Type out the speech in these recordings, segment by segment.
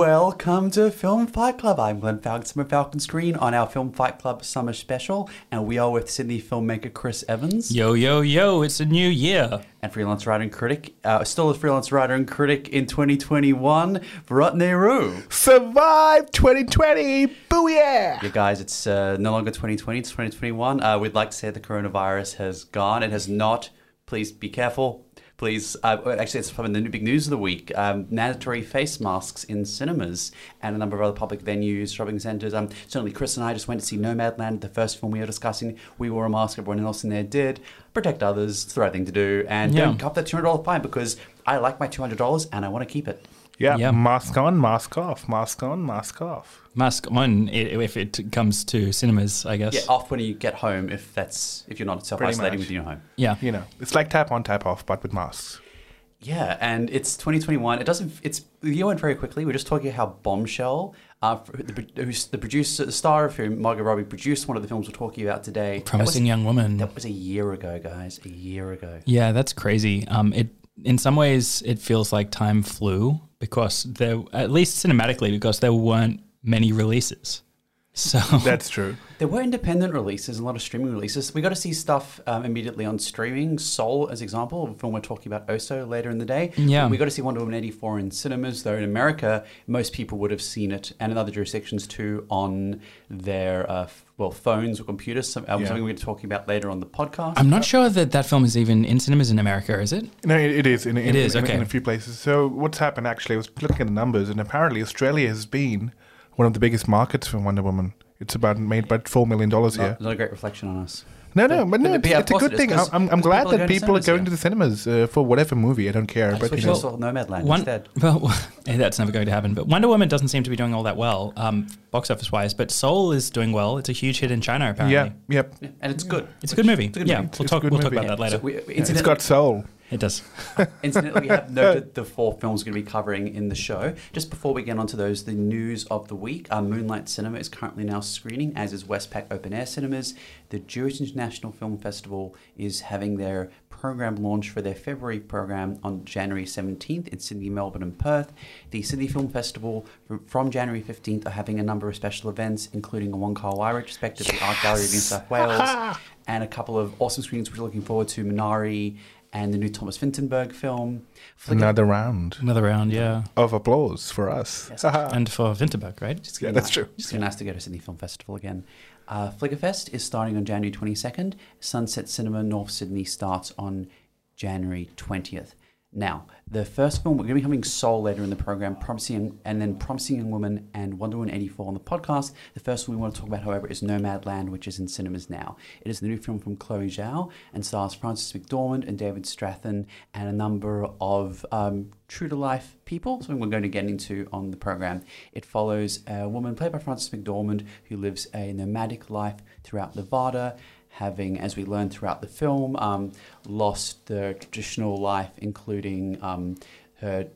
Exactly. Welcome to Film Fight Club. I'm Glenn Falcon from Falcon Screen on our Film Fight Club Summer Special, and we are with Sydney filmmaker Chris Evans Yo, yo, yo, it's a new year. and freelance writer and critic, uh, still a freelance writer and critic in 2021, Bharat Nehru. Survive 2020! Booyah! Yeah, guys, it's uh, no longer 2020, it's 2021. Uh, we'd like to say the coronavirus has gone. It has not. Please be careful. Please, uh, actually, it's from the big news of the week. Um, mandatory face masks in cinemas and a number of other public venues, shopping centres. Um, certainly, Chris and I just went to see Nomadland, the first film we were discussing. We wore a mask, everyone else in there did. Protect others, it's the right thing to do. And Yeah. don't cop that $200 fine because I like my $200 and I want to keep it. Yeah, Yeah. mask on, mask off, mask on, mask off. Mask on if it comes to cinemas, I guess. Yeah, off when you get home if that's if you're not self isolating much. within your home. Yeah. You know, it's like tap on, tap off, but with masks. Yeah, and it's 2021. It doesn't. It's the year went very quickly. We're just talking how Bombshell, uh, the, who's the producer, the star of whom Margot Robbie produced one of the films we're talking about today. That was- Promising young woman. That was a year ago, guys. A year ago. Yeah, that's crazy. Um, it in some ways it feels like time flew because there, at least cinematically, because there weren't many releases. So That's true. There were independent releases a lot of streaming releases. We got to see stuff um, immediately on streaming. Soul, as example, a film we're talking about also later in the day. Yeah. We got to see Wonder Woman 84 in cinemas, though in America, most people would have seen it, and in other jurisdictions too, on their, uh, well, phones or computers. Some, uh, Yeah. Something we're talking about later on the podcast. I'm not sure that that film is even in cinemas in America, is it? No, it, it is. In, in, It is, in, okay. in a few places. So what's happened actually, I was looking at the numbers, and apparently Australia has been one of the biggest markets for Wonder Woman. It's about made about $4 million here. not a great reflection on us. No, no, but no, but it's, yeah, it's a good it is, thing. 'cause- I'm, I'm 'cause glad people are that going to people are cinemas going to the cinemas uh, for whatever movie. I don't care. I but wish you I know. saw Nomadland One, instead. well, hey, that's never going to happen. But Wonder Woman doesn't seem to be doing all that well, um, box office wise. But Soul is doing well. It's a huge hit in China, apparently. yeah, yep. Yeah, and it's good. It's a good movie. It's a good yeah, movie. we'll It's talk. good We'll talk movie. about that later. So we, It's incident- got soul. It does. Incidentally, we have noted the four films we're going to be covering in the show. Just before we get onto those, the news of the week. Uh, Moonlight Cinema is currently now screening, as is Westpac Open Air Cinemas. The Jewish International Film Festival is having their program launch for their February program on January 17th in Sydney, Melbourne, and Perth. The Sydney Film Festival from, January 15th are having a number of special events, including a Wai retrospective at the Art Gallery of New South Wales, and a couple of awesome screenings which we're looking forward to Minari and the new Thomas Vinterberg film. Flicker- Another round Another round, yeah. of applause for us. Yes. And for Vinterberg, right? Just Yeah, gonna- that's true. Just gonna nice to go to Sydney Film Festival again. Uh, Flickerfest is starting on January 22nd. Sunset Cinema North Sydney starts on January 20th. Now, the first film, we're going to be having Soul later in the program, Promising, and then Promising Young Woman and Wonder Woman 84 on the podcast. The first one we want to talk about, however, is Nomadland, which is in cinemas now. It is the new film from Chloe Zhao and stars Frances McDormand and David Strathairn and a number of um, true to life people, something we're going to get into on the program. It follows a woman played by Frances McDormand who lives a nomadic life throughout Nevada, having, as we learn throughout the film, um, lost the traditional life, including um, her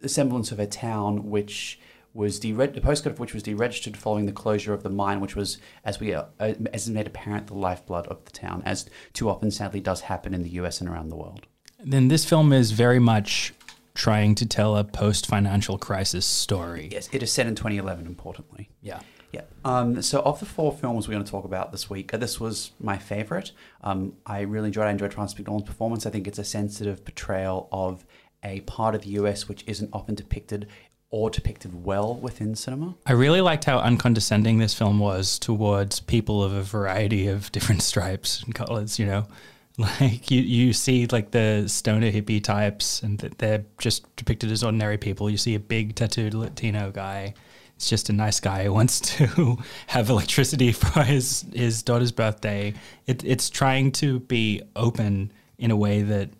the semblance of her town, which was dere- the postcode of which was deregistered following the closure of the mine, which was, as we uh, as is made apparent, the lifeblood of the town, as too often sadly does happen in the U.S. and around the world. Then this film is very much trying to tell a post financial crisis story. Yes, it is set in 2011. Importantly. Yeah. Yeah. Um, so, of the four films we're going to talk about this week, uh, this was my favorite. Um, I really enjoyed. I enjoyed Frances McDormand's performance. I think it's a sensitive portrayal of a part of the US which isn't often depicted or depicted well within cinema. I really liked how uncondescending this film was towards people of a variety of different stripes and colors, you know. Like you, you see like the stoner hippie types and th- they're just depicted as ordinary people. You see a big tattooed Latino guy. It's just a nice guy who wants to have electricity for his, his daughter's birthday. It, it's trying to be open in a way that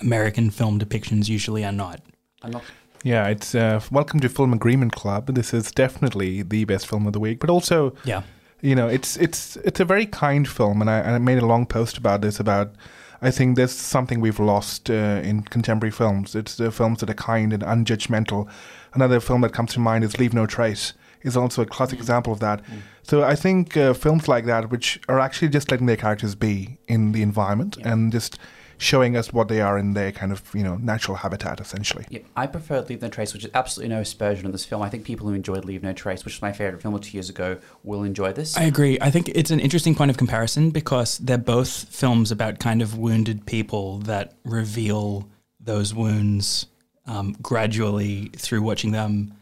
American film depictions usually are not. I'm not. Yeah, it's uh, welcome to Film Agreement Club. This is definitely the best film of the week, but also, Yeah. you know, it's it's it's a very kind film, and I, and I made a long post about this. About I think there's something we've lost uh, in contemporary films. It's the films that are kind and unjudgmental. Another film that comes to mind is Leave No Trace. Is also a classic example of that. So I think uh, films like that, which are actually just letting their characters be in the environment and just showing us what they are in their kind of you know natural habitat essentially. Yeah, I prefer Leave No Trace, which is absolutely no aspersion on this film. I think people who enjoyed Leave No Trace, which was my favorite film two years ago, will enjoy this. I agree. I think it's an interesting point of comparison because they're both films about kind of wounded people that reveal those wounds um, gradually through watching them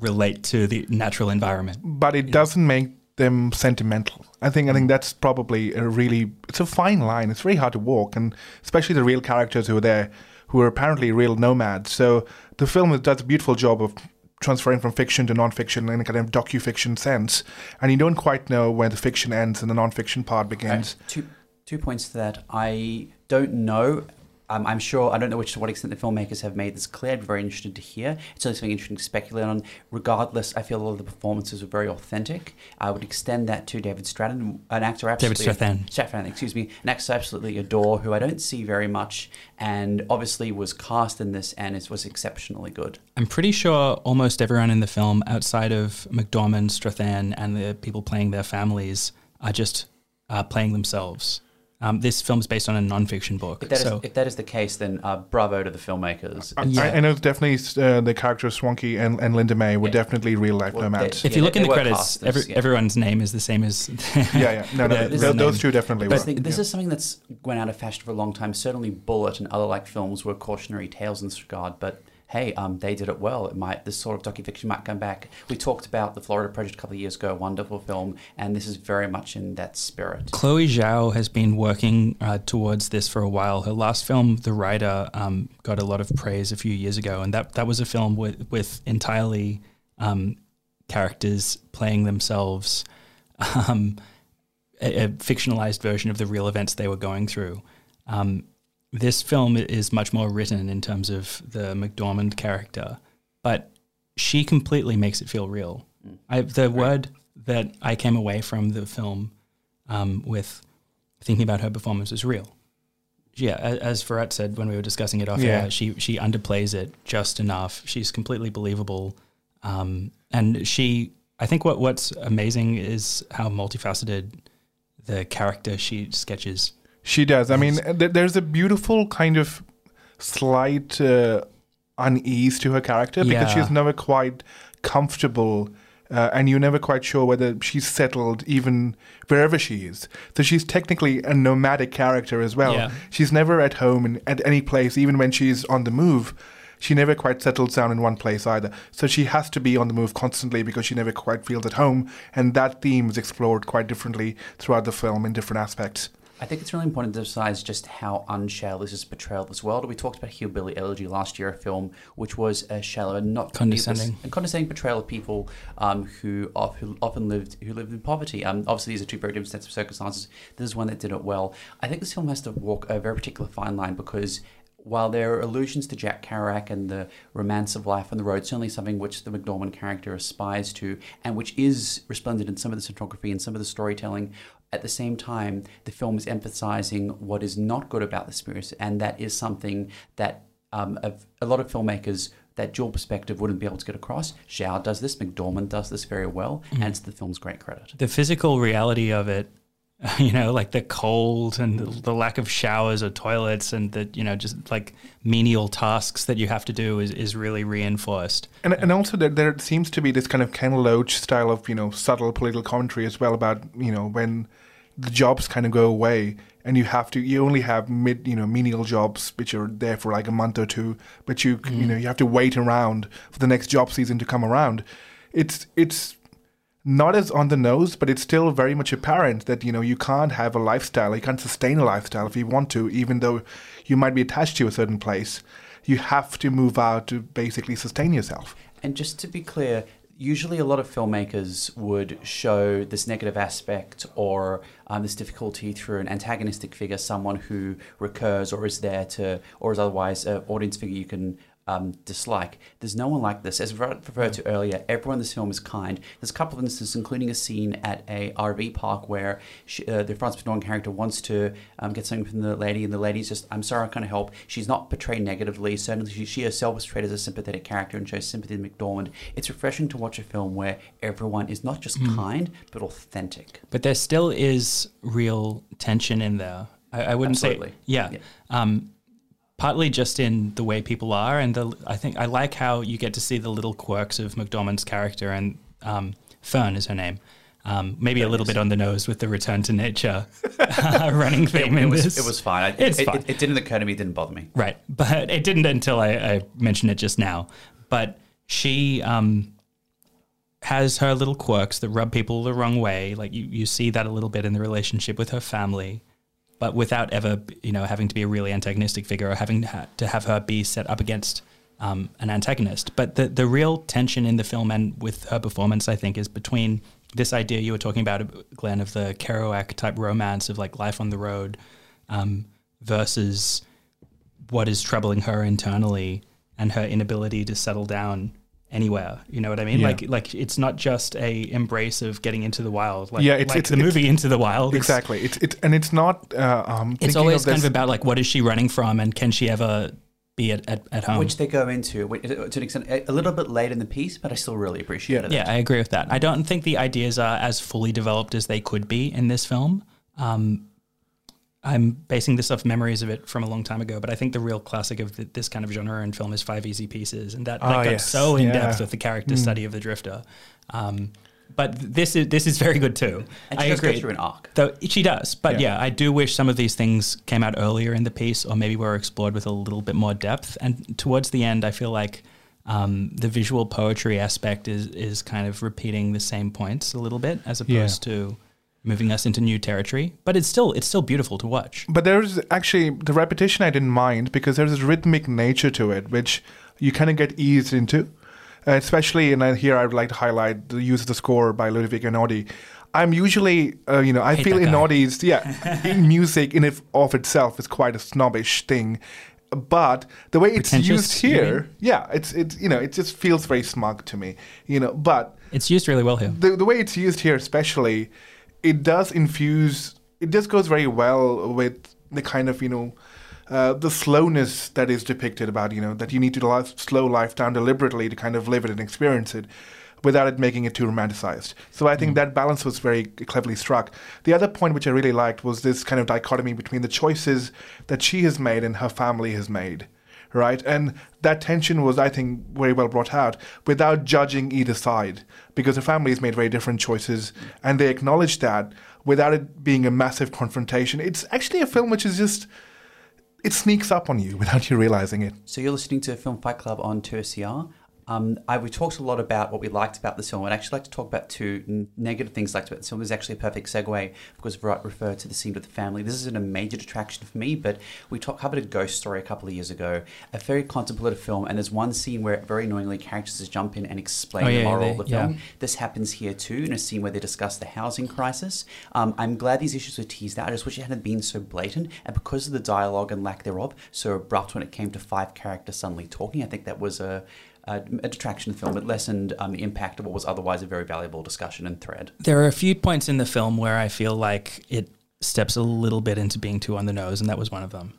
relate to the natural environment. But it doesn't make them sentimental. I think I think that's probably a really it's a fine line. It's very hard to walk, and especially the real characters who are there, who are apparently real nomads. So the film does a beautiful job of transferring from fiction to non-fiction in a kind of docu-fiction sense, and you don't quite know where the fiction ends and the non-fiction part begins. Uh, two two points to that. I don't know um, I'm sure, I don't know which to what extent the filmmakers have made this clear. I'd be very interested to hear. It's only something interesting to speculate on. Regardless, I feel a lot of the performances were very authentic. I would extend that to David Stratton, an actor absolutely. David Strathairn. Strathairn, excuse me. An actor I absolutely adore, who I don't see very much, and obviously was cast in this and it was exceptionally good. I'm pretty sure almost everyone in the film, outside of McDormand, Strathairn, and the people playing their families, are just uh, playing themselves. Um, this film's based on a non-fiction book. If that, so is, if that is the case, then uh, bravo to the filmmakers. I, yeah. I, know definitely uh, the characters Swankie and, and Linda May were yeah. definitely real life well, nomads. They, if you look in the credits, every, yeah. everyone's name is the same as. yeah, yeah, no, no, those, those two definitely. But were. this is something that's went out of fashion for a long time. Certainly, Bullitt and other like films were cautionary tales in this regard, but hey, um, they did it well. It might this sort of docufiction might come back. We talked about the Florida Project a couple of years ago, wonderful film, and this is very much in that spirit. Chloe Zhao has been working uh, towards this for a while. Her last film, The Rider, um, got a lot of praise a few years ago, and that that was a film with with entirely um, characters playing themselves. Um, a, a, fictionalized version of the real events they were going through. Um, this film is much more written in terms of the McDormand character, but she completely makes it feel real. Mm. I, the word that I came away from the film um, with thinking about her performance was real. Yeah, as Virat said when we were discussing it off yeah. air, she she underplays it just enough. She's completely believable, um, and she. I think what what's amazing is how multifaceted the character she sketches she does. I mean, th- there's a beautiful kind of slight uh, unease to her character because she's never quite comfortable. Uh, and you're never quite sure whether she's settled even wherever she is. So she's technically a nomadic character as well. Yeah. She's never at home in, at any place, even when she's on the move. She never quite settles down in one place either. So she has to be on the move constantly because she never quite feels at home. And that theme is explored quite differently throughout the film in different aspects. I think it's really important to emphasize just how unshallow this is portrayal of this world. We talked about Hillbilly Elegy last year, a film which was a shallow and not condescending, and condescending portrayal of people um, who, who often lived who lived in poverty. Um, obviously, these are two very different sets of circumstances. This is one that did it well. I think this film has to walk a very particular fine line because while there are allusions to Jack Kerouac and the romance of life on the road, certainly something which the McDormand character aspires to, and which is resplendent in some of the cinematography and some of the storytelling, at the same time, the film is emphasizing what is not good about the spirits, and that is something that um, a, a, lot of filmmakers that dual perspective wouldn't be able to get across. Zhao does this, McDormand does this very well, mm. and it's the film's great credit. The physical reality of it, you know, like the cold and the lack of showers or toilets, and the you know just like menial tasks that you have to do is, is really reinforced. And and also there, there seems to be this kind of Ken Loach style of you know subtle political commentary as well about you know when the jobs kind of go away and you have to you only have mid you know menial jobs which are there for like a month or two but you mm. you know you have to wait around for the next job season to come around it's it's not as on the nose but it's still very much apparent that you know you can't have a lifestyle you can't sustain a lifestyle if you want to even though you might be attached to a certain place. You have to move out to basically sustain yourself. And just to be clear usually a lot of filmmakers would show this negative aspect or um, this difficulty through an antagonistic figure, someone who recurs or is there to, or is otherwise an audience figure you can um, dislike. There's no one like this. As referred to earlier, everyone in this film is kind. There's a couple of instances, including a scene at a RV park where she, uh, the Frances McDormand character wants to um, get something from the lady, and the lady's just, I'm sorry, I can't help. She's not portrayed negatively. Certainly, she, she herself is portrayed as a sympathetic character and shows sympathy to McDormand. It's refreshing to watch a film where everyone is not just mm. kind, but authentic. But there still is real tension in there I, I wouldn't Absolutely. say yeah. Yeah. Um, partly just in the way people are, and the I think I like how you get to see the little quirks of McDormand's character, and um, Fern is her name. Um, maybe a little bit on the nose with the return to nature running theme It in was, this. it was fine. I, It's it, fine. It, it didn't occur to me. It didn't bother me. Right. But it didn't until I, I mentioned it just now. But she um, has her little quirks that rub people the wrong way. Like you, you see that a little bit in the relationship with her family, but without ever, you know, having to be a really antagonistic figure or having to, have her be set up against um, an antagonist. But the, the real tension in the film and with her performance, I think, is between this idea you were talking about, Glenn, of the Kerouac type romance of like life on the road um, versus what is troubling her internally and her inability to settle down anywhere. You know what I mean? Yeah. Like like it's not just a embrace of getting into the wild. Like, Yeah, it's- like it's- the it's- movie Into the Wild. Exactly. It's it's and it's not. Uh, um, It's, thinking always kind this- of about like what is she running from and can she ever be at, at, at home? Which they go into which- to an extent a a little bit late in the piece, but I still really appreciated it. Yeah, I agree with that. I don't think the ideas are as fully developed as they could be in this film. Um, I'm basing this off memories of it from a long time ago, but I think the real classic of th this kind of genre in film is Five Easy Pieces, and that, that Ah, got yes. so in depth Yeah. Hmm. with the character study of the Drifter. Um, but this is this is very good too. And she I does go agree. through an arc. Though she does, but Yeah. yeah. I do wish some of these things came out earlier in the piece, or maybe were explored with a little bit more depth. And towards the end, I feel like um, the visual poetry aspect is is kind of repeating the same points a little bit, as opposed to moving us into new territory. But it's still it's still beautiful to watch. But there's actually the repetition I didn't mind because there's this rhythmic nature to it, which you kind of get eased into. Uh, especially, and here I would like to highlight the use of the score by Ludovico Einaudi. I'm usually, uh, you know, I Hate feel. Einaudi's, yeah, music in it of itself is quite a snobbish thing. But the way it's used here, yeah, it's it's you know, it just feels very smug to me, you know. But It's used really well here. the the way it's used here, especially, it does infuse. It just goes very well with the kind of you know, uh, the slowness that is depicted about you know that you need to slow life down deliberately to kind of live it and experience it, without it making it too romanticized. So I think that balance was very cleverly struck. The other point which I really liked was this kind of dichotomy between the choices that she has made and her family has made right? And that tension was, I think, very well brought out without judging either side, because the families made very different choices, and they acknowledged that without it being a massive confrontation. It's actually a film which is just. It sneaks up on you without you realizing it. So you're listening to a Film Fight Club on 2SER. Um, I, we talked a lot about what we liked about the film. I'd actually like to talk about two negative things I liked about the film. This is actually a perfect segue because Virat referred to the scene with the family. This isn't a major detraction for me, but we talked covered a ghost story a couple of years ago, a very contemplative film, and there's one scene where very annoyingly characters just jump in and explain Oh, the moral they- of the yeah. film. This happens here too, in a scene where they discuss the housing crisis. Um, I'm glad these issues were teased out. I just wish it hadn't been so blatant, and because of the dialogue and lack thereof, so abrupt when it came to five characters suddenly talking. I think that was a, a, a detraction of the film. It lessened um, the impact of what was otherwise a very valuable discussion and thread. There are a few points in the film where I feel like it steps a little bit into being too on the nose, and that was one of them.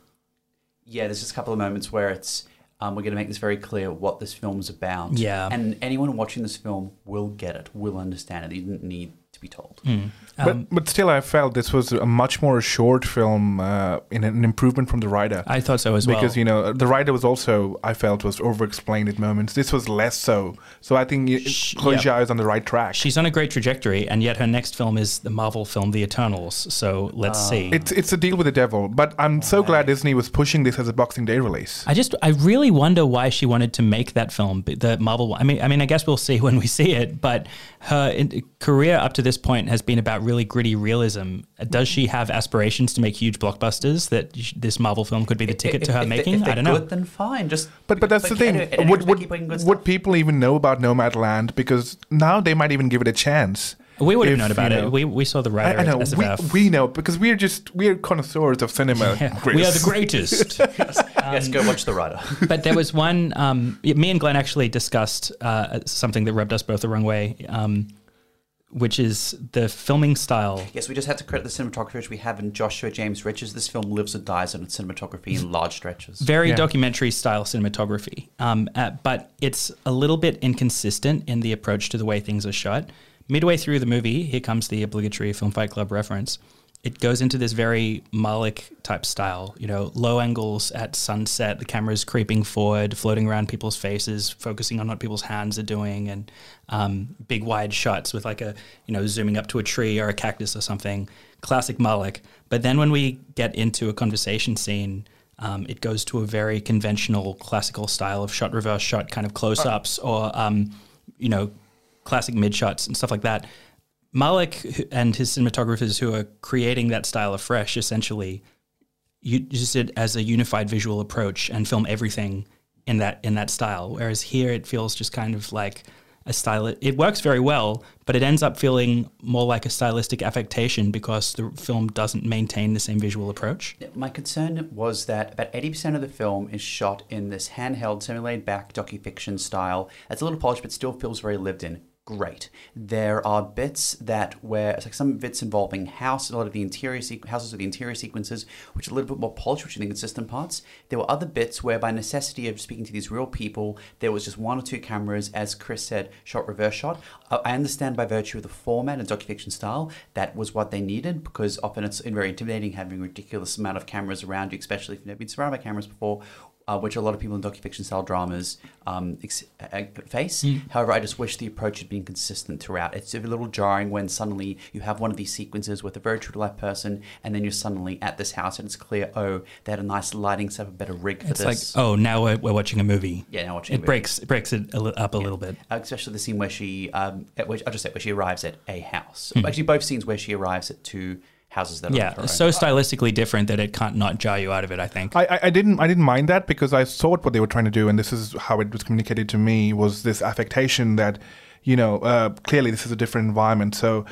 Yeah, there's just a couple of moments where it's. Um, we're going to make this very clear what this film's about. Yeah. And anyone watching this film will get it, will understand it. You didn't need to be told. Um, but, but still, I felt this was a much more short film uh, in an improvement from the Rider. I thought so as well. because you know the Rider was also I felt was over-explained at moments. This was less so. So I think you- Sh- Chloe yeah. Zhao is on the right track. She's on a great trajectory, and yet her next film is the Marvel film The Eternals. So let's see. It's it's a deal with the devil, but I'm so glad Disney was pushing this as a Boxing Day release. I just, I really wonder why she wanted to make that film, the Marvel one. I mean, I mean, I guess we'll see when we see it. But her in, career up to this point has been about really gritty realism. Does she have aspirations to make huge blockbusters? That sh- this Marvel film could be the ticket to her If- if making? If I don't know. then fine. Just But but that's the thing. edit- editors Would would, you put in good would people even know about Nomadland? Because now they might even give it a chance. We would have if, known about you it. We, we saw the Rider I know at we, SFF. we know because we're just we're connoisseurs of cinema. Yeah, we are the greatest. yes, go watch the Rider. but there was one. Um, me and Glenn actually discussed uh, something that rubbed us both the wrong way, um, which is the filming style. yes, we just had to credit the cinematographer which we have in Joshua James Richards. This film lives and dies on its cinematography in large stretches. Very Yeah. documentary style cinematography, um, uh, but it's a little bit inconsistent in the approach to the way things are shot. Midway through the movie, here comes the obligatory Film Fight Club reference. it goes into this very Malick type style. You know, low angles at sunset, the camera's creeping forward, floating around people's faces, focusing on what people's hands are doing, and um, big wide shots with like a you know zooming up to a tree or a cactus or something. Classic Malick. But then when we get into a conversation scene. Um, it goes to a very conventional classical style of shot reverse shot kind of close ups or um, you know classic mid shots and stuff like that Malick and his cinematographers who are creating that style afresh essentially use it as a unified visual approach and film everything in that in that style. Whereas here it feels just kind of like a style. It works very well, but it ends up feeling more like a stylistic affectation because the film doesn't maintain the same visual approach. My concern was that about 80% of the film is shot in this handheld, semi laid back docufiction style. It's a little polished, but still feels very lived in great. There are bits that where it's like some bits involving house, a lot of the interior sequ- houses with the interior sequences, which are a little bit more polished, which are the consistent parts. There were other bits where, by necessity of speaking to these real people, there was just one or two cameras, as Chris said, shot reverse shot. Uh, I understand by virtue of the format and docufiction style that was what they needed because often it's very intimidating having a ridiculous amount of cameras around you, especially if you've never been surrounded by cameras before uh, which a lot of people in docufiction style dramas um, ex- face. Mm. However, I just wish the approach had been consistent throughout. It's a little jarring when suddenly you have one of these sequences with a very true to life person, and then you're suddenly at this house, and it's clear, oh, they had a nice lighting set, a better rig for it's this. like, oh, now we're, we're watching a movie. Yeah, now watching. It breaks it breaks it up a yeah. little bit. Uh, especially the scene where she, um, which, I'll just say, where she arrives at a house. Mm. Actually, both scenes where she arrives at two houses that yeah, so stylistically different that it can't not jar you out of it. I think. I, I, I, didn't I didn't mind that because I thought what they were trying to do, and this is how it was communicated to me, was this affectation that, you know, uh, clearly this is a different environment. So,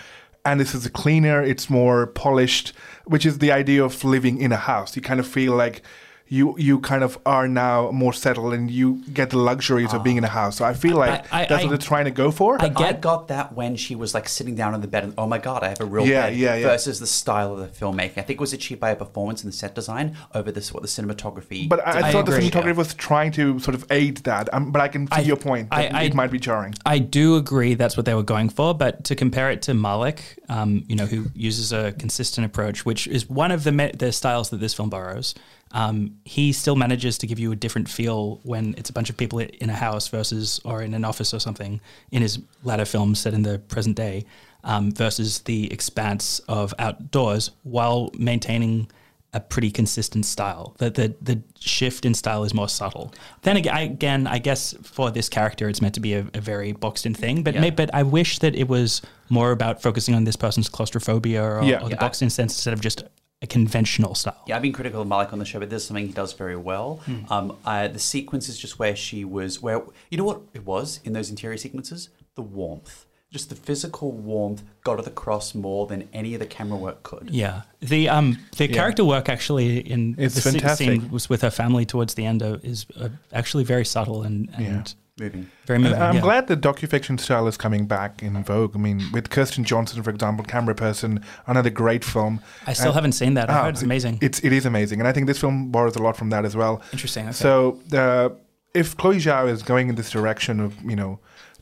and this is a cleaner, it's more polished, which is the idea of living in a house. You kind of feel like you you kind of are now more settled and you get the luxuries of being in a house. So I feel like I, I, that's I, what they're trying to go for. I, get, I got that when she was like sitting down on the bed and oh my god, I have a real yeah, bed. Yeah, yeah. Versus the style of the filmmaking. I think it was achieved by a performance and the set design over this what the cinematography. But I, thought the cinematography was trying to sort of aid that. Um, but I can see your point. it might be jarring. I do agree that's what they were going for. But to compare it to Malick, um, you know, who uses a consistent approach, which is one of the me- the styles that this film borrows um, he still manages to give you a different feel when it's a bunch of people in a house versus or in an office or something in his latter films set in the present day um, versus the expanse of outdoors while maintaining a pretty consistent style. That the, the shift in style is more subtle. Then again, I, again, I guess for this character, it's meant to be a, a very boxed in thing. But yeah. may, but I wish that it was more about focusing on this person's claustrophobia or, yeah. or the yeah. boxed in sense instead of just a conventional style. Yeah, I've been critical of Malick on the show, but this is something he does very well. Mm. Um, uh, the sequence is just where she was, where you know what it was in those interior sequences, the warmth. Just the physical warmth got it across more than any of the camera work could. Yeah, the um the yeah. character work actually in it's the fantastic. scene was with her family towards the end uh, is uh, actually very subtle and, and yeah moving. Very moving. I'm yeah. glad the docufiction style is coming back in vogue. I mean, with Kirsten Johnson, for example, Cameraperson, another great film. I still and, haven't seen that. I oh, heard it's amazing. It's it is amazing, and I think this film borrows a lot from that as well. Interesting. Okay. So, uh, if Chloe Zhao is going in this direction of you know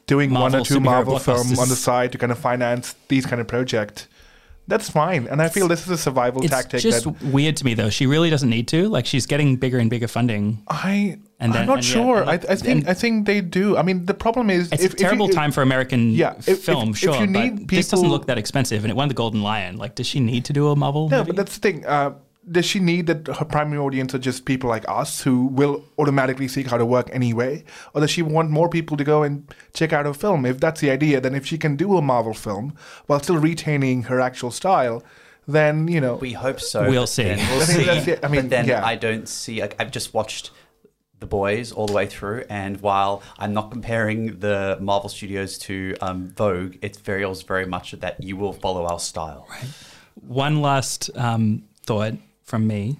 doing Marvel, one or two Marvel films on the side to kind of finance these kind of projects that's fine. And I feel this is a survival it's tactic. It's just that, weird to me, though. She really doesn't need to. Like, she's getting bigger and bigger funding. I, and then, I'm not sure. Yeah, I, I, think I think they do. I mean, the problem is it's if, a terrible you, time for American yeah, if, film. If, sure, if you need but people, this doesn't look that expensive, and it won the Golden Lion. Like, does she need to do a Marvel? No, movie? but that's the thing. Uh, does she need that her primary audience are just people like us who will automatically seek out to work anyway? Or does she want more people to go and check out her film? If that's the idea, then if she can do a Marvel film while still retaining her actual style, then, you know. We hope so. We'll see. We'll see. I mean, but then yeah. I don't see. Like, I've just watched the boys all the way through and while i'm not comparing the marvel studios to um, vogue it feels very much that you will follow our style right one last um, thought from me.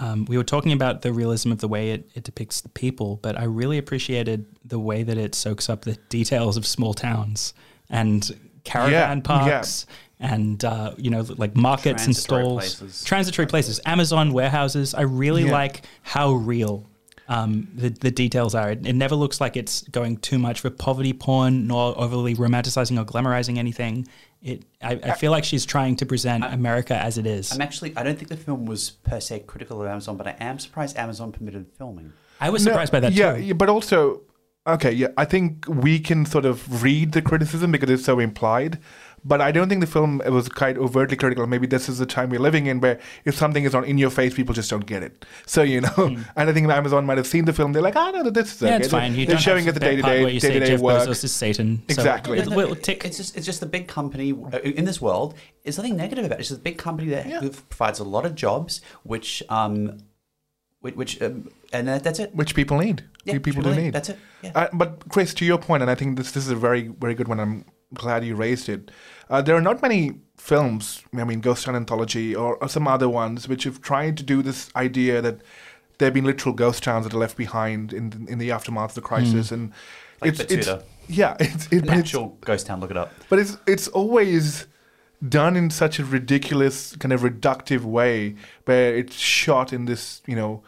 Um, we were talking about the realism of the way it, it depicts the people, but I really appreciated the way that it soaks up the details of small towns and caravan yeah, parks yeah. and uh, you know like markets transitory and stalls, places. transitory places, Amazon warehouses. I really yeah. like how real um, the the details are. It, it never looks like it's going too much for poverty porn, nor overly romanticizing or glamorizing anything. It, I, I feel like she's trying to present America as it is. I'm actually, I don't think the film was per se critical of Amazon, but I am surprised Amazon permitted filming. I was surprised by that yeah, too. yeah, but also, okay, yeah, I think we can sort of read the criticism because it's so implied. But I don't think the film was quite overtly critical. Maybe this is the time we're living in where if something is not in your face, people just don't get it. So, you know, and I think Amazon might have seen the film. They're like, ah, no, this is. Yeah, okay. it's fine. You They're showing it the day to day, day to day Jeff work. Bezos is Satan. So Exactly. it will It- tick. It's just it's just a big company uh, in this world. There's nothing negative about it. It's just a big company that Yeah. provides a lot of jobs, which um, which, which um, and that, that's it. Which people need. Yeah, people really, do need. That's it. Yeah. Uh, but Chris, to your point, and I think this this is a very very good one. I'm glad you raised it. Uh, there are not many films. I mean, Ghost Town Anthology or, or some other ones which have tried to do this idea that there have been literal ghost towns that are left behind in in the aftermath of the crisis, and Like it's it's yeah, it's it, An but it's actual ghost town. Look it up. but it's it's always done in such a ridiculous kind of reductive way where it's shot in this you know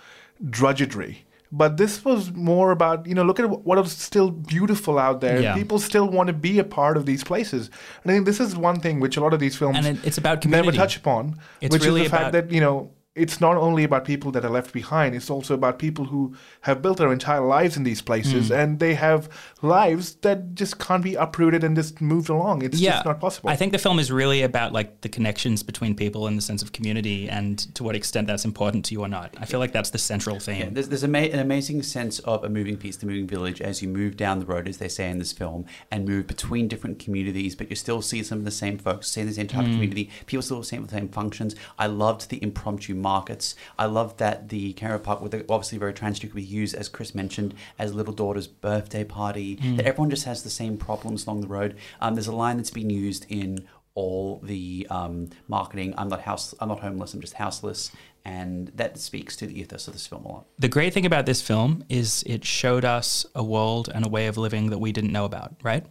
drudgery but this was more about you know look at what is still beautiful out there. Yeah. people still want to be a part of these places. And i think this is one thing which a lot of these films and it, it's about never touch upon It's which really is the fact that you know it's not only about people that are left behind it's also about people who have built their entire lives in these places Hmm. and they have lives that just can't be uprooted and just moved along it's just not possible I think the film is really about like the connections between people and the sense of community and to what extent that's important to you or not. I feel like that's the central theme. Yeah, there's, there's a ma- an amazing sense of a moving piece, the moving village, as you move down the road, as they say in this film, and move between different communities, but you still see some of the same folks, see the same type of community. People still see the same functions. I loved the impromptu markets. I love that the caravan park, with obviously very trans could be used, as Chris mentioned, as little daughter's birthday party. That everyone just has the same problems along the road. Um, there's a line that's been used in all the um, marketing. I'm not house. I'm not homeless. I'm just houseless, and that speaks to the ethos of this film a lot. The great thing about this film is it showed us a world and a way of living that we didn't know about, right?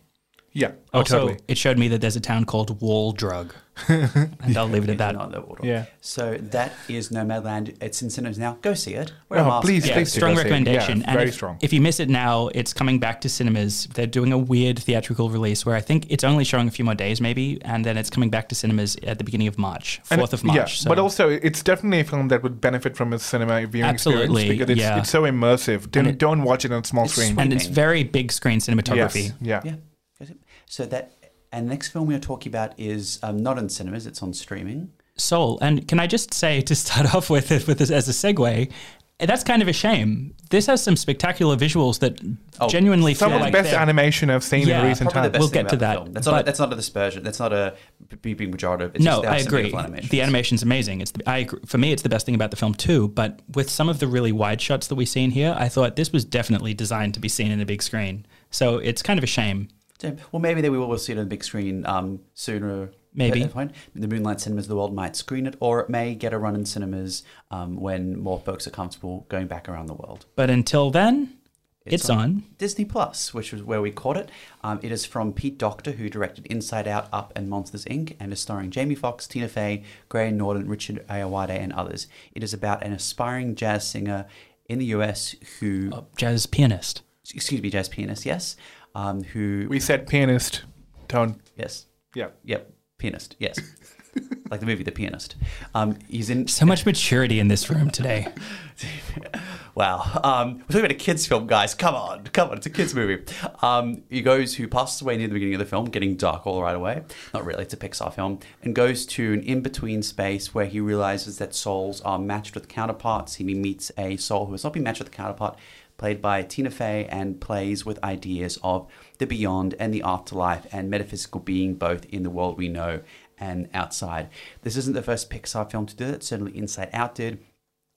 Yeah oh also, totally it showed me that there's a town called Wall Drug. and I'll leave it at that. Not that order. Yeah. So that is Nomadland. It's in cinemas now. Go see it. Wear oh, a Oh, mask. please, Yeah, please do strong go recommendation. Yeah, and very if, strong. If you miss it now, it's coming back to cinemas. They're doing a weird theatrical release where I think it's only showing a few more days, maybe, and then it's coming back to cinemas at the beginning of March, fourth of March. Yeah, so. but also it's definitely a film that would benefit from a cinema viewing Absolutely, experience because it's, yeah. it's so immersive. Don't, it- don't watch it on a small screen. sweet. and it's very big screen cinematography. Yes, yeah. Yeah. Go see it. So that and the next film we are talking about is um, not in cinemas. It's on streaming. Soul. And can I just say to start off with it with this as a segue, that's kind of a shame. This has some spectacular visuals that Oh, genuinely Some feel of the like best animation I've seen Yeah, in recent times. We'll get to that. That's not. A, that's not a dispersion. That's not a being pejorative. It's no, just, there are I agree. The animation's amazing. It's the, I agree. for me, it's the best thing about the film too. But with some of the really wide shots that we see in here, I thought this was definitely designed to be seen in a big screen. So it's kind of a shame. Well, maybe they will see it on the big screen um, sooner. Maybe. at that point. The Moonlight Cinemas of the world might screen it, or it may get a run in cinemas um, when more folks are comfortable going back around the world. But until then, it's, It's on. on. Disney Plus, which is where we caught it. Um, it is from Pete Docter, who directed Inside Out, Up, and Monsters Inc., and is starring Jamie Foxx, Tina Fey, Graham Norton, Richard Ayoade, and others. It is about an aspiring jazz singer in the US who, Uh, jazz pianist. excuse me, jazz pianist, yes, um, who, We said pianist. Don't. yes, Yeah. yep, pianist, yes, like the movie The Pianist. Um, he's in So much maturity in this room today. Wow. Um, we're talking about a kids' film, guys. Come on, come on. It's a kids' movie. Um, he goes who passes away near the beginning of the film, getting dark all right away. Not really. It's a Pixar film, and goes to an in-between space where he realizes that souls are matched with counterparts. He meets a soul who has not been matched with a counterpart, played by Tina Fey, and plays with ideas of the beyond and the afterlife and metaphysical being, both in the world we know and outside. This isn't the first Pixar film to do that. Certainly, Inside Out did.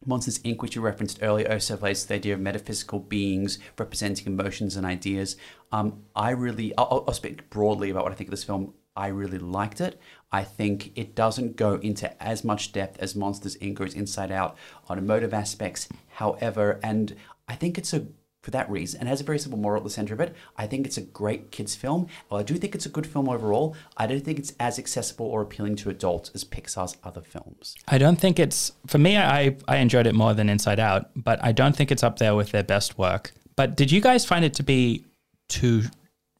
Monsters Inc., which you referenced earlier, also plays the idea of metaphysical beings representing emotions and ideas. Um, I really, I'll, I'll speak broadly about what I think of this film. I really liked it. I think it doesn't go into as much depth as Monsters Inc. or Inside Out on emotive aspects. However, and I think it's a for that reason and has a very simple moral at the center of it. I think it's a great kids film. While I do think it's a good film overall, I don't think it's as accessible or appealing to adults as Pixar's other films. I don't think it's for me. I I enjoyed it more than Inside Out, but I don't think it's up there with their best work. But did you guys find it to be too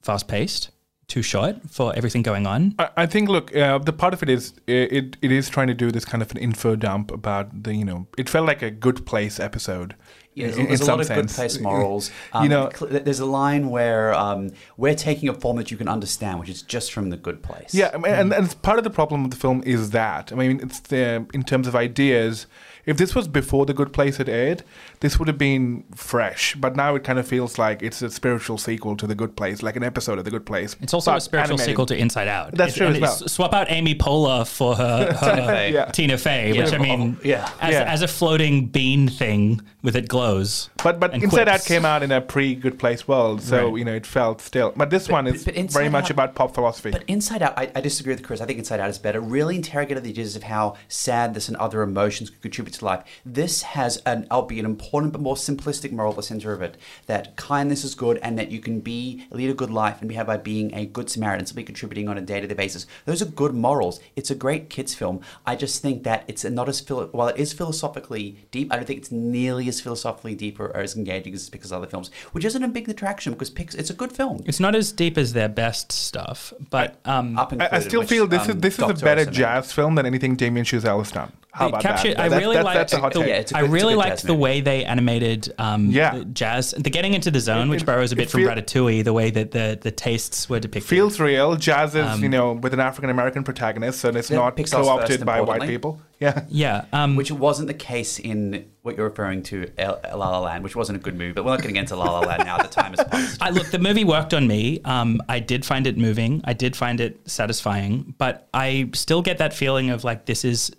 fast paced, too short for everything going on? I, I think, look, uh, the part of it is it, it is trying to do this kind of an info dump about the, you know, it felt like a good place episode. Yeah, there's, in- there's in a lot of some good place morals. Um, you know, there's a line where um, we're taking a form that you can understand, which is just from the good place. Yeah, I mean, and, and it's part of the problem with the film is that. I mean, it's the, in terms of ideas. If this was before The Good Place had aired, this would have been fresh. But now it kind of feels like it's a spiritual sequel to The Good Place, like an episode of The Good Place. It's also a spiritual animated. sequel to Inside Out. That's It- true as well. Swap out Amy Poehler for her, her Yeah. Tina Fey, which I mean, oh, Yeah. as, Yeah. as a floating bean thing with it glows. But but and Inside Out came out in a pre Good Place world, so Right. you know it felt still. But this one is but very Inside much Out- about pop philosophy. But Inside Out, I, I disagree with Chris. I think Inside Out is better. Really interrogated the ideas of how sadness and other emotions could contribute to life. This has an, albeit important but more simplistic moral at the center of it that kindness is good and that you can be lead a good life and be by being a good Samaritan, simply contributing on a day to day basis. Those are good morals. It's a great kids film. I just think that it's not as philo- while it is philosophically deep. I don't think it's nearly as philosophically deep or, or as engaging as Pixar's other films, which isn't a big attraction because Pix, it's a good film. It's not as deep as their best stuff, but um, Up I, I still which, feel this is um, this is a better jazz film than anything Damien Chazelle has done. How about captured- that? I That- really that's, liked that's a hot the- take. Yeah, a I good- it's really liked the movie. way they animated um, Yeah. the jazz. The getting into the zone, It- which borrows a it bit from feel- Ratatouille, the way that the, the tastes were depicted. feels real. Jazz is Um, you know with an African American protagonist, and it's Yeah, not Pixar's co-opted by white people. Yeah. yeah, um, which wasn't the case in what you're referring to, El- La La Land, which wasn't a good movie. But we're not getting into La La Land now. The time has passed. I look, the movie worked on me. Um, I did find it moving. I did find it satisfying, but I still get that feeling of like this is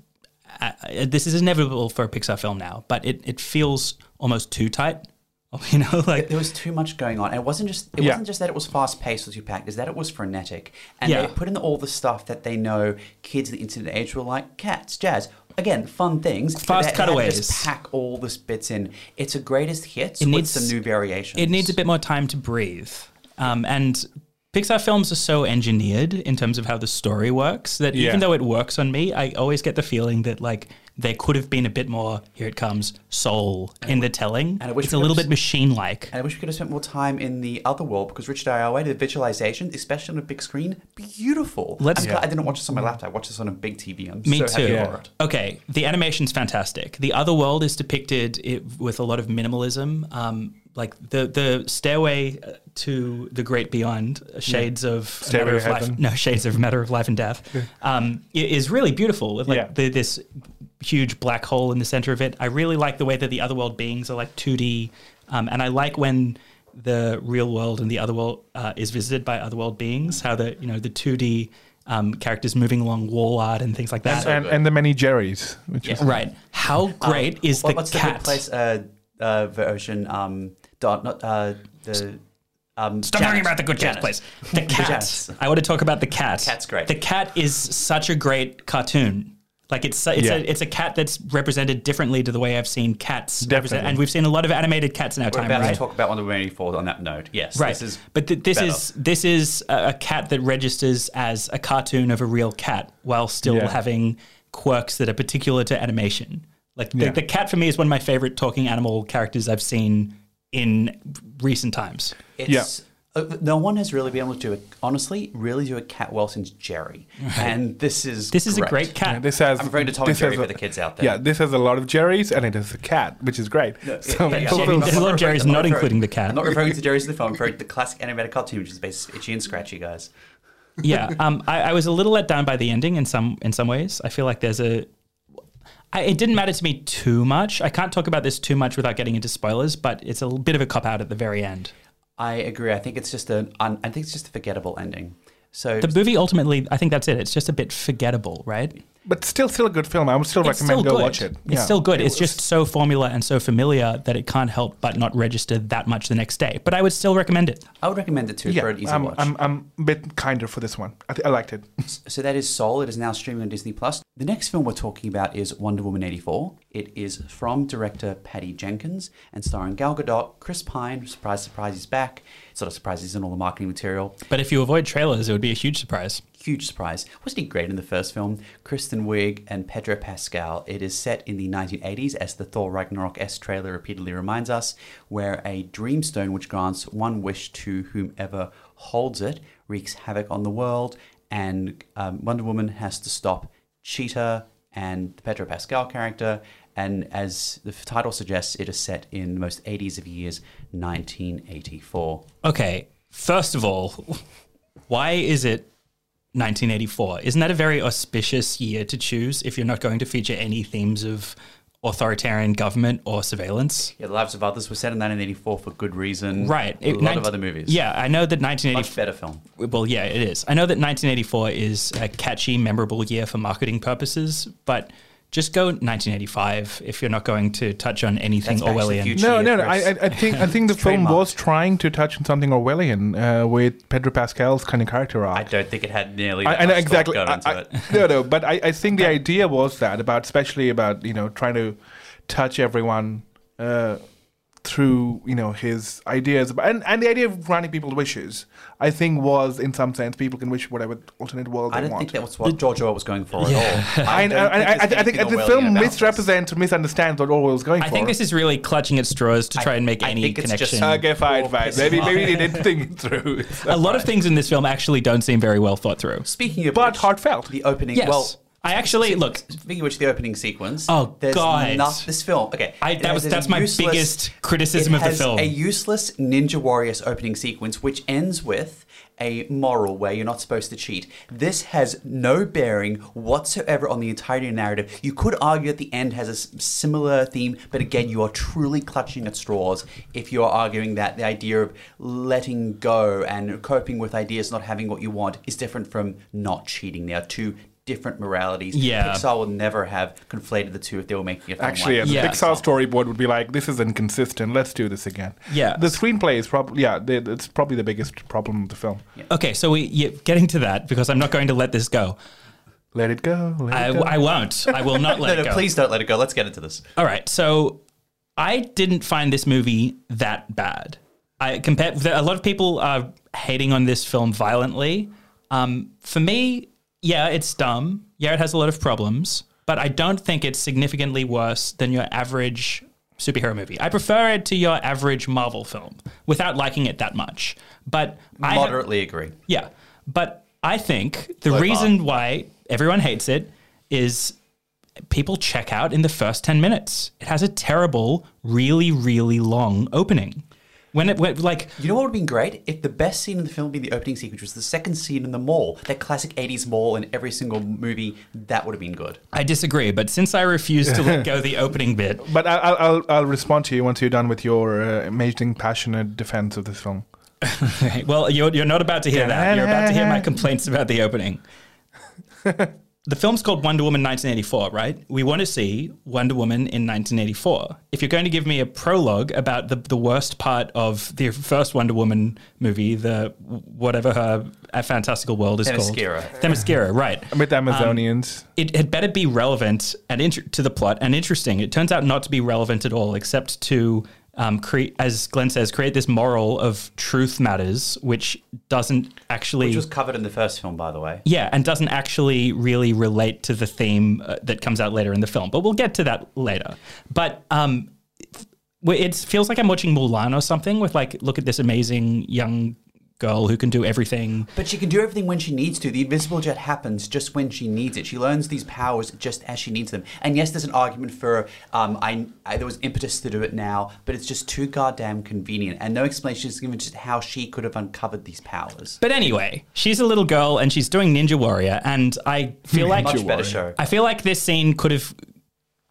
uh, this is inevitable for a Pixar film now. But it it feels almost too tight. You know, like There was too much going on, and it wasn't just it Yeah. wasn't just that it was fast paced or too packed. Is that it was frenetic, and Yeah. they put in all the stuff that they know kids of the internet age will like: cats, jazz. Again, fun things. Fast they- they had to cutaways. Just pack all this bits in. It's a greatest hits It with needs- some new variations. it needs a bit more time to breathe. Um, and Pixar films are so engineered in terms of how the story works that Yeah. even though it works on me, I always get the feeling that like there could have been a bit more. Here it comes, soul in the telling. and I wish it's a little bit machine-like. And I wish we could have spent more time in the other world because Richard Ayoade, the visualization, especially on a big screen, beautiful. Let's- I'm glad I didn't watch this on my laptop. I watched this on a big TV. I'm Me so too. happy Yeah. Okay, the animation's fantastic. The other world is depicted it, with a lot of minimalism. Um, like the the stairway to the great beyond, uh, shades of Stairway matter of to life. No, shades of matter of life and death. Um, is really beautiful. With like Yeah. the, this huge black hole in the center of it. I really like the way that the other world beings are like two D, um, and I like when the real world and the other world uh, is visited by other world beings. How the you know the two D. Um, characters moving along wall art and things like that. So and, good. and the many Jerrys, which is Right. How great Um, is what- the what's cat? the good place uh, uh, version? Um, dot, not uh, the. Um, Stop Janet. talking about the good Janet. cat's place. The cat. Janet's. I want to talk about the cat. Cat's great. The cat is such a great cartoon. Like it's it's Yeah. a it's a cat that's represented differently to the way I've seen cats represented, Definitely. and we've seen a lot of animated cats in our We're time, about right? to talk about one of the many Falls on that note. Yes, Right, This is but th- this better. is this is a, a cat that registers as a cartoon of a real cat, while still Yeah. having quirks that are particular to animation. Like the, Yeah. the cat for me is one of my favorite talking animal characters I've seen in recent times. It's, uh, no one has really been able to do it. Honestly, really do a cat well since Jerry, and this is This is a great. great cat. Yeah, this has. I'm referring to Tom and this Jerry has for the kids out there. Yeah, this has a lot of Jerry's, and it has a cat, which is great. so yeah, yeah, yeah, there's a lot of Jerry's I'm not including the cat. I'm not referring to Jerry's in the film. I'm referring to the classic animated cartoon, which is basically itchy and scratchy, guys. yeah, um, I, I was a little let down by the ending in some in some ways. I feel like there's a. I, it didn't matter to me too much. I can't talk about this too much without getting into spoilers, but it's a bit of a cop out at the very end. I agree. I think it's just a. I think it's just a forgettable ending. So The movie ultimately, I think that's it. It's just a bit forgettable, right? but still, still a good film. I would still It's recommend still go good. watch it. It's Yeah. still good. It it's was- just so formula and so familiar that it can't help but not register that much the next day. But I would still recommend it. I would recommend it too yeah. for an easy I'm, watch. I'm, I'm a bit kinder for this one. I, th- I liked it. So that is Soul. It is now streaming on Disney Plus. The next film we're talking about is Wonder Woman 84. It is from director Patty Jenkins and starring Gal Gadot, Chris Pine. Surprise, surprise, he's back. Sort of surprise he's in all the marketing material. But if you avoid trailers, it would be a huge surprise. Huge surprise. Wasn't he great in the first film? Kristen Wiig and Pedro Pascal. It is set in the 1980s, as the Thor Ragnarok S trailer repeatedly reminds us, where a dreamstone which grants one wish to whomever holds it wreaks havoc on the world, and um, Wonder Woman has to stop Cheetah and the Pedro Pascal character. And as the title suggests, it is set in the most 80s of years, 1984. Okay, first of all, why is it 1984? Isn't that a very auspicious year to choose if you're not going to feature any themes of authoritarian government or surveillance? Yeah, The Lives of Others was set in 1984 for good reason. Right. A It- lot nine- of other movies. Yeah, I know that 1984... Much better film. Well, yeah, it is. I know that 1984 is a catchy, memorable year for marketing purposes, but just go 1985 if you're not going to touch on anything That's back to the Orwellian. future. No, no, no. I, I, think I think the film was trying to touch on something Orwellian uh, with Pedro Pascal's kind of character arc. I don't think it had nearly. I, I know exactly. gone I- into I- it. no, no, but I, I think the idea was that about, especially about you know trying to touch everyone uh, through you know his ideas, about, and and the idea of granting people's wishes. I think was in some sense people can wish whatever alternate world I they don't want. think that was what George Orwell was going for Yeah. at all. I, I, don't I, I, I think the film about this. misrepresents, misunderstands what Orwell was going I for. think this is really clutching at straws to try and make I any think it's just connection. Okay, fine, Or fine. Maybe maybe they didn't think it through. It's a lot of things in this film actually don't seem very well thought through. Speaking of But which, heartfelt. The opening. Yes. Well, I actually- look- Speaking of which, the opening sequence. Oh, there's God. Not this film. Okay, I- that was- that's my useless- biggest criticism it of the film. A useless Ninja Warriors opening sequence, which ends with a moral where you're not supposed to cheat. This has no bearing whatsoever on the entirety of the narrative. You could argue at the end has a similar theme, but again, you are truly clutching at straws if you're arguing that the idea of letting go and coping with ideas not having what you want is different from not cheating. They are two different moralities. Yeah. Pixar will never have conflated the two if they were making a film. Actually, like yeah, the Yeah. Pixar storyboard would be like, "This is inconsistent. Let's do this again." Yeah. the screenplay is probably yeah, the, it's probably the biggest problem of the film. Okay, so we yeah, getting to that because I'm not going to let this go. Let it go. Let I, it go. I won't. I will not let no, it no, go. please don't let it go. Let's get into this. All right, so I didn't find this movie that bad. I compared. A lot of people are hating on this film violently. Um, for me, yeah, it's dumb. Yeah, it has a lot of problems, but I don't think it's significantly worse than your average superhero movie. I prefer it to your average Marvel film without liking it that much. But I Moderately agree. yeah, but I think the reason why everyone hates it is people check out in the first 10 minutes. It has a terrible, really, really long opening. When it went like, You know what would have been great? If the best scene in the film being the opening sequence which was the second scene in the mall, that classic 80s mall in every single movie, that would have been good. I disagree, but since I refuse to let go the opening bit, But I- I'll, I'll I'll respond to you once you're done with your uh, amazing, passionate defense of this film. well, you're, you're not about to hear that. You're about to hear my complaints about the opening. the film's called Wonder Woman 1984, right? We want to see Wonder Woman in 1984. If you're going to give me a prologue about the, the worst part of the first Wonder Woman movie, the whatever her uh, fantastical world is Themyscira. called. Themyscira, right. With Amazonians. It had better be relevant and inter- to the plot and interesting. It turns out not to be relevant at all, except to um, create, as Glenn says, create this moral of truth matters, which doesn't actually, Which was covered in the first film, by the way. yeah, and doesn't actually really relate to the theme uh, that comes out later in the film. But we'll get to that later. But um, it feels like I'm watching Mulan or something with like, look at this amazing young girl who can do everything. But she can do everything when she needs to. The invisible jet happens just when she needs it. She learns these powers just as she needs them. And yes, there's an argument for um, I, I there was impetus to do it now, but it's just too goddamn convenient, and no explanation is given just how she could have uncovered these powers. But anyway, she's a little girl and she's doing Ninja Warrior, and I feel like Much better show. I feel like this scene could have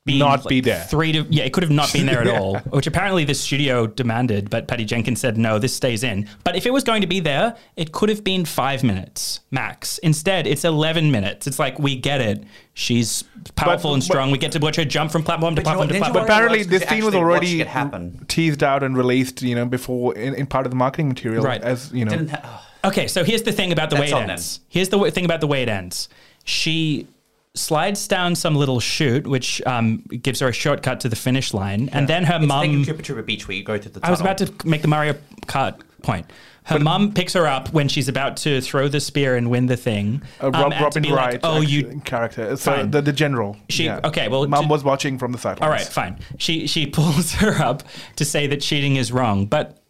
been Not like, be there. Three to yeah, it could have not been there at all, which apparently the studio demanded, but Patty Jenkins said no, this stays in. But if it was going to be there, it could have been five minutes max. Instead, it's eleven minutes. It's like we get it. She's powerful But- and but- strong. we get to watch her jump from platform to But you know platform to platform. But apparently, this because scene was already watching it happen. teased out and released, you know, before in, in part of the marketing material. Right. As you know, Didn't ha- oh, Okay, so here's the thing about the That's way it on them. ends. Here's the w- thing about the way it ends. She slides down some little chute, which um, gives her a shortcut to the finish line, and then her it's like in mum. Trooper Beach where you go through the I was about to make the Mario Kart point. Her mum picks her up when she's about to throw the spear and win the thing. uh, um, Rob, and to Robin be like, Wright, oh, you character. So Fine. the, the general. She- yeah. okay, well, mom to- was watching from the sidelines. All right, fine. She she pulls her up to say that cheating is wrong, but i-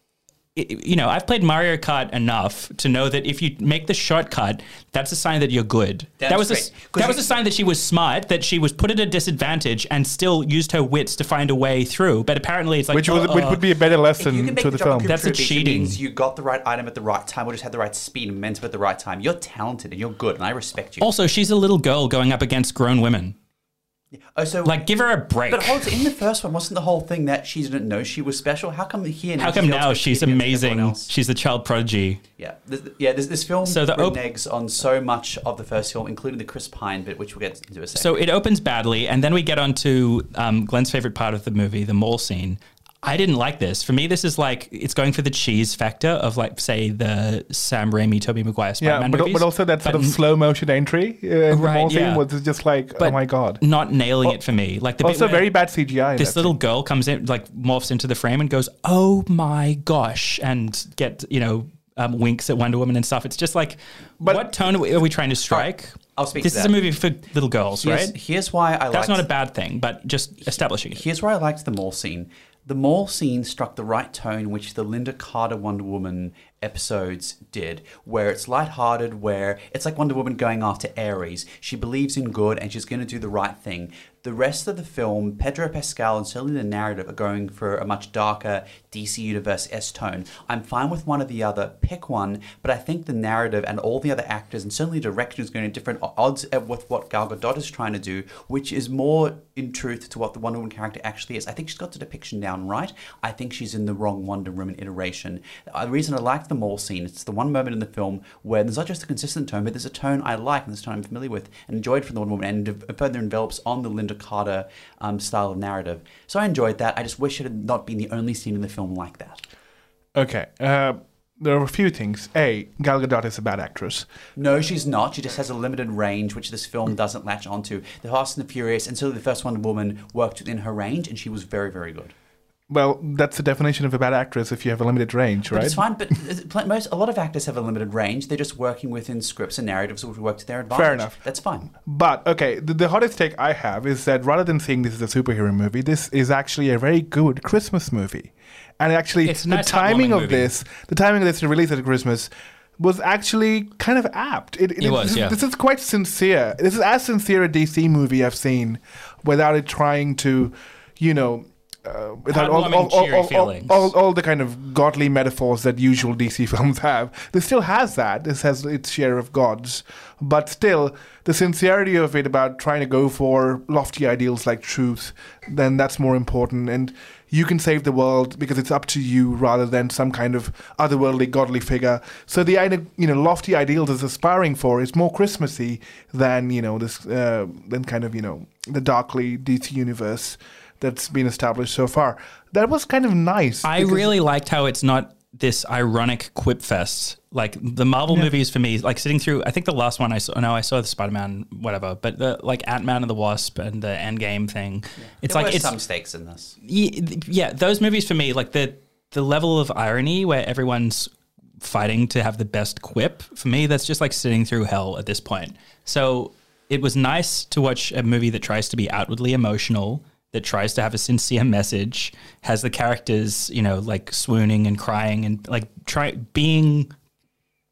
you know, I've played Mario Kart enough to know that if you make the shortcut, that's a sign that you're good. That's that was great. a, 'Cause that was a sign that she was smart, that she was put at a disadvantage and still used her wits to find a way through. But apparently, it's like Which was uh, which uh, would be a better If you lesson can make to the the jump film. That's a cheating. Means you got the right item at the right time or just had the right speed and momentum at the right time. You're talented and you're good and I respect you. Also, she's a little girl going up against grown women. Oh, so Like, give her a break. But hold on, in the first one, wasn't the whole thing that she didn't know she was special? How come here now? How come she's now she's amazing? She's a child prodigy. Yeah, this, yeah. This, this film So the op- reneges on so much of the first film, including the Chris Pine bit, which we'll get into a second. So it opens badly, and then we get on to um, Glenn's favorite part of the movie, the mall scene. I didn't like this. For me, this is like it's going for the cheese factor of like, say, the Sam Raimi, Tobey Maguire Yeah, Spider-Man but, movies. but also that sort but of slow motion entry uh, in Right, the mall scene yeah. was just like, oh my god. not nailing it for me. Like the bit Also, where very bad CGI. This little scene. girl comes in, like morphs into the frame and goes, "Oh my gosh!" and get you know um, winks at Wonder Woman and stuff. It's just like, But- what tone are we, are we trying to strike? I'll speak This to is a movie for little girls, here's, right? here's why I That's liked, not a bad thing, but just establishing it. Here's where I liked the mall scene. The mall scene struck the right tone, which the Lynda Carter Wonder Woman episodes did, where it's lighthearted, where it's like Wonder Woman going after Ares. She believes in good and she's going to do the right thing. The rest of the film, Pedro Pascal and certainly the narrative are going for a much darker DC Universe S tone. I'm fine with one or the other, pick one, but I think the narrative and all the other actors and certainly direction is going in different odds with what Gal Gadot is trying to do, which is more in truth to what the Wonder Woman character actually is. I think she's got the depiction down right. I think she's in the wrong Wonder Woman iteration. Uh, The reason I like the mall scene, it's the one moment in the film where there's not just a consistent tone, but there's a tone I like and a tone I'm familiar with and enjoyed from the Wonder Woman and further envelops on the Lynda Carter um, style of narrative. So I enjoyed that. I just wish it had not been the only scene in the film like that. Okay. Uh, there are a few things. A, Gal Gadot is a bad actress. No, she's not. She just has a limited range, which this film doesn't latch onto. The Fast and the Furious, and certainly the first Wonder Woman, worked within her range, and she was very, very good. Well, that's the definition of a bad actress if you have a limited range, But right? it's fine. But most, a lot of actors have a limited range. They're just working within scripts and narratives which work to their advantage. enough. That's fine. But okay, the, the hottest take I have is that rather than saying this is a superhero movie, this is actually a very good Christmas movie. And actually, It's the nice timing of movie. this, the timing of this release at Christmas, was actually kind of apt. It, It was, this, yeah. This is quite sincere. This is as sincere a DC movie I've seen, without it trying to, you know. Uh, without all, all, all, all, all, all, all the kind of godly metaphors that usual DC films have. This still has that. This has its share of gods. But still, the sincerity of it about trying to go for lofty ideals like truth, then that's more important. And you can save the world because it's up to you rather than some kind of otherworldly godly figure. So the idea, you know, lofty ideals is aspiring for is more Christmassy than, you know, this, uh, than kind of, you know, the darkly DC universe that's been established so far. That was kind of nice. I really liked how it's not this ironic quip fest. Like the Marvel movies for me, like sitting through. I think the last one I saw. No, I saw the Spider Man, whatever. But the like Ant Man and the Wasp and the Endgame thing. It's there like were it's some stakes in this. Ye- yeah, those movies for me, like the the level of irony where everyone's fighting to have the best quip. For me, that's just like sitting through hell at this point. So it was nice to watch a movie that tries to be outwardly emotional, that tries to have a sincere message, has the characters, you know, like swooning and crying and like try being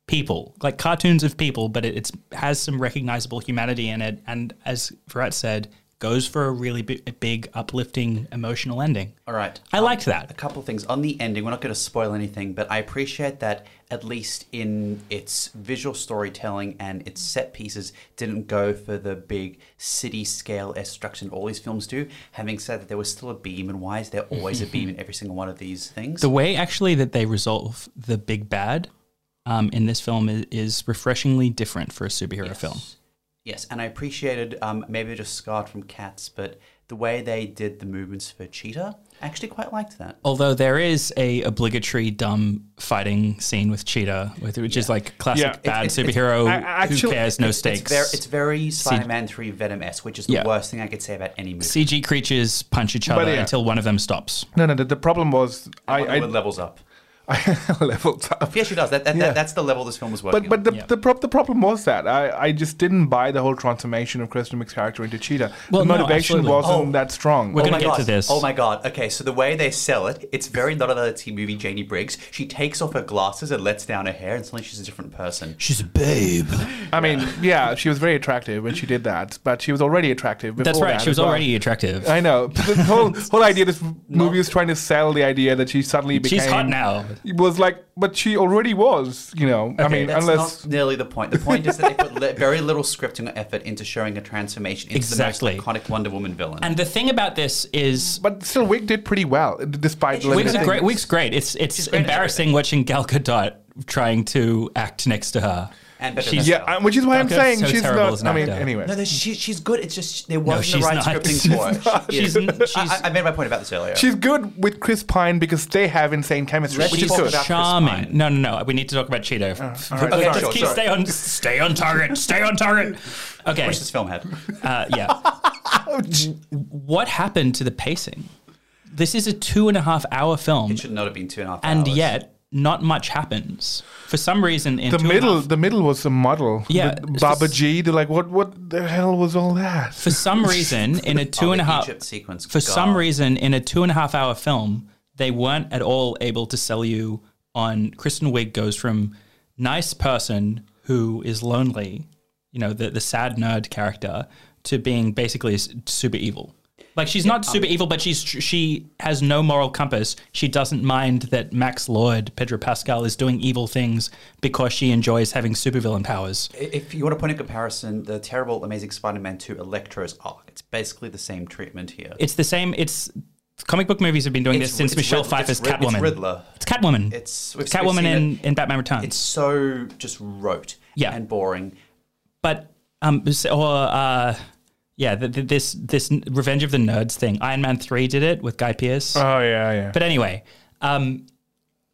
people, like cartoons of people, but it it's, has some recognizable humanity in it. And as Virat said, goes for a really big, big uplifting, emotional ending. All right. I liked that. A couple of things on the ending. We're not going to spoil anything, but I appreciate that at least in its visual storytelling and its set pieces, didn't go for the big city scale destruction all these films do. Having said that, there was still a beam, and why is there always a beam in every single one of these things? The way actually that they resolve the big bad um, in this film is, is refreshingly different for a superhero film. Yes, and I appreciated um, maybe just scarred from Cats, but the way they did the movements for Cheetah, I actually quite liked that. Although there is a obligatory dumb fighting scene with Cheetah, with, which is like classic Yeah. bad It's- it's- superhero. I- I who actually- cares? No It's- stakes. It's very, it's very Spider-Man 3 Venom-esque, which is the Yeah. worst thing I could say about any movie. CG creatures punch each other yeah. until one of them stops. No, no. The, the problem was I, Wonder I, Woman levels up. I leveled up. Yeah, she does. That, that, Yeah. that, that's the level this film was working But but the. Yeah. the, prob- the problem was that I, I just didn't buy the whole transformation of Kristen Wiig's character into Cheetah. Well, the motivation absolutely. wasn't Oh. that strong. We're Oh gonna my get god. to this. Oh my god. Okay, so the way they sell it, it's very not another teen movie Janey Briggs. She takes off her glasses and lets down her hair, and suddenly she's a different person. She's a babe. I mean, yeah, she was very attractive when she did that, but she was already attractive. That's before right. that She was well. already attractive. I know. But the whole whole idea this movie is trying to sell the idea that she suddenly became. She's hot now. It was like, but she already was. You know, I mean, That's unless not nearly the point. The point is that they put li- very little scripting or effort into showing a transformation into Exactly. the most iconic Wonder Woman villain. And the thing about this is but still, Wiig did pretty well despite. She limited Wiig's great. things. Wiig's great. It's it's great embarrassing watching Gal Gadot trying to act next to her. And better She's- than Yeah, uh, which is why I'm Gal saying so she's terrible not. as an I mean, actor. anyway. No, no, she, she's good. It's just there wasn't she's the right not. scripting for it. She's is- she's I, I made my point about this earlier. She's good with Chris Pine because they have insane chemistry, Let's which she's is talk good. about Chris charming. Pine. No, no, no. We need to talk about Cheetah. all right, okay, sorry. let's Sure, keep sure. stay on stay on target. Stay on target. Okay. wish this film had. Uh, yeah. what happened to the pacing? This is a two and a half hour film, It should not have been two and a half and hours. yet not much happens. For some reason, in The two and a middle, half- the middle was the muddle. Yeah, The Baba G. They're like, what? What the hell was all that? for some reason, in a two Oh, and the a half, Egypt sequence. for some reason, in a two and a half hour film, they weren't at all able to sell you on Kristen Wiig goes from nice person who is lonely, you know, the the sad nerd character, to being basically super evil. Like she's not super evil, but she's she has no moral compass. She doesn't mind that Max Lord, Pedro Pascal, is doing evil things because she enjoys having supervillain powers. If you want to point in comparison, the terrible Amazing Spider-Man 2 Electro's arc, it's basically the same treatment here. It's the same. It's comic book movies have been doing It's- this since Michelle Rid- Pfeiffer's it's Catwoman. It's Riddler. It's Catwoman. It's, It's Catwoman in, it. in Batman Returns. It's so just rote Yeah. and boring. but um, or uh, yeah, th th this this Revenge of the Nerds thing. Iron Man three did it with Guy Pearce. Oh yeah, yeah. but anyway, um,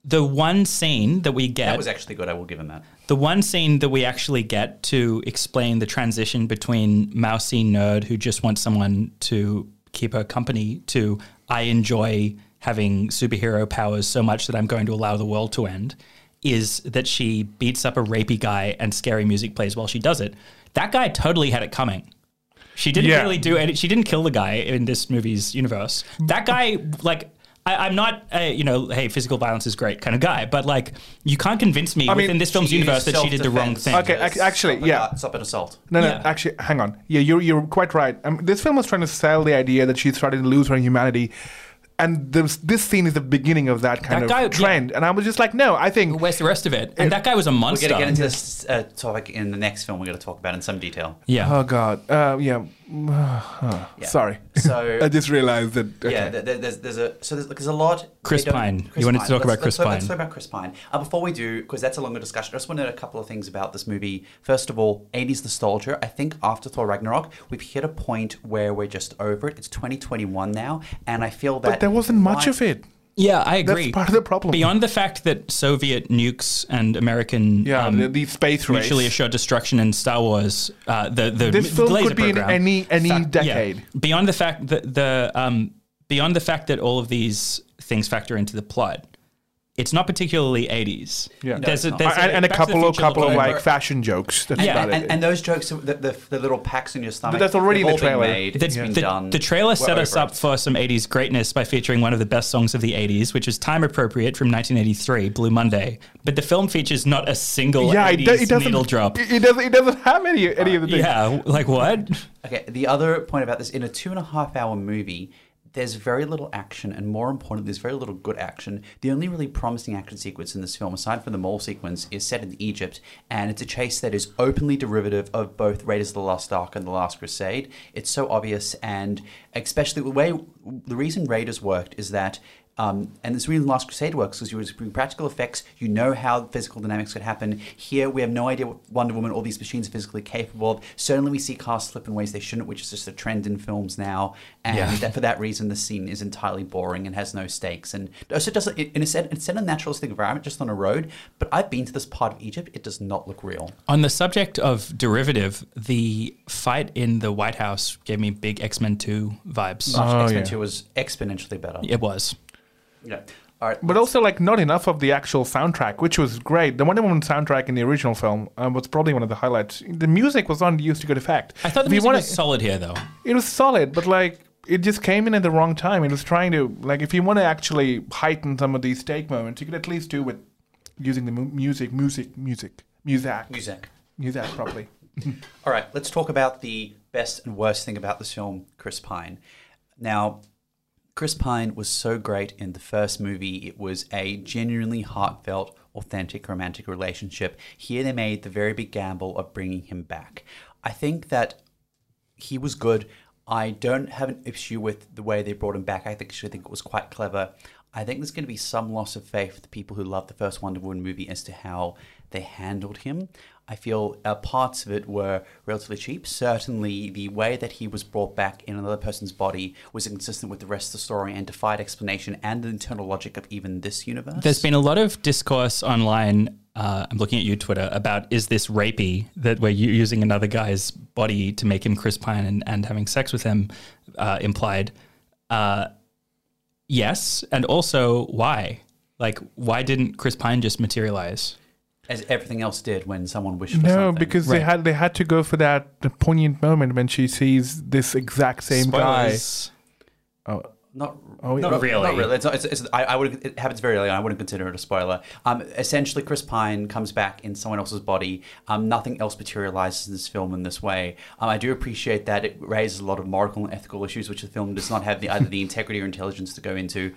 the one scene that we get That was actually good. I will give him that. the one scene that we actually get to explain the transition between mousy nerd who just wants someone to keep her company to I enjoy having superhero powers so much that I'm going to allow the world to end is that she beats up a rapey guy and scary music plays while she does it. That guy totally had it coming. She didn't Yeah. really do it. She didn't kill the guy in this movie's universe. That guy, like, I, I'm not, a, you know, hey, physical violence is great kind of guy, but like, you can't convince me I mean, within this film's universe that she did the wrong thing. Okay, ac- actually, stop an- yeah. Stop an assault. No, no, Yeah. actually, hang on. Yeah, you're you're quite right. Um, this film was trying to sell the idea that she's starting to lose her humanity, and this this scene is the beginning of that kind That of guy- trend. And I was just like, no, I think Where's the rest of it? And that guy was a monster. We're going to get into this uh, topic in the next film we're going to talk about in some detail. yeah. Oh God, uh, yeah. Yeah. Sorry, So I just realized that. Okay. Yeah, there, there's there's a so there's, there's a lot. Chris they don't- Pine. You wanted to talk Let's- about Chris let's, Pine. Let's talk about Chris Pine. Uh, before we do, because that's a longer discussion, I just wanted a couple of things about this movie. First of all, 80s nostalgia. I think after Thor Ragnarok, we've hit a point where we're just over it. It's 2021 now, and I feel that but there wasn't much of it. Yeah, I agree. That's part of the problem. Beyond the fact that Soviet nukes and American Yeah, um, the, the space race. mutually assured destruction in Star Wars, uh, the the This film could be in program, any any fact- yeah. decade. Beyond the fact that the um, beyond the fact that all of these things factor into the plot, it's not particularly 80s. Yeah. No, there's a, there's and, and a Back to couple of couple of like fashion jokes. That's Yeah, about and, it. and those jokes, the, the, the little packs in your stomach. that's already the all been trailer. Made, The, it's the- done. the trailer We're set us up it. for some 80s greatness by featuring one of the best songs of the 80s, which is time appropriate from 1983, Blue Monday. But the film features not a single yeah, it, 80s do- it doesn't. needle drop. It, it doesn't. It doesn't have any any of the things. Yeah, like what? Okay, the other point about this in a two and a half hour movie, there's very little action, and more importantly, there's very little good action. The only really promising action sequence in this film, aside from the mall sequence, is set in Egypt, and it's a chase that is openly derivative of both Raiders of the Lost Ark and The Last Crusade. It's so obvious, and especially the way the reason Raiders worked is that. Um, and this reason Last Crusade works because you were doing practical effects. You know how physical dynamics could happen. Here, we have no idea what Wonder Woman or these machines are physically capable of. Certainly, we see cars slip in ways they shouldn't, which is just a trend in films now. And Yeah. that, for that reason, the scene is entirely boring and has no stakes. And also, it doesn't. It, in a set, it's set in a naturalistic environment, just on a road. But I've been to this part of Egypt. It does not look real. On the subject of derivative, the fight in the White House gave me big X Men 2 vibes. Oh, X Men yeah. Two was exponentially better. It was. Yeah. All right. But also, like, not enough of the actual soundtrack, which was great. The Wonder Woman soundtrack in the original film uh, was probably one of the highlights. The music was not used to good effect. I thought the If music wanna- was solid here, though. It was solid, but like it just came in at the wrong time. It was trying to like if you want to actually heighten some of these stake moments, you could at least do with using the mu- music, music, music, music, Music. music properly. All right, let's talk about the best and worst thing about this film, Chris Pine. Now, Chris Pine was so great in the first movie. It was a genuinely heartfelt, authentic romantic relationship. Here they made the very big gamble of bringing him back. I think that he was good. I don't have an issue with the way they brought him back. I actually think it was quite clever. I think there's going to be some loss of faith with the people who love the first Wonder Woman movie as to how they handled him. I feel uh, parts of it were relatively cheap. Certainly, the way that he was brought back in another person's body was inconsistent with the rest of the story and defied explanation and the internal logic of even this universe. There's been a lot of discourse online. Uh, I'm looking at you, Twitter, about is this rapey that we're using another guy's body to make him Chris Pine and, and having sex with him uh, implied? Uh, yes. And also, why? Like, why didn't Chris Pine just materialize? As everything else did when someone wished for No, something. because they had they had to go for that poignant moment when she sees this exact same Spoilers. guy. Oh, Not, Oh, not, Not really. Not really. It's, it's, it's, I, I would. It happens very early on. I wouldn't consider it a spoiler. Um, essentially, Chris Pine comes back in someone else's body. Um, nothing else materializes in this film in this way. Um, I do appreciate that it raises a lot of moral and ethical issues, which the film does not have the either the integrity or intelligence to go into.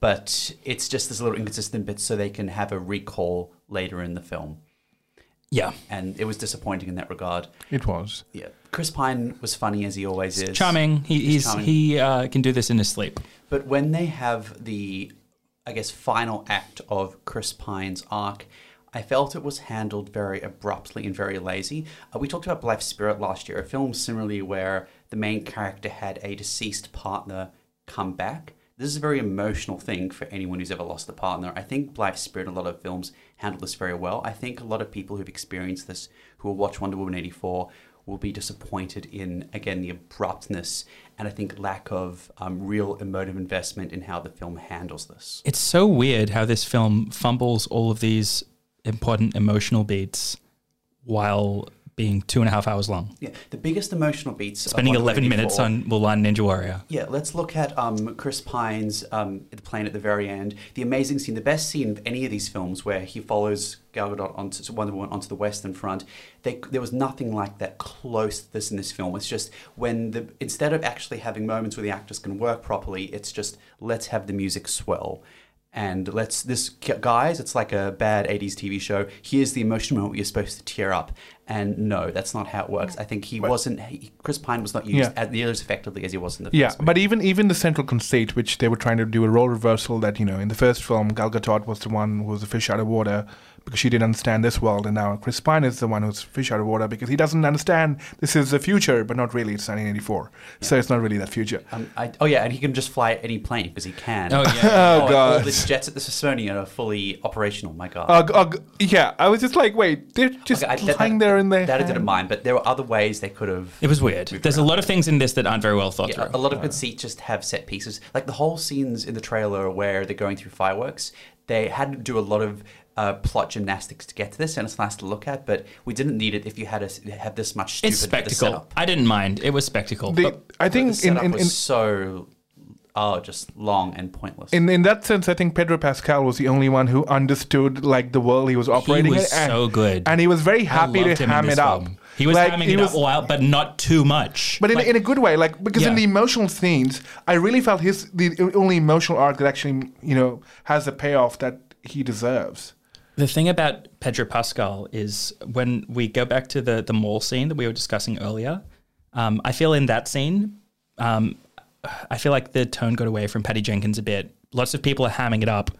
But it's just this little inconsistent bit, so they can have a recall later in the film, Yeah. and it was disappointing in that regard. it was. Yeah, Chris Pine was funny as he always is. Charming. He, He's he's, charming. he uh, can do this in his sleep. But when they have the, I guess, final act of Chris Pine's arc, I felt it was handled very abruptly and very lazy. Uh, we talked about Blithe Spirit last year, a film similarly where the main character had a deceased partner come back. This is a very emotional thing for anyone who's ever lost a partner. I think Blithe Spirit and a lot of films handle this very well. I think a lot of people who've experienced this, who will watch Wonder Woman 84, will be disappointed in, again, the abruptness and I think lack of um, real emotive investment in how the film handles this. It's so weird how this film fumbles all of these important emotional beats while being two and a half hours long. Yeah, the biggest emotional beats. Spending 11 minutes on Mulan Ninja Warrior. Yeah, let's look at um, Chris Pine's um, the plane at the very end. The amazing scene, the best scene of any of these films, where he follows Gal Gadot onto Wonder Woman onto the Western Front. They, there was nothing like that close to this in this film. It's just when the instead of actually having moments where the actors can work properly, it's just let's have the music swell. And let's this guys, it's like a bad '80s TV show. Here's the emotional moment you're supposed to tear up, and no, that's not how it works. I think he wasn't. He, Chris Pine was not used Yeah. as nearly as effectively as he was in the first. Yeah, first but even even the central conceit, which they were trying to do a role reversal, that you know, in the first film, Gal Gadot was the one who was a fish out of water because she didn't understand this world, and now Chris Pine is the one who's fish out of water because he doesn't understand this is the future, but not really. It's 1984, so it's not really that future. Um, I, oh yeah, and he can just fly any plane because he can. Oh, yeah. Oh, all God. the jets at the Smithsonian are fully operational. My God. Uh, uh, yeah, I was just like, wait, they're just Okay, I- that- lying that- there in their That I didn't mind, but there were other ways they could have. It was weird. moved There's a lot of things in this that aren't very well thought Yeah, through. a lot of conceits just have set pieces. Like the whole scenes in the trailer where they're going through fireworks, they had to do a lot of uh, plot gymnastics to get to this, and it's nice to look at. But we didn't need it if you had a, have this much stupid It's spectacle. setup. I didn't mind. It was spectacle. The, but I But think the setup in, was in, so oh, just long and pointless. in in that sense, I think Pedro Pascal was the only one who understood like the world he was operating He was in, and, so good. and he was very happy to ham this it up. film. He was Like, hamming he it was- up a while, but not too much. But in, Like, in a good way, like because in the emotional scenes, I really felt his the only emotional arc that actually you know has the payoff that he deserves. The thing about Pedro Pascal is when we go back to the the mall scene that we were discussing earlier. Um, I feel in that scene, um, I feel like the tone got away from Patty Jenkins a bit. Lots of people are hamming it up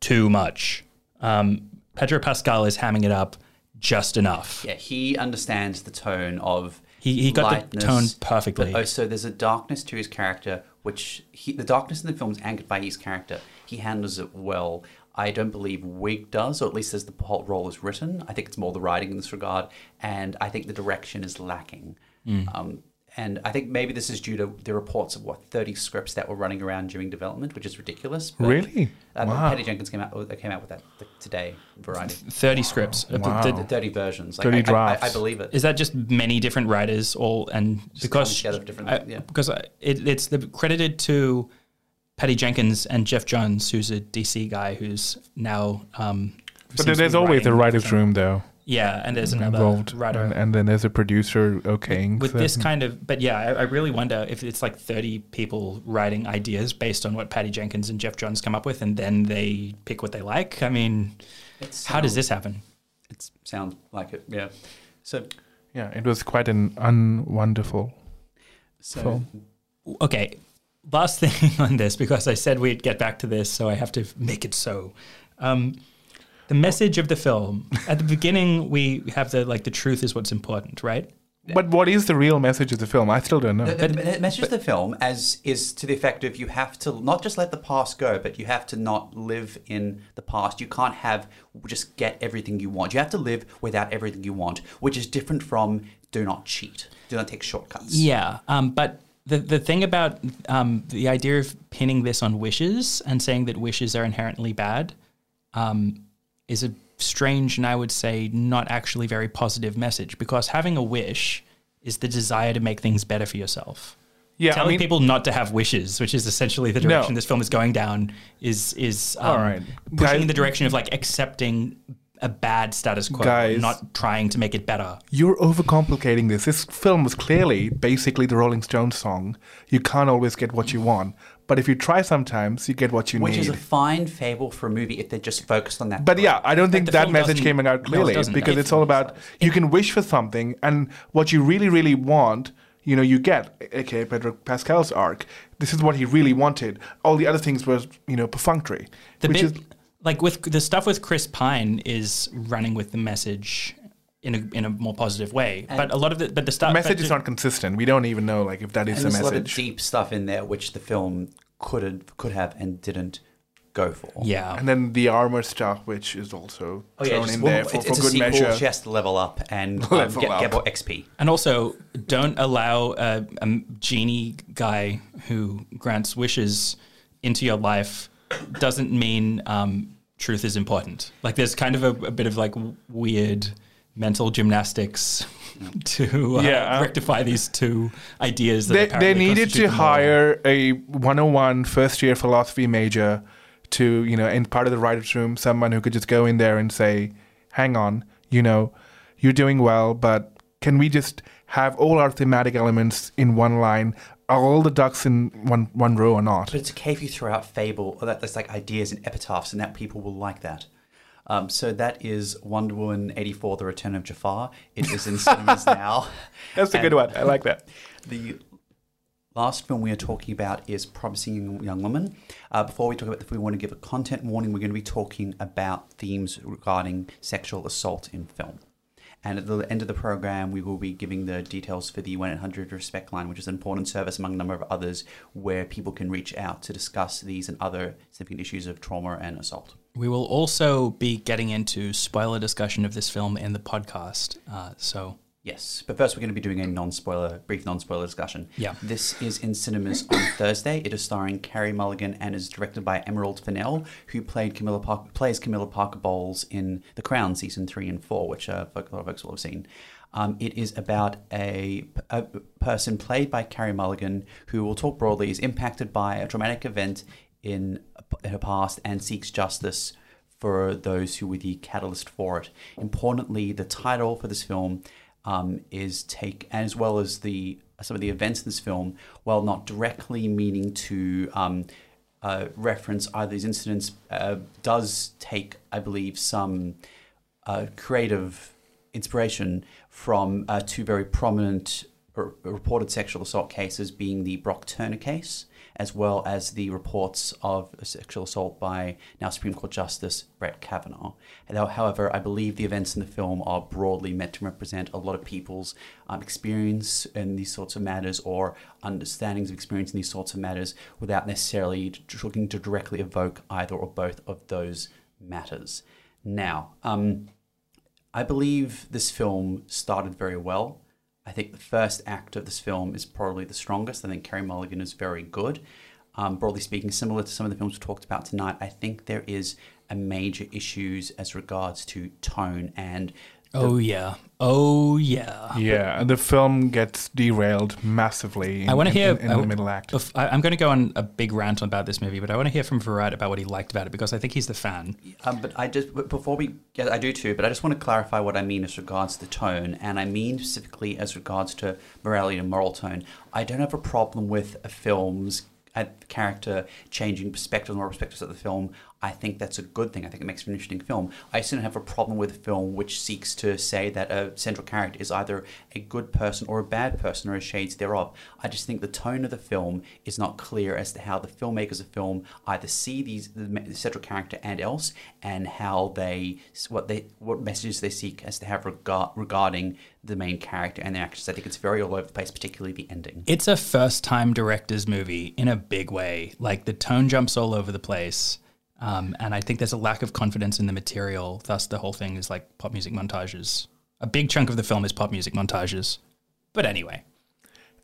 too much. Um, Pedro Pascal is hamming it up just enough. yeah, he understands the tone of He- he got the tone perfectly. But also, there's a darkness to his character, which he, the darkness in the film is anchored by his character. He handles it well. I don't believe Wiig does, or at least as the whole role is written. I think it's more the writing in this regard, and I think the direction is lacking. Hmm. Um, and I think maybe this is due to the reports of what 30 scripts that were running around during development, which is ridiculous. Really? Uh, Wow. Patty Jenkins came out. They came out with that th- today. Variety. 30 scripts. Uh, Wow. the- The 30 versions. Like, 30 I- drafts. I, I believe it. Is that just many different writers all and because together different- I- yeah. because it, it's the, credited to Patty Jenkins and Jeff Johns, who's a DC guy who's now. Um, But there's always writing a writer's room though Yeah, and there's another involved, writer. and, and then there's a producer okaying. with so- this kind of, but yeah, I, I really wonder if it's like 30 people writing ideas based on what Patty Jenkins and Jeff Johns come up with, and then they pick what they like. I mean, It's, how does this happen? It sounds like it. Yeah. So, yeah, it was quite an unwonderful. so Film. okay, last thing on this because I said we'd get back to this, so I have to make it so. Um, the message of the film at the beginning, we have the like the truth is what's important, right? But what is the real message of the film? I still don't know. the, the, the message of the film as is to the effect of you have to not just let the past go, but you have to not live in the past. You can't have just get everything you want. You have to live without everything you want, which is different from do not cheat, do not take shortcuts. Yeah, um, but the the thing about um, the idea of pinning this on wishes and saying that wishes are inherently bad um, is a strange and I would say not actually very positive message because having a wish is the desire to make things better for yourself. yeah, I Telling mean, people not to have wishes, which is essentially the No. direction this film is going down, is is um, All right. pushing in the direction of like accepting a bad status quo, Guys- not trying to make it better. You're overcomplicating this. This film was clearly basically the Rolling Stones song. You can't always get what you want, but if you try sometimes, you get what you Which need. Which is a fine fable for a movie if they're just focused on that. but yeah, I don't think that message came out no, clearly doesn't. because It- it's all about you can wish for something and what you really, really want, you know, you get. Okay, Pedro Pascal's arc. This is what he really wanted. All the other things were, you know, perfunctory. The which bit, is like with the stuff with Chris Pine is running with the message in a in a more positive way. but a lot of the but the stuff the message but is not consistent. We don't even know like if that is and the there's a lot of deep stuff in there which the film could have, could have and didn't go for. Yeah, And then the armor stuff, which is also Oh yeah, thrown just, in well, there for, it's, for it's a good sequel. measure. She has to level up and um, Level get, get more XP. and also don't allow a, a genie guy who grants wishes into your life. Doesn't mean um, truth is important. Like there's kind of a, a bit of like weird mental gymnastics to uh, Yeah. rectify these two ideas. That they, they needed to hire a 101 first year philosophy major to you know in part of the writers room someone who could just go in there and say hang on you know you're doing well but can we just have all our thematic elements in one line are all the ducks in one one row or not But it's okay if you throw out fable or that there's like ideas and epitaphs, and that people will like that. Um, so that is Wonder Woman '84: The Return of Jafar. It is in cinemas now. that's a good one i like that The last film we are talking about is Promising Young- Woman. Uh, before we talk about if we want to give a content warning, we're going to be talking about themes regarding sexual assault in film. And at the end of the program, we will be giving the details for the 1 800 Respect line, which is an important service among a number of others where people can reach out to discuss these and other significant issues of trauma and assault. We will also be getting into spoiler discussion of this film in the podcast. Uh, so Yes, but first we're going to be doing a non-spoiler, brief non-spoiler discussion. Yeah. This is in cinemas on Thursday. It is starring Carey Mulligan and is directed by Emerald Fennell, who played Camilla Parker, plays Camilla Parker Bowles in The Crown season three and four, which uh, a lot of folks will have seen. Um, it is about a, a person played by Carey Mulligan, who we'll talk broadly is impacted by a traumatic event in her past and seeks justice for those who were the catalyst for it. Importantly, the title for this film um, is take as well as the some of the events in this film, while not directly meaning to um, uh, reference either these incidents, uh, does take, I believe, some uh, creative inspiration from uh, two very prominent reported sexual assault cases, being the Brock Turner case as well as the reports of a sexual assault by now Supreme Court Justice Brett Kavanaugh. However, I believe the events in the film are broadly meant to represent a lot of people's um, experience in these sorts of matters or understandings of experience in these sorts of matters without necessarily looking to directly evoke either or both of those matters. Now, um, I believe this film started very well. I think the first act of this film is probably the strongest. I think Carey Mulligan is very good. Um, broadly speaking, similar to some of the films we talked about tonight, I think there is a major issues as regards to tone and Oh yeah. Oh yeah. Yeah, the film gets derailed massively. In, I want to hear in, in, the middle act. I, am going to go on a big rant about this movie, but I want to hear from Virat about what he liked about it because I think he's the fan. Um, but I just before we, yeah, I do too. But I just want to clarify what I mean as regards to the tone, and I mean specifically as regards to morality and moral tone. I don't have a problem with a film's a character changing perspectives, moral perspectives of the film. I think that's a good thing. I think it makes for an interesting film. I still have a problem with a film which seeks to say that a central character is either a good person or a bad person or a shades thereof. I just think the tone of the film is not clear as to how the filmmakers of film either see these the central character and else, and how they what they what messages they seek as to have regard, regarding the main character and the actors. I think it's very all over the place, particularly the ending. It's a first time director's movie in a big way. Like the tone jumps all over the place. Um, and I think there's a lack of confidence in the material. Thus, the whole thing is like pop music montages. A big chunk of the film is pop music montages. But anyway.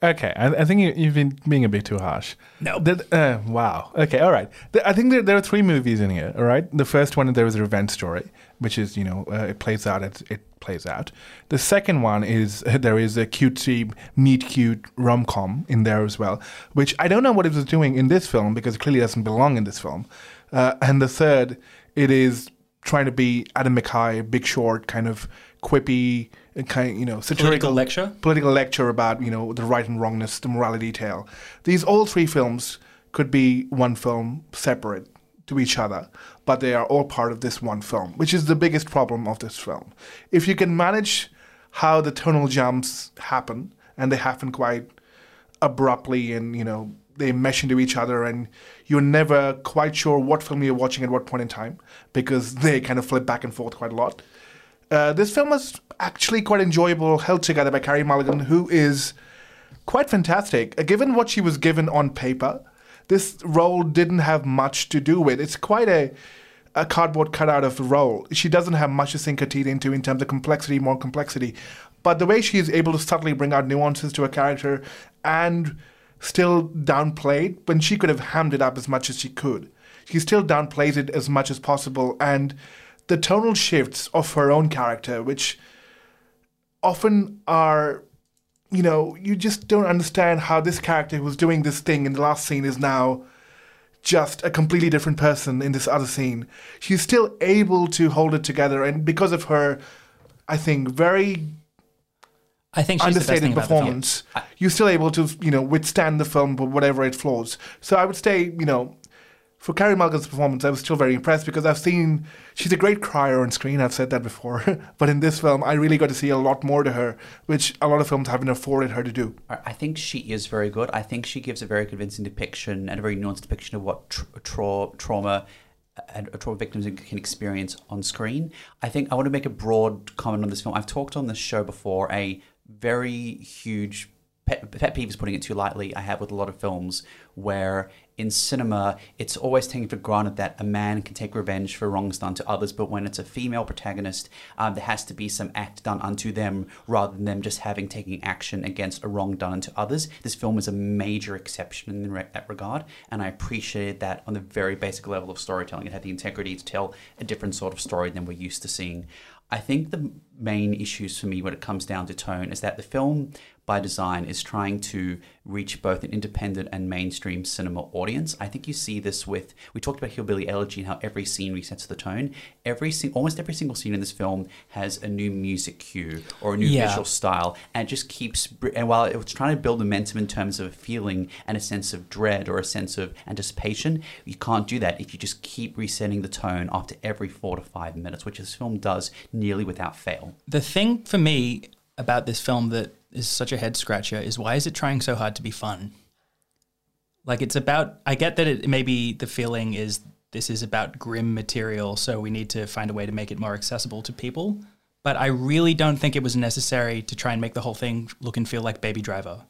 Okay, I, I think you, have been being a bit too harsh. No. uh, wow. Okay, all right. The, I think there, there, are three movies in here, all right? The first one, there is a revenge story, which is, you know, uh, it plays out, it, it plays out. The second one is uh, there is a cutesy, meet cute rom com in there as well, which I don't know what it was doing in this film because it clearly doesn't belong in this film. Uh, and the third, it is trying to be Adam McKay, Big Short, kind of quippy, uh, kind of, you know, satirical political lecture, political lecture about you know the right and wrongness, the morality tale. These all three films could be one film separate to each other, but they are all part of this one film, which is the biggest problem of this film. If you can manage how the tonal jumps happen, and they happen quite abruptly and you know they mesh into each other and you're never quite sure what film you're watching at what point in time because they kind of flip back and forth quite a lot. Uh, this film was actually quite enjoyable, held together by Carey Mulligan, who is quite fantastic. Uh, given what she was given on paper, this role didn't have much to do with. It's quite a a cardboard cutout of the role. She doesn't have much to sink her teeth into in terms of complexity, more complexity. But the way she is able to subtly bring out nuances to a character and still downplayed when she could have hammed it up as much as she could. She still downplays it as much as possible, and the tonal shifts of her own character, which often are, you know, you just don't understand how this character who was doing this thing in the last scene is now just a completely different person in this other scene. She's still able to hold it together, and because of her, I think, very I think understated performance, you're still able to you know withstand the film for whatever it flaws. So I would say you know for Carey Mulligan's performance, I was still very impressed because I've seen she's a great crier on screen. I've said that before, but in this film, I really got to see a lot more to her, which a lot of films haven't afforded her to do. I think she is very good. I think she gives a very convincing depiction and a very nuanced depiction of what tra- tra- trauma uh, and uh, trauma victims can experience on screen. I think I want to make a broad comment on this film. I've talked on this show before. A very huge pet, pet peeve is putting it too lightly. I have with a lot of films where in cinema it's always taken for granted that a man can take revenge for wrongs done to others, but when it's a female protagonist, um, there has to be some act done unto them rather than them just having taking action against a wrong done unto others. This film is a major exception in that regard, and I appreciated that on the very basic level of storytelling. It had the integrity to tell a different sort of story than we're used to seeing. I think the main issues for me when it comes down to tone is that the film by design is trying to reach both an independent and mainstream cinema audience. I think you see this with we talked about Hillbilly Elegy and how every scene resets the tone. Every almost every single scene in this film has a new music cue or a new Yeah. visual style, and it just keeps. And while it's trying to build momentum in terms of a feeling and a sense of dread or a sense of anticipation, you can't do that if you just keep resetting the tone after every four to five minutes, which this film does nearly without fail. The thing for me about this film that is such a head scratcher is why is it trying so hard to be fun? Like it's about I get that it maybe the feeling is this is about grim material, so we need to find a way to make it more accessible to people. But I really don't think it was necessary to try and make the whole thing look and feel like Baby Driver.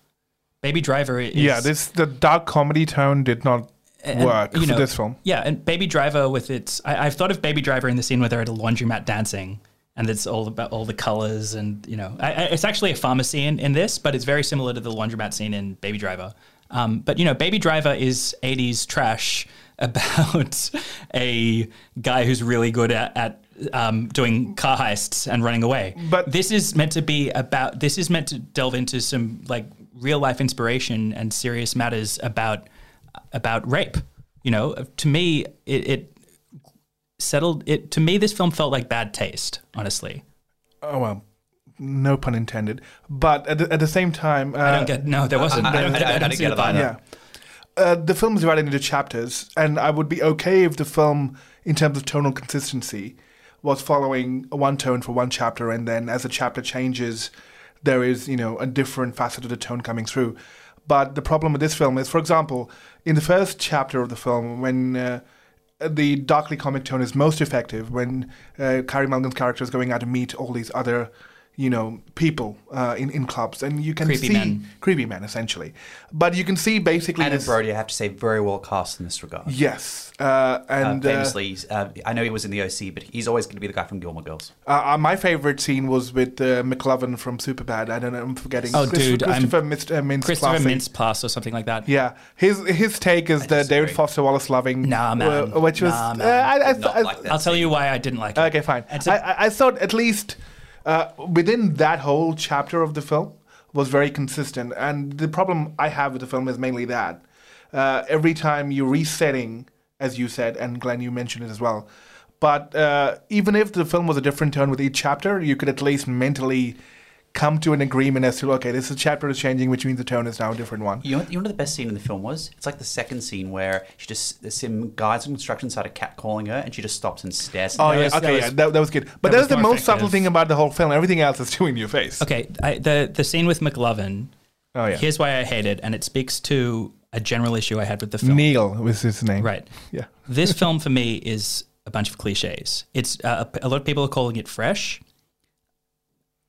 Baby Driver is yeah, this the dark comedy tone did not and, work you for know, this film. Yeah, and Baby Driver with its I, I've thought of Baby Driver in the scene where they're at a laundromat dancing, and it's all about all the colors and you know, I, I, it's actually a pharmacy in, in this, but it's very similar to the laundromat scene in Baby Driver. Um, but you know, Baby Driver is '80s trash about a guy who's really good at, at um, doing car heists and running away. But- this is meant to be about. This is meant to delve into some like real life inspiration and serious matters about about rape. You know, to me, it, it settled. It to me, this film felt like bad taste. Honestly, Oh well, no pun intended. But at the, at the same time, uh, I don't get. No, there wasn't. I- I- I- I don't didn't get the it either. Yeah. Uh, the film is divided into chapters, and I would be okay if the film, in terms of tonal consistency, was following one tone for one chapter, and then as the chapter changes, there is you know a different facet of the tone coming through. But the problem with this film is, for example, in the first chapter of the film, when uh, the darkly comic tone is most effective, when uh, Carey Mulligan's character is going out to meet all these other, you know, people uh, in in clubs, and you can Creepy see men. creepy men essentially. But you can see basically Adam this- Brody, I have to say, very well cast in this regard. Yes, uh, and uh, uh, famously, uh, I know he was in the OC, but he's always going to be the guy from Gilmore Girls. uh, uh, my favorite scene was with uh, McLovin from Superbad. I don't know, I'm forgetting. Oh, dude, I'm- Christopher Mist- uh, Mintz Christopher Plasse. Mintz Pass or something like that. Yeah, his his take is the disagree. David Foster Wallace loving. Nah, man. uh, which was Nah, uh, man. I, I, Not I, like that. I'll tell you why I didn't like it. Okay, fine. It's I, a- I, I thought at least uh, within that whole chapter of the film was very consistent. And the problem I have with the film is mainly that uh, every time you're resetting, as you said, and Glenn, you mentioned it as well. But uh, even if the film was a different tone with each chapter, you could at least mentally come to an agreement as to okay, this is chapter is changing, which means the tone is now a different one. You know, you know what the best scene in the film was? It's like the second scene where she just some guys on construction started catcalling her, and she just stops and stares. Oh them. yeah, was- okay, that yeah, was- that, that was good. But that that's was the more most subtle thing about the whole film. Everything else is too in your face. Okay, I, the the scene with McLovin. Oh yeah. Here's why I hate it, and it speaks to a general issue I had with the film. Neil was his name. Right. Yeah. This film for me is a bunch of cliches. It's uh, a lot of people are calling it fresh.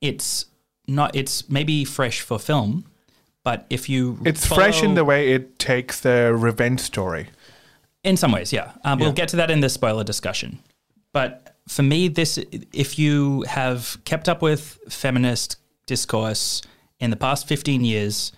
It's not. It's maybe fresh for film, but if you It's fresh in the way it takes the revenge story. In some ways, yeah. Um, We'll get to that in the spoiler discussion. But for me, this if you have kept up with feminist discourse in the past 15 years,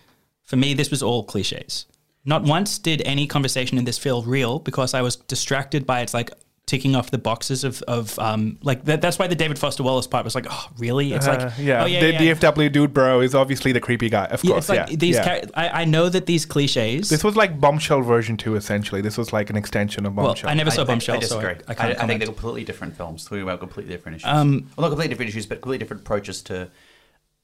for me, this was all cliches. Not once did any conversation in this feel real because I was distracted by its like ticking off the boxes of, of um, like that, that's why the David Foster Wallace part was like, oh, really? It's like, Uh, yeah, oh, yeah, the yeah. DFW dude bro is obviously the creepy guy. Of Yeah, course, it's like yeah. these. yeah. char- I, I know that these cliches. this was like Bombshell version two, essentially. This was like an extension of well, Bombshell. I never saw I, Bombshell, I, disagree. so I, I I, can't I think they're completely different films, talking about completely different issues. Um, well, not completely different issues, but completely different approaches to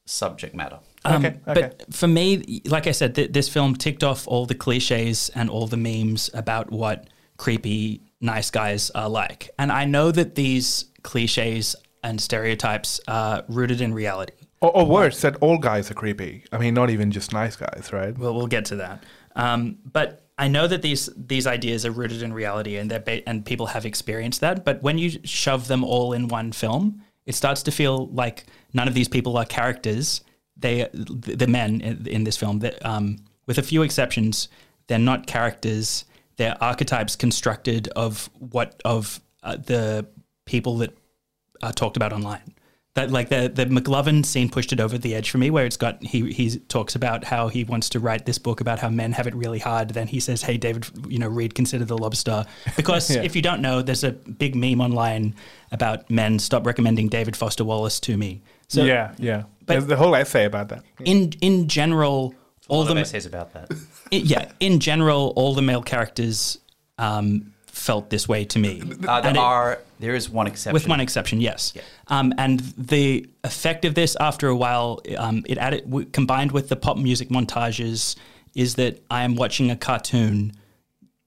subject matter. Um, Okay, okay. But for me, like I said, th- this film ticked off all the cliches and all the memes about what creepy nice guys are like. And I know that these cliches and stereotypes are rooted in reality. or, or worse, that all guys are creepy. I mean, not even just nice guys, right? Well, we'll get to that. Um, but I know that these these ideas are rooted in reality, and they're ba- and people have experienced that. But when you shove them all in one film, it starts to feel like none of these people are characters. they the the men in, in this film that um, with a few exceptions they're not characters they're archetypes constructed of what of uh, the people that are talked about online that like the the McLovin scene pushed it over the edge for me where it's got he he talks about how he wants to write this book about how men have it really hard then he says hey David you know read consider the lobster because Yeah. if you don't know there's a big meme online about men stop recommending David Foster Wallace to me so yeah, yeah. but- There's the whole essay about that. in in general all the essays about that. yeah in general all the male characters um, felt this way to me Uh, there it- are there is one exception. with one exception, yes. Um, and the effect of this, after a while, um, it added w- combined with the pop music montages, is that I am watching a cartoon.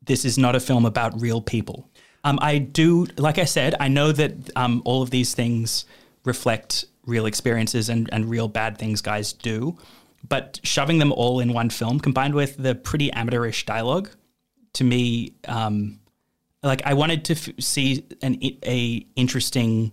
This is not a film about real people. Um, I do, like I said, I know that um, all of these things reflect real experiences and, and real bad things guys do. But shoving them all in one film, combined with the pretty amateurish dialogue, to me, um, like I wanted to f- see an a interesting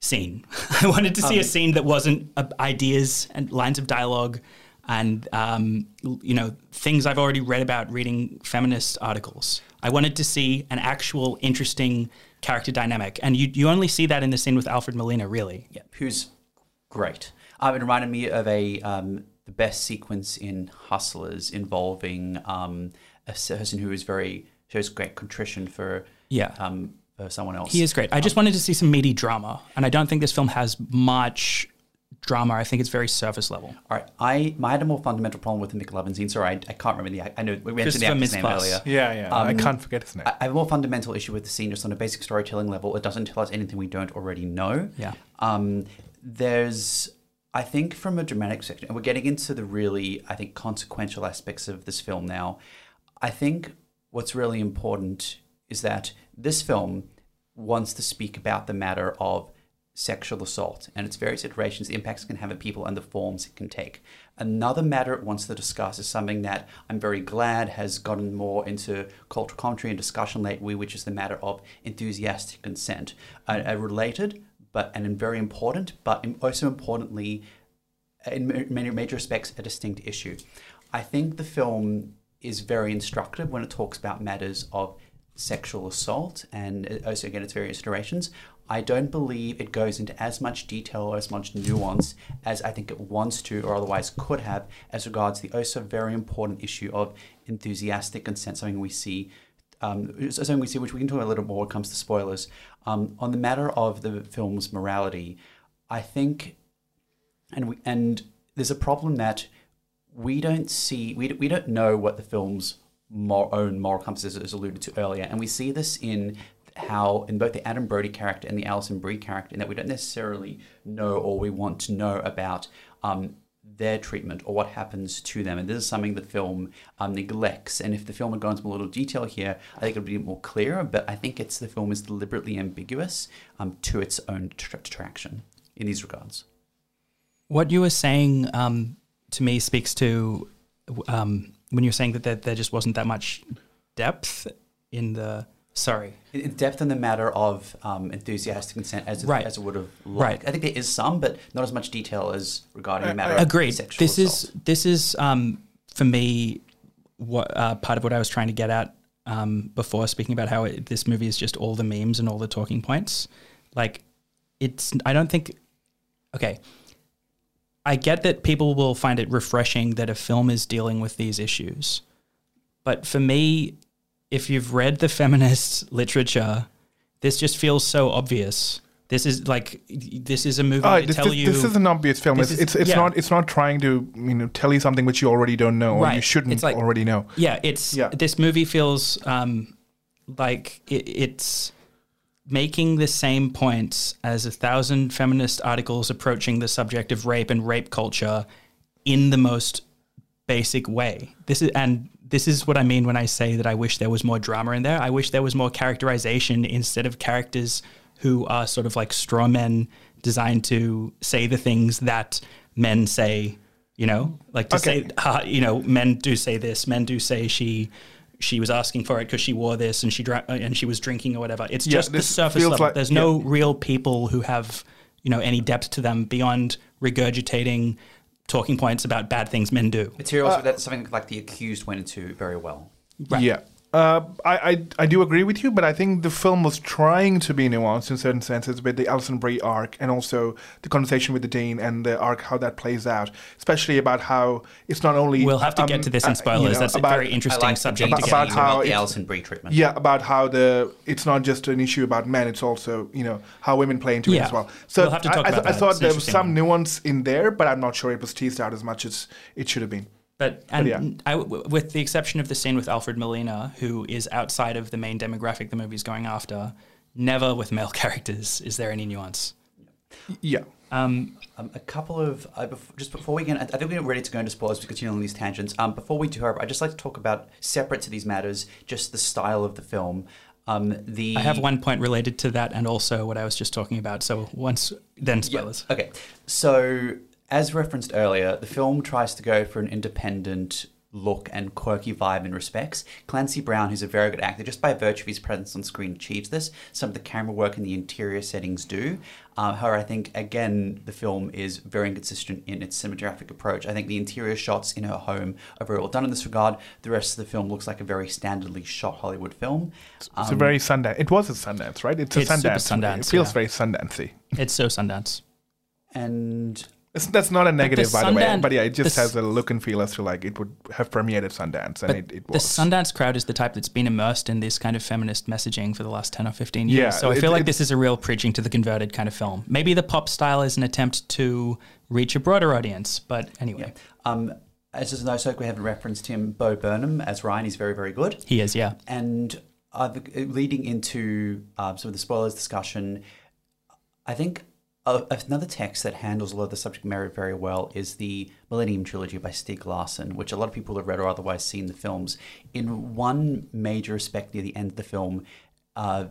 scene. I wanted to see a scene that wasn't uh, ideas and lines of dialogue and um, you know things I've already read about reading feminist articles. I wanted to see an actual interesting character dynamic, and you you only see that in the scene with Alfred Molina, really. Yeah, who's great. Um, it reminded me of a um, the best sequence in Hustlers involving um, a person who is very shows great contrition for Yeah. um, for someone else. He is great. I just wanted to see some meaty drama, and I don't think this film has much drama. I think it's very surface level. All right, I, I had a more fundamental problem with the McLovin scene. Sorry, I, I can't remember the. act- I know we mentioned the Christopher actor's name earlier. Yeah, yeah. I Um, can't forget his name. I I have a more fundamental issue with the scene just on a basic storytelling level. It doesn't tell us anything we don't already know. Yeah. Um, there's, I think, from a dramatic section, and we're getting into the really, I think, consequential aspects of this film now. I think what's really important is that this film wants to speak about the matter of sexual assault and its various iterations, the impacts it can have on people, and the forms it can take. Another matter it wants to discuss is something that I'm very glad has gotten more into cultural commentary and discussion lately, which is the matter of enthusiastic consent. A, a related, but and very important, but also importantly, in many major respects, a distinct issue. I think the film is very instructive when it talks about matters of sexual assault and uh, also again its various iterations. I don't believe it goes into as much detail or as much nuance as I think it wants to or otherwise could have as regards the also very important issue of enthusiastic consent, something we see um, something we see, which we can talk a little more when it comes to spoilers. Um, on the matter of the film's morality, I think, and we, and there's a problem that we don't see, we, we don't know what the film's mor- own moral compass is, as alluded to earlier, and we see this in how in both the Adam Brody character and the Alison Brie character, in that we don't necessarily know or we want to know about um, their treatment or what happens to them. And this is something the film um, neglects. And if the film had gone into a little detail here, I think it would be more clear. But I think it's the film is deliberately ambiguous um, to its own detra- detraction in these regards. What you were saying um, to me speaks to um, when you're saying that there, there just wasn't that much depth in the. Sorry. In in depth in the matter of um, enthusiastic consent as it, Right. as it would have liked. Right. I think there is some, but not as much detail as regarding the matter of Agreed. sexual This assault. is this is um, for me what uh, part of what I was trying to get at um, before speaking about how it, this movie is just all the memes and all the talking points. Like it's I don't think okay. I get that people will find it refreshing that a film is dealing with these issues. But for me, if you've read the feminist literature, this just feels so obvious. This is like this is a movie Oh, to this, tell this, you this is an obvious film. It's is- it's, it's yeah. not it's not trying to you know tell you something which you already don't know or you shouldn't like- already know. Yeah, it's Yeah. this movie feels um, like it, it's making the same points as a thousand feminist articles approaching the subject of rape and rape culture in the most basic way. This is and this is what I mean when I say that I wish there was more drama in there. I wish there was more characterization instead of characters who are sort of like straw men designed to say the things that men say, you know, like to Okay. say uh, you know, men do say this, men do say she she was asking for it because she wore this and she drank and she was drinking or whatever. It's Yeah, just the surface level. like- There's no real people who have you know any depth to them beyond regurgitating talking points about bad things men do. Materials uh, that something like the accused went into very well. Right. Yeah. Uh, I, I I do agree with you, but I think the film was trying to be nuanced in certain senses with the Alison Brie arc and also the conversation with the Dean and the arc how that plays out, especially about how it's not only We'll have to um, get to this uh, in you spoilers. know, That's a very interesting like subject the to get about into. how about the Alison Brie treatment. Yeah, about how the it's not just an issue about men; it's also you know how women play into it as well. So We'll have to talk I, I, about I that. thought It's there was some one. nuance in there, but I'm not sure it was teased out as much as it should have been. But and yeah. I, with the exception of the scene with Alfred Molina, who is outside of the main demographic the movie's going after, never with male characters is there any nuance. Yeah. Um, Um, a couple of uh, bef- just before we get, I think we're ready to go into spoilers to continue on these tangents. Um, before we do, however, I'd just like to talk about separate to these matters, just the style of the film. Um, the I have one point related to that, and also what I was just talking about. So once then spoilers. Okay, so as referenced earlier, the film tries to go for an independent look and quirky vibe in respects. Clancy Brown, who's a very good actor, just by virtue of his presence on screen, achieves this. Some of the camera work and the interior settings do. Uh, however, I think again the film is very inconsistent in its cinematographic approach. I think the interior shots in her home are very well done in this regard. The rest of the film looks like a very standardly shot Hollywood film. It's Um, a very Sundance. It was a Sundance, right? It's a It's super Sundance. movie. Sundance, It feels yeah. very Sundancey. It's so Sundance. and It's, that's not a negative, by the way. But yeah, it just the has a look and feel as to like it would have premiered at Sundance, and But it, it the. Sundance crowd is the type that's been immersed in this kind of feminist messaging for the last 10 or 15 years. Yeah, so I it- feel like this is a real preaching to the converted kind of film. Maybe the pop style is an attempt to reach a broader audience, but anyway, um, as just no so we haven't referenced him, Bo Burnham as Ryan. He's very very good. he is, yeah. And uh, leading into uh, some of the spoilers discussion, I think uh, another text that handles a lot of the subject matter very well is the Millennium Trilogy by Stieg Larsson, which a lot of people have read or otherwise seen the films. In one major respect near the end of the film, uh,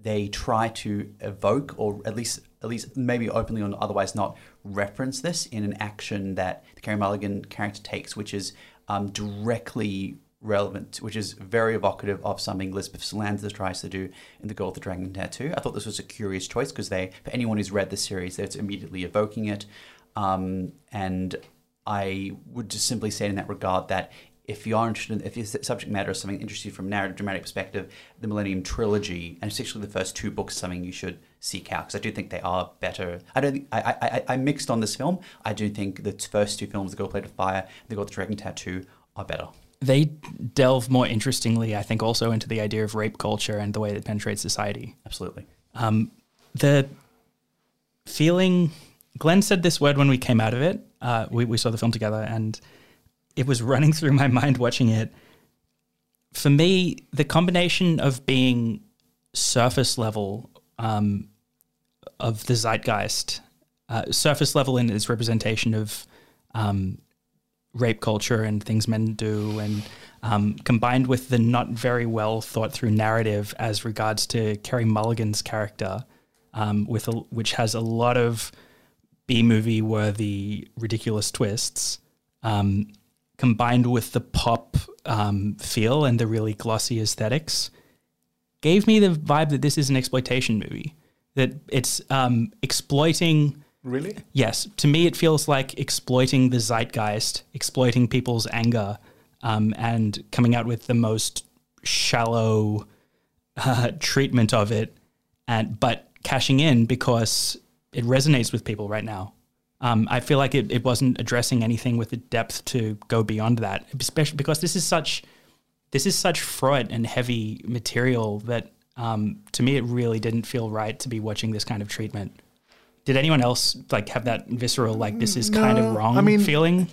they try to evoke, or at least, at least maybe openly or otherwise not, reference this in an action that the Carey Mulligan character takes, which is um, directly relevant, which is very evocative of something Elizabeth Salander tries to do in The Girl with the Dragon Tattoo. I thought this was a curious choice because they, for anyone who's read the series, it's immediately evoking it. Um, and I would just simply say in that regard that if you are interested, in, if your subject matter is something interesting from a narrative dramatic perspective, the Millennium Trilogy, and especially the first two books, something you should seek out because I do think they are better. I don't. I, I I mixed on this film. I do think the first two films, The Girl Played with Fire, and The Girl with the Dragon Tattoo, are better. They delve more interestingly, I think, also into the idea of rape culture and the way it penetrates society. Absolutely. Um, the feeling, Glenn said this word when we came out of it. Uh, we, we saw the film together, and it was running through my mind watching it. For me, the combination of being surface level um, of the zeitgeist, uh, surface level in its representation of um, rape culture and things men do, and um, combined with the not very well thought through narrative as regards to Carey Mulligan's character, um, with a, which has a lot of B movie worthy ridiculous twists, um, combined with the pop um, feel and the really glossy aesthetics, gave me the vibe that this is an exploitation movie. That it's um, exploiting really? Yes, to me it feels like exploiting the zeitgeist, exploiting people's anger, um, and coming out with the most shallow uh, treatment of it, and but cashing in because it resonates with people right now. Um, I feel like it, it wasn't addressing anything with the depth to go beyond that, especially because this is such this is such fraught and heavy material that um, to me it really didn't feel right to be watching this kind of treatment. Did anyone else like have that visceral like this is kind of wrong I mean- feeling?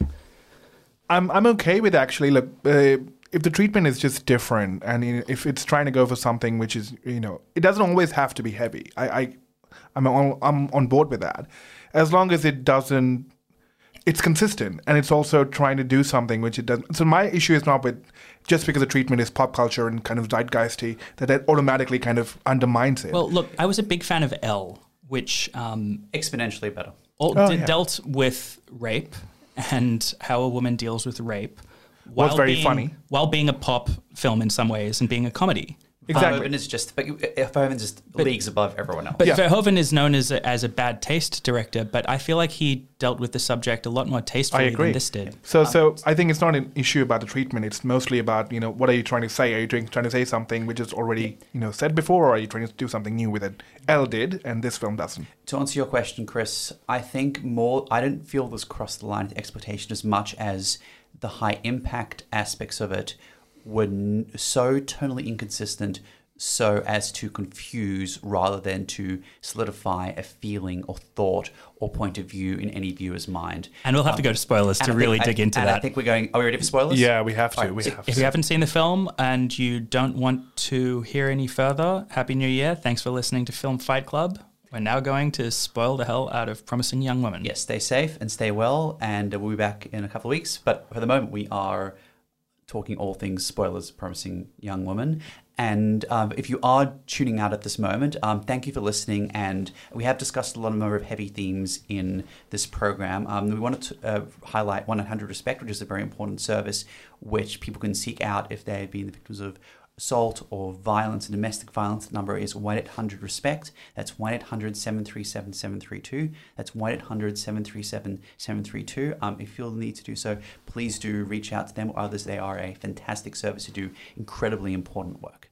I'm I'm okay with actually. Look, uh, if the treatment is just different, and if it's trying to go for something which is, you know, it doesn't always have to be heavy. I, I I'm on I'm on board with that, as long as it doesn't. It's consistent, and it's also trying to do something which it doesn't. So my issue is not with just because the treatment is pop culture and kind of zeitgeisty that that automatically kind of undermines it. Well, look, I was a big fan of L, which um, Exponentially better. all, Oh, de- yeah. dealt with rape and how a woman deals with rape. Was very being, funny. While being a pop film in some ways and being a comedy. Um, exactly. Verhoeven is just but Verhoeven's just leagues above everyone else. But Yeah. Verhoeven is known as a, as a bad taste director, but I feel like he dealt with the subject a lot more tastefully agree. than this did. So, so um, I think it's not an issue about the treatment. It's mostly about you know what are you trying to say? Are you trying, trying to say something which is already you know said before, or are you trying to do something new with it? Elle did, and this film doesn't. to answer your question, Chris, I think more. I don't feel this crossed the line of exploitation as much as the high impact aspects of it were n- so tonally inconsistent, so as to confuse rather than to solidify a feeling or thought or point of view in any viewer's mind. And we'll have to go um, to spoilers to I think- really I- dig into and that. I think we're going. Are we ready for spoilers? Yeah, we have to. Alright, we so have If to. you haven't seen the film and you don't want to hear any further, Happy New Year. Thanks for listening to Film Fight Club. We're now going to spoil the hell out of Promising Young Women. Yes, stay safe and stay well, and we'll be back in a couple of weeks. But for the moment, we are talking all things spoilers, promising young woman. And um, if you are tuning out at this moment, um, thank you for listening. And we have discussed a lot of of heavy themes in this program. Um, we wanted to uh, highlight 100 Respect, which is a very important service which people can seek out if they have been the victims of assault or violence and domestic violence, the number is 1 800 RESPECT. That's 1 800 737 732. That's 1 800 737 732. Um, if you feel the need to do so, please do reach out to them or others. They are a fantastic service to do incredibly important work.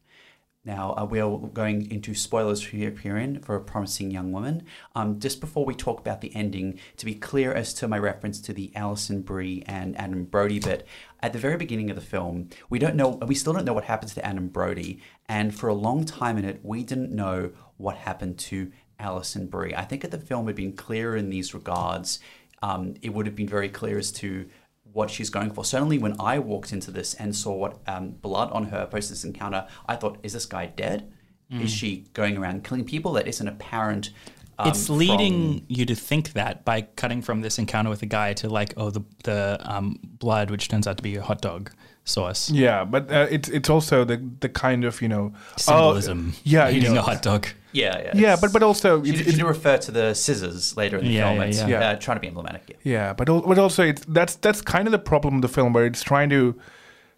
Now, uh, we are going into spoilers here, herein for a promising young woman. Um, just before we talk about the ending, to be clear as to my reference to the Alison Brie and Adam Brody bit, at the very beginning of the film, we don't know, we still don't know what happens to Adam Brody, and for a long time in it, we didn't know what happened to Alison Brie. I think if the film had been clearer in these regards, um, it would have been very clear as to what she's going for. Certainly, when I walked into this and saw what um, blood on her post this encounter, I thought, "Is this guy dead? Is she going around killing people?" That isn't apparent. Um, it's leading from- you to think that by cutting from this encounter with a guy to like, oh, the the um, blood, which turns out to be a hot dog sauce. Yeah, but uh, it's it's also the the kind of you know Symbolism. Oh, yeah, you eating know, a hot dog. yeah, yeah, yeah, but but also she, it's, she it's- refer to the scissors later in the Yeah, film. yeah, it's yeah. Yeah. Uh, trying to be emblematic. Yeah. Yeah, but but also it's that's that's kind of the problem of the film where it's trying to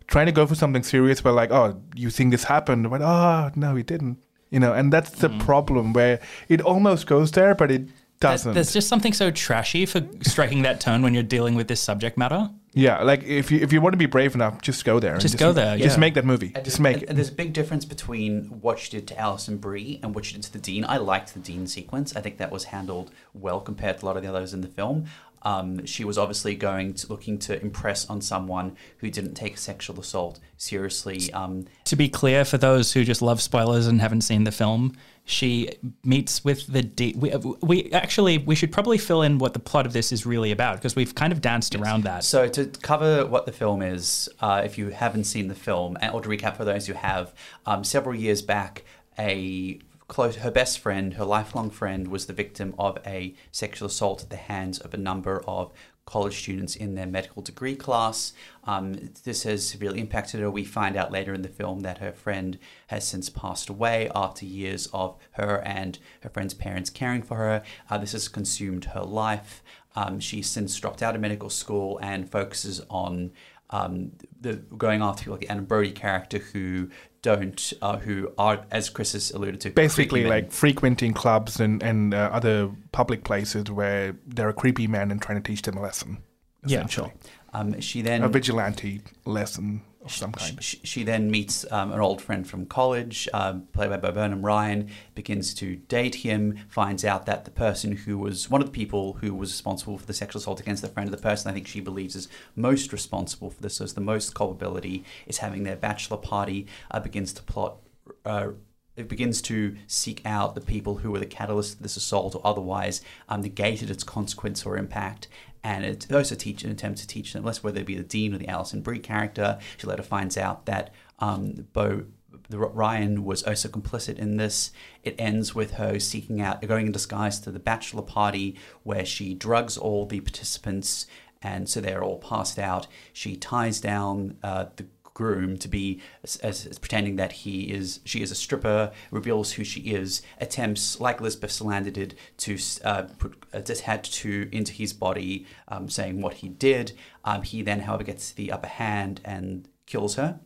trying to go for something serious, but like, oh, you think this happened? But oh, no, it didn't. You know, and that's the mm. problem where it almost goes there, but it doesn't. There's just something so trashy for striking that tone when you're dealing with this subject matter. yeah, like if you if you want to be brave enough, just go there. and Just go there, Just yeah. make that movie. And Just there's- make and, it. and there's a big difference between what she did to Alison Brie and what she did to the Dean. I liked the Dean sequence. I think that was handled well compared to a lot of the others in the film. Um, she was obviously going to looking to impress on someone who didn't take sexual assault seriously. Um, To be clear, for those who just love spoilers and haven't seen the film, she meets with the D. We, we actually we should probably fill in what the plot of this is really about because we've kind of danced around that. So to cover what the film is, uh, if you haven't seen the film, or to recap for those who have, um, several years back, a close her best friend, her lifelong friend, was the victim of a sexual assault at the hands of a number of college students in their medical degree class. Um, this has severely impacted her. We find out later in the film that her friend has since passed away after years of her and her friend's parents caring for her. Uh, this has consumed her life. Um, she's since dropped out of medical school and focuses on um, the going after people like the Adam Brody character who don't, uh, who are, as Chris has alluded to, Basically, like frequenting clubs and and uh, other public places where there are creepy men and trying to teach them a lesson. Yeah, essentially. Um, she then a vigilante lesson of some She, kind. she- she then meets um, an old friend from college, um, played by Burnham Ryan, begins to date him, finds out that the person who was one of the people who was responsible for the sexual assault against the friend of the person I think she believes is most responsible for this, so is the most culpability, is having their bachelor party, uh, begins to plot. Uh, it begins to seek out the people who were the catalyst of this assault or otherwise um, negated its consequence or impact. And it also teach an attempt to teach them, less whether it be the Dean or the Alison Brie character. She later finds out that um, Bo the Ryan was also complicit in this. It ends with her seeking out, going in disguise to the bachelor party where she drugs all the participants, and so they're all passed out. She ties down uh, the groom to be as, as, pretending that he is she is a stripper reveals who she is attempts like elizabeth salander did to uh, put a tattoo into his body um, saying what he did. Um, he then however gets the upper hand and kills her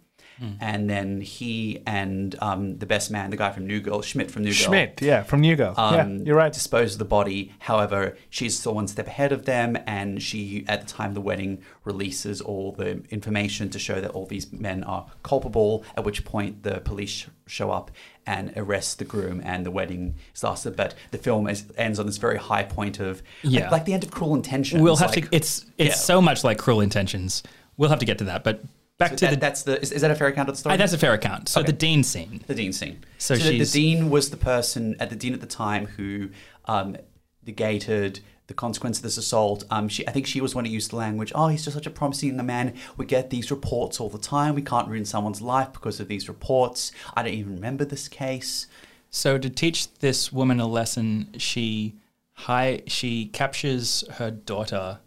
and then he and um, the best man, the guy from New Girl, Schmidt from New Girl, Schmidt, yeah, from New Girl. yeah, um, you're right. Dispose of the body. However, she's still one step ahead of them, and she, at the time of the wedding, releases all the information to show that all these men are culpable. At which point, the police sh- show up and arrest the groom, and the wedding is lasted. But the film is, ends on this very high point of, like- Yeah. like, the end of Cruel Intentions. We'll have like- to. It's it's yeah. so much like Cruel Intentions. We'll have to get to that. But back So to that- the. that's the is, is that a fair account of the story? Uh, that's a fair account. So Okay. the Dean scene. the dean scene. So the, the dean was the person at the dean at the time who um, negated the consequence of this assault. Um, she, I think she was one who used the language, "Oh, he's just such a promising young man. We get these reports all the time. We can't ruin someone's life because of these reports. I don't even remember this case." So to teach this woman a lesson, she hi she captures her daughter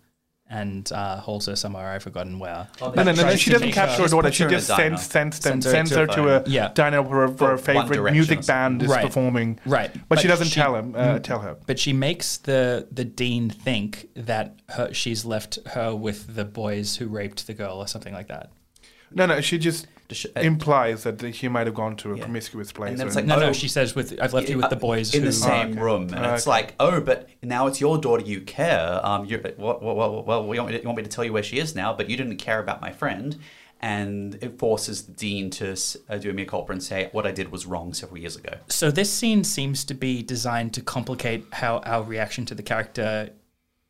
and uh, holds her somewhere I've forgotten where. Oh, No, no, no, no. She doesn't capture her her- daughter. She her in a just sends sends them Sends her sends to her a to diner. a Yeah. diner where, where her favorite music band is Right. performing. Right. But, she doesn't she- tell him. Uh, tell her. But she makes the the dean think that her, she's left her with the boys who raped the girl or something like that. No, no. She just To sh- implies that he might have gone to a Yeah. promiscuous place. And then or it's like, No, Oh. no, she says with I've left you with the boys in who the same okay. room, and it's Okay. like, "Oh, but now it's your daughter. You care. Um, you're, well, well, well, well, you want, me to, you want me to tell you where she is now, but you didn't care about my friend." And it forces the dean to s- uh, do a mea culpa and say, "What I did was wrong several years ago." So this scene seems to be designed to complicate how our reaction to the character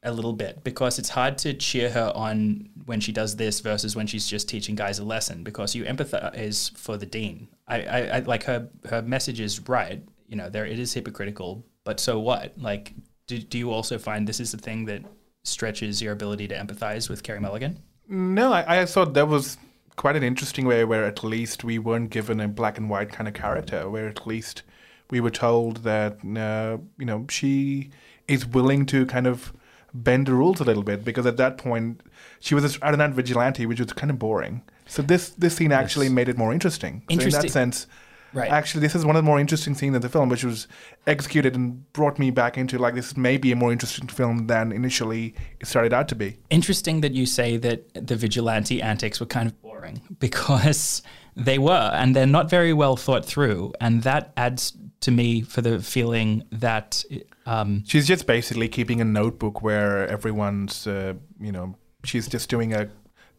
a little bit because it's hard to cheer her on when she does this versus when she's just teaching guys a lesson because you empathize for the dean. I, I, I like her her message is right. You know, there it is hypocritical, but so what? Like, do, do you also find this is the thing that stretches your ability to empathize with Carey Mulligan? No, I, I thought that was quite an interesting way where at least we weren't given a black and white kind of character, where at least we were told that, uh, you know, she is willing to kind of bend the rules a little bit because at that point she was a out-and-out vigilante, which was kind of boring. So this this scene actually made it more interesting. So in that sense, Right. actually, this is one of the more interesting scenes in the film, which was executed and brought me back into like this may be a more interesting film than initially it started out to be. Interesting that you say that the vigilante antics were kind of boring because they were, and they're not very well thought through. And that adds to me for the feeling that um, She's just basically keeping a notebook where everyone's, uh, you know, she's just doing a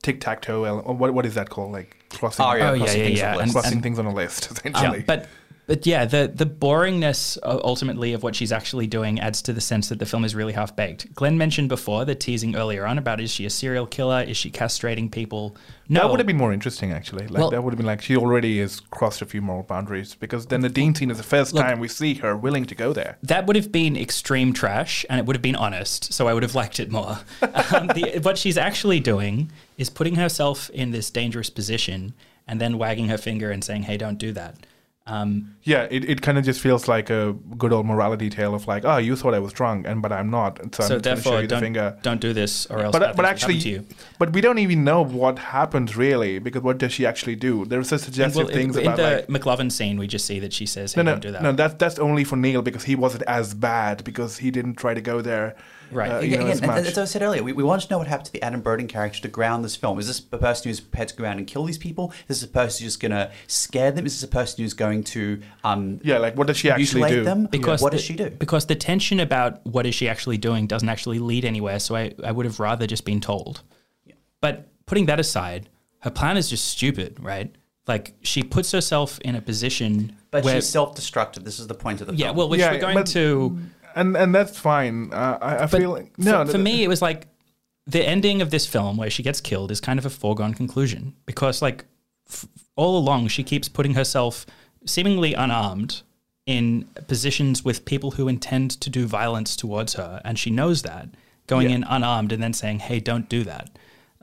tic tac toe. What what is that called? Like crossing, Oh, yeah, Oh, yeah, yeah, things yeah, off and- lists. crossing things on a list, essentially. yeah, but but yeah, the the boringness ultimately of what she's actually doing adds to the sense that the film is really half baked. Glenn mentioned before the teasing earlier on about is she a serial killer? Is she castrating people? No, That would have been more interesting, actually. Like Well- that would have been like she already has crossed a few moral boundaries because then the Dean scene is the first Look- time we see her willing to go there. that would have been extreme trash and it would have been honest so i would have liked it more um, the, what she's actually doing is putting herself in this dangerous position and then wagging her finger and saying hey don't do that um, Yeah, it, it kind of just feels like a good old morality tale of like, oh, you thought I was drunk, and but I'm not, so, so I'm going to show therefore the don't, finger. don't do this or else But but actually, to you but we don't even know what happens really because what does she actually do? There's a suggestive Well, things in, about the like McLovin scene, we just see that she says, "Hey, no, no, don't do that." no. That's that's only for Neil because he wasn't as bad because he didn't try to go there, Right. Uh, Again, you know, as Again, much. as I said earlier, we, we want to know what happened to the Adam Burden character to ground this film. Is this a person who's prepared to go around and kill these people? Is this a person who's just going to scare them? Is this a person who's going to um, yeah, like what does she actually mutilate do? them? because what the, does she do? Because the tension about what is she actually doing doesn't actually lead anywhere. So I, I would have rather just been told. But putting that aside, her plan is just stupid, right? Like she puts herself in a position But where she's self-destructive. This is the point of the yeah, film. well, which Yeah, we're going but- to. And and that's fine. Uh, I, I feel like, no. for, for me, it was like the ending of this film where she gets killed is kind of a foregone conclusion because, like, f- all along she keeps putting herself seemingly unarmed in positions with people who intend to do violence towards her, and she knows that going Yeah. in unarmed and then saying, "Hey, don't do that."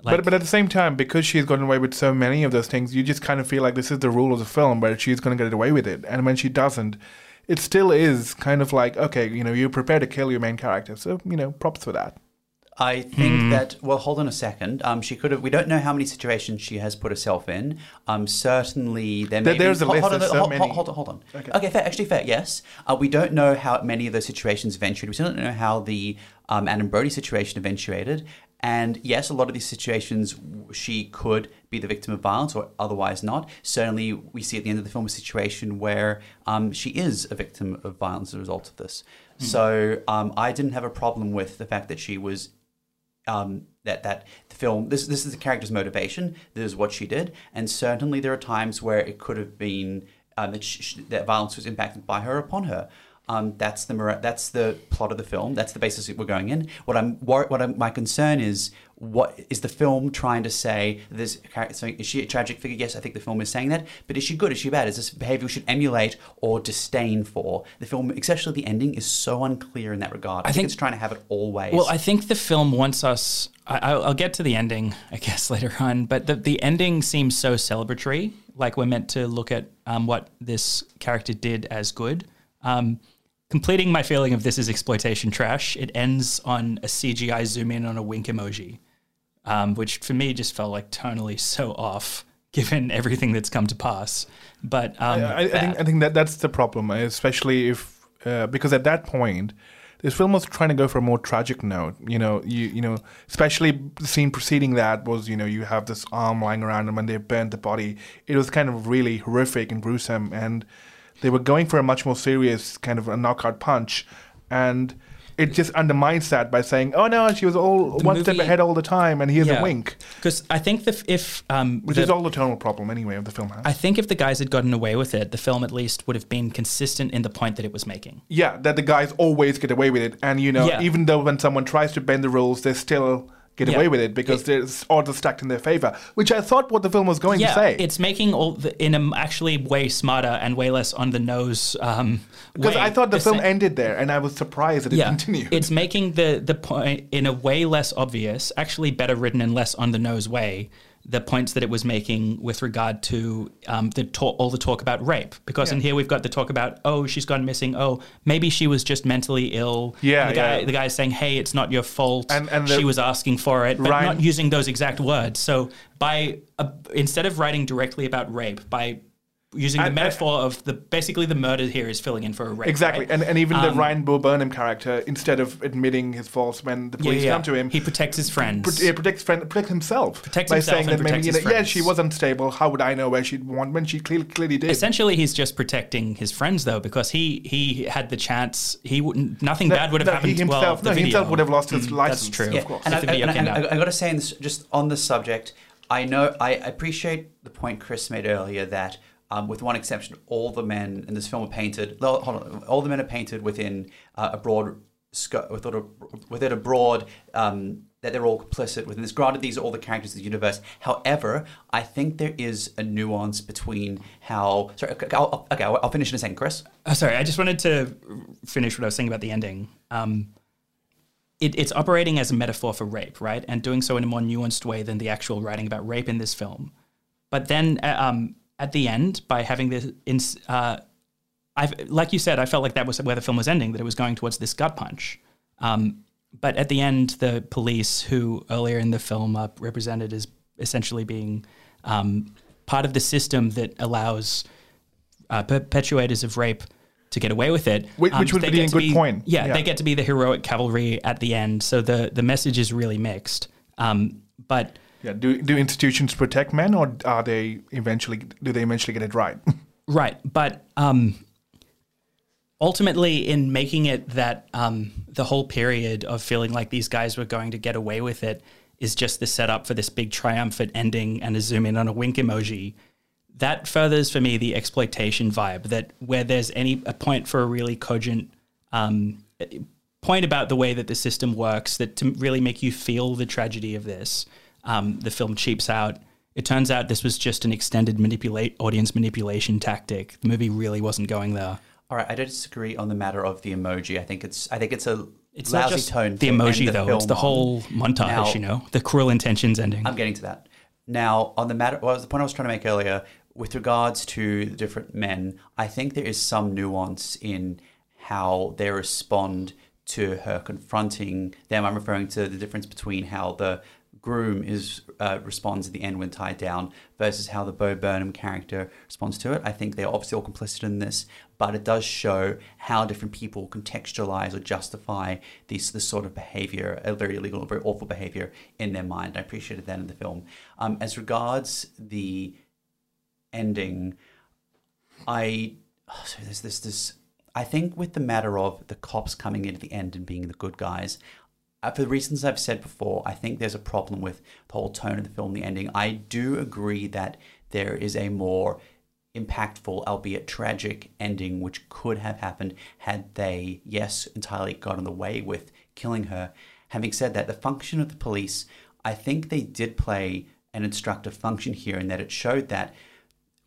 Like, but but at the same time, because she's gotten away with so many of those things, you just kind of feel like this is the rule of the film, where she's going to get away with it, and when she doesn't, it still is kind of like okay, you know, you're prepared to kill your main character, so you know, props for that. I think that. Well, hold on a second. Um, she could have. We don't know how many situations she has put herself in. Um, certainly there may There- there's be, a list hold, of on, so hold, many. hold, hold on, hold on. Okay. Okay, fair. Actually, fair. Yes. Uh, we don't know how many of those situations eventuated. We still don't know how the um, Adam Brody situation eventuated. And yes, a lot of these situations she could be the victim of violence or otherwise not. Certainly, we see at the end of the film a situation where um, she is a victim of violence as a result of this. So um, I didn't have a problem with the fact that she was um, that that the film this this is the character's motivation. This is what she did, and certainly there are times where it could have been um, that, sh sh- that violence was impacted by her upon her. Um, that's the mora- that's the plot of the film. That's the basis that we're going in. What I'm what I'm, my concern is what is the film trying to say? This character so is she a tragic figure? Yes, I think the film is saying that. But is she good? Is she bad? Is this behavior we should emulate or disdain for? The film, especially the ending, is so unclear in that regard. I, think, think- it's trying to have it all ways. Well, I think the film wants us. I, I'll, I'll get to the ending, I guess, later on. But the, the ending seems so celebratory. Like we're meant to look at um, what this character did as good. Um, completing my feeling of this is exploitation trash, it ends on a CGI zoom in on a wink emoji, um, which for me just felt like tonally so off, given everything that's come to pass. But um, I, I think I think that that's the problem, especially if uh, because at that point, this film was trying to go for a more tragic note. You know, you you know, especially the scene preceding that was you know you have this arm lying around, and when they burned the body, it was kind of really horrific and gruesome, and they were going for a much more serious kind of a knockout punch, and. It just undermines that by saying, "Oh no, she was all The one step ahead all the time," and here's Yeah. a wink, because I think the, if um, which the- is all the tonal problem anyway of the film has. I think if the guys had gotten away with it, the film at least would have been consistent in the point that it was making. Yeah, that the guys always get away with it, and you know, Yeah. even though when someone tries to bend the rules, they're still get Yeah. away with it because It- there's odds are stacked in their favor. Which I thought what the film was going to say. it's making all the, in a actually way smarter and way less on the nose. Um, because I thought the film ended there, and I was surprised that it yeah, continued. it's making the the point in a way less obvious, actually better written and less on the nose way. The points that it was making with regard to um, the talk, all the talk about rape, because in here we've got the talk about oh she's gone missing, oh maybe she was just mentally ill. Yeah, the guy yeah. the guy's saying hey it's not your fault, And- and the- she was asking for it, but Ryan- not using those exact words. So by uh, instead of writing directly about rape, by using the And- metaphor of the basically the murder here is filling in for a rape. Exactly, right? and, and even the Um, Ryan Bo Burnham character, instead of admitting his faults when the police yeah, come to him, he protects his friends. Pro- yeah, protects friend, protects himself Protects by himself saying and that maybe protects you his know, yeah, she was unstable. How would I know where she'd want when she clearly, clearly did? Essentially, he's just protecting his friends, though, because he he had the chance. He wouldn't. Nothing No, bad would have no, happened. he himself, well, the no, he himself would have lost his Mm, license. That's true. Yeah, of course. and, If I, the and, and. I, I got to say this, just on this subject, I know I appreciate the point Chris made earlier that, um, with one exception, all the men in this film are painted. On, all the men are painted within uh, a broad scope, within a, broad. Um, that they're all complicit within this. Granted, these are all the characters of the universe. However, I think there is a nuance between how. Sorry, okay, I'll, okay, I'll finish in a second, Chris. Oh, sorry, I just wanted to finish what I was saying about the ending. Um, it, it's operating as a metaphor for rape, right, and doing so in a more nuanced way than the actual writing about rape in this film. But then, uh, um, at the end, by having this, in, uh, I've like you said, I felt like that was where the film was ending, that it was going towards this gut punch. Um, but at the end, the police, who earlier in the film are represented as essentially being um, part of the system that allows uh, perpetuators of rape to get away with it. Which- which would be a good point. Yeah, Yeah. they get to be the heroic cavalry at the end. So the the message is really mixed. Um, but Yeah, do do institutions protect men, or are they eventually do they eventually get it right? Right, but um, ultimately, in making it that um, the whole period of feeling like these guys were going to get away with it is just the setup for this big triumphant ending and a zoom in on a wink emoji. That furthers for me the exploitation vibe. That where there's any a point for a really cogent um, point about the way that the system works, that to really make you feel the tragedy of this, um, the film cheaps out. It turns out this was just an extended manipulate audience manipulation tactic. The movie really wasn't going there. All right, I don't disagree on the matter of the emoji. I think it's I think it's a It's not lousy just tone. the emoji though; it's the whole montage. Now- you know, the cruel intentions ending. I'm getting to that. Now, on the matter, well, the point I was trying to make earlier, with regards to the different men, I think there is some nuance in how they respond to her confronting them. I'm referring to the difference between how the groom is uh, responds at the end when tied down versus how the Bo Burnham character responds to it. I think they're obviously all complicit in this, but it does show how different people contextualize or justify this this sort of behavior, a very illegal, very awful behavior in their mind. I appreciated that in the film. Um, as regards the ending, I oh, so there's this this. I think with the matter of the cops coming in at the end and being the good guys, Uh, for the reasons I've said before, I think there's a problem with the whole tone of the film, the ending. I do agree that there is a more impactful, albeit tragic, ending which could have happened had they, yes, entirely gotten away with killing her. Having said that, the function of the police, I think they did play an instructive function here in that it showed that,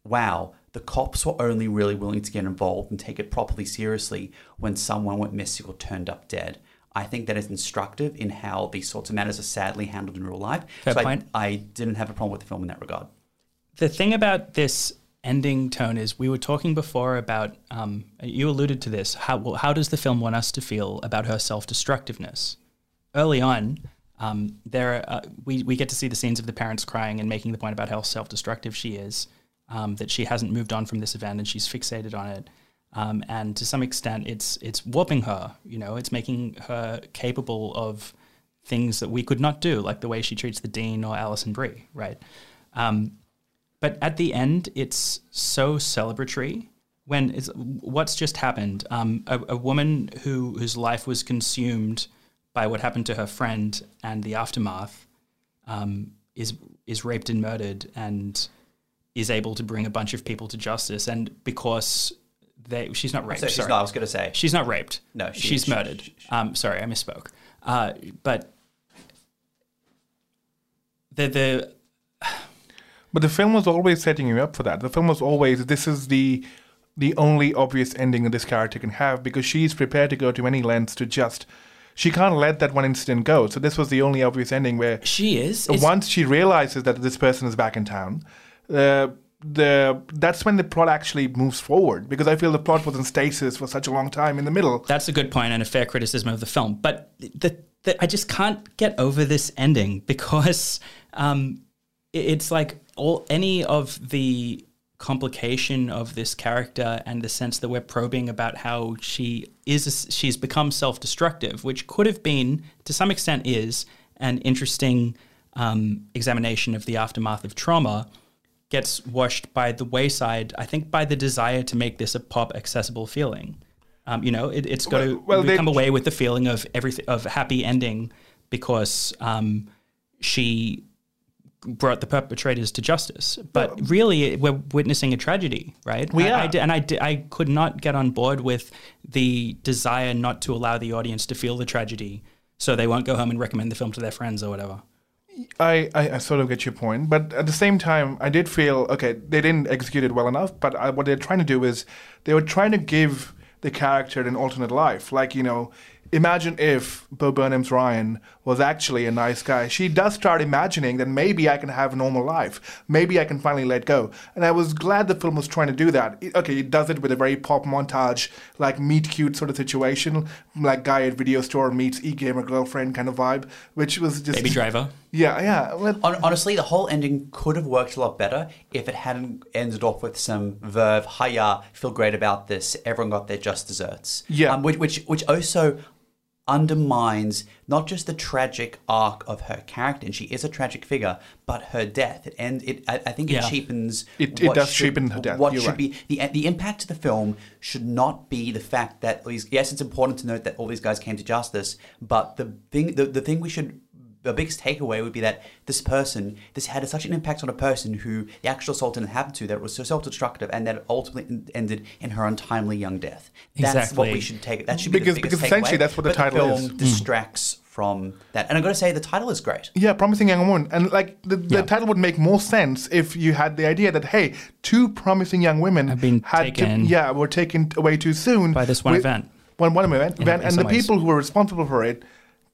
wow, the cops were only really willing to get involved and take it properly seriously when someone went missing or turned up dead. I think that is instructive in how these sorts of matters are sadly handled in real life. Fair so point. I didn't have a problem with the film in that regard. The thing about this ending tone is we were talking before about um, you alluded to this how well, how does the film want us to feel about her self-destructiveness early on um, there uh, we, we get to see the scenes of the parents crying and making the point about how self-destructive she is um, that she hasn't moved on from this event and she's fixated on it um, and to some extent it's it's warping her you know it's making her capable of things that we could not do like the way she treats the dean or Alison Brie right um, but at the end, it's so celebratory. When it's what's just happened, um, a, a woman who whose life was consumed by what happened to her friend and the aftermath um, is is raped and murdered and is able to bring a bunch of people to justice. And because they, she's not raped. So she's sorry. not, I was going to say. She's not raped. No, she- she's she- murdered. she- she- um, sorry, I misspoke. Uh, but the the But the film was always setting you up for that. The film was always this is the the only obvious ending that this character can have because she's prepared to go to any lengths to just she can't let that one incident go. So this was the only obvious ending where she is. Once she realizes that this person is back in town, uh, the that's when the plot actually moves forward because I feel the plot was in stasis for such a long time in the middle. That's a good point and a fair criticism of the film. But the, the, I just can't get over this ending because um, it- it's like all any of the complication of this character and the sense that we're probing about how she is she's become self-destructive, which could have been to some extent is an interesting um, examination of the aftermath of trauma gets washed by the wayside. I think by the desire to make this a pop accessible feeling. Um, you know, it, it's got to well, they- come away with the feeling of everything of happy ending because um, she brought the perpetrators to justice. But really, we're witnessing a tragedy, right? We I- I are. di- and I, I could not get on board with the desire not to allow the audience to feel the tragedy, so they won't go home and recommend the film to their friends or whatever. I, I, I sort of get your point, but at the same time, I did feel okay. They didn't execute it well enough, but I, what they're trying to do is they were trying to give the character an alternate life. Like you know, imagine if Bo Burnham's Ryan was actually a nice guy. She does start imagining that maybe I can have a normal life. Maybe I can finally let go. And I was glad the film was trying to do that. It- okay, it does it with a very pop montage, like meet cute sort of situation, like guy at video store meets e-gamer girlfriend kind of vibe, which was just Baby Driver. yeah, yeah. Well, Honestly, the whole ending could have worked a lot better if it hadn't ended off with some verve. Hiya, feel great about this. Everyone got their just desserts. Yeah. um, which, which which also undermines not just the tragic arc of her character, and she is a tragic figure, but her death. It ends. It I, I think it Yeah. cheapens. It- it does should- cheapen her death, What you're should right. be the the impact of the film should not be the fact that these. Yes, it's important to note that all these guys came to justice, but the thing the, the thing we should the biggest takeaway would be that this person, this had such an impact on a person who the actual assault didn't happen to, that it was so self-destructive, and that it ultimately ended in her untimely young death. That's what we should take. That should be Because- the biggest because essentially takeaway, that's what the but title film is. Mm. distracts from that. And I'm going to say the title is great. Yeah, promising young woman, and like the, the Yeah. title would make more sense if you had the idea that hey, two promising young women Have been had taken to, yeah, were taken away too soon by this one with- event. One one event, event in and the ways. people who were responsible for it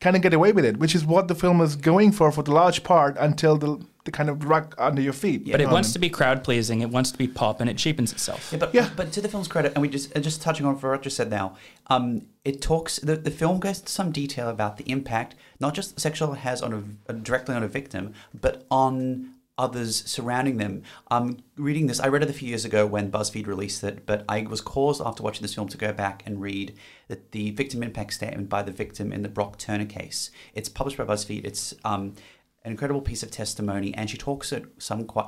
kind of get away with it, which is what the film is going for for the large part until the the kind of rug under your feet. But it wants to be crowd pleasing. It wants to be pop, and it cheapens itself. Yeah, but Yeah. but to the film's credit, and we just uh, just touching on what Roger said now, um, it talks the, the film goes into some detail about the impact not just sexual has on a, directly on a victim, but on others surrounding them. Um, reading this, I read it a few years ago when BuzzFeed released it, but I was caused after watching this film to go back and read that the victim impact statement by the victim in the Brock Turner case. It's published by BuzzFeed. It's um, an incredible piece of testimony, and she talks at some quite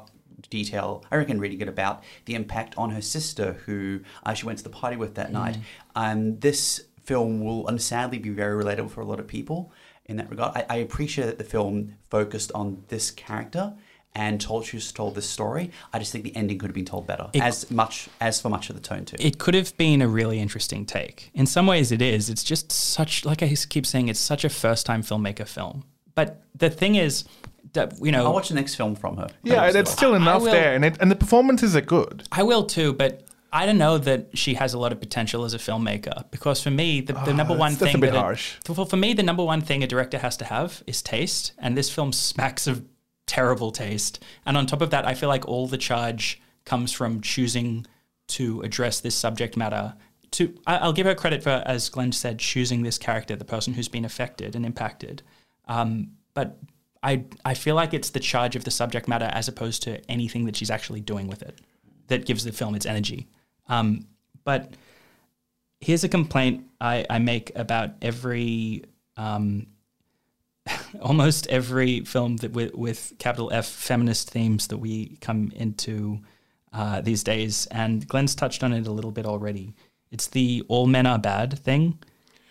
detail, I reckon, reading it about the impact on her sister, who uh, she went to the party with that night. Um, this film will, sadly, be very relatable for a lot of people in that regard. I, I appreciate that the film focused on this character and told she told this story. I just think the ending could have been told better, It- as much as for much of the tone too. it could have been a really interesting take. In some ways, it is. It's just such, like I keep saying, it's such a first time filmmaker film. But the thing is, that, you know, I'll watch the next film from her. Yeah, it's still I enough will- there, and it, and the performances are good. I will too, but I don't know that she has a lot of potential as a filmmaker because for me, the, the ah, number one that's- that's thing a bit that harsh. for, for me, the number one thing a director has to have is taste, and this film smacks of terrible taste. And on top of that, I feel like all the charge comes from choosing to address this subject matter. To I'll give her credit for, as Glenn said, choosing this character, the person who's been affected and impacted. Um, but I I feel like it's the charge of the subject matter as opposed to anything that she's actually doing with it that gives the film its energy. Um, but here's a complaint I, I make about every um, almost every film that with, with capital F feminist themes that we come into uh, these days, and Glenn's touched on it a little bit already. It's the all men are bad thing.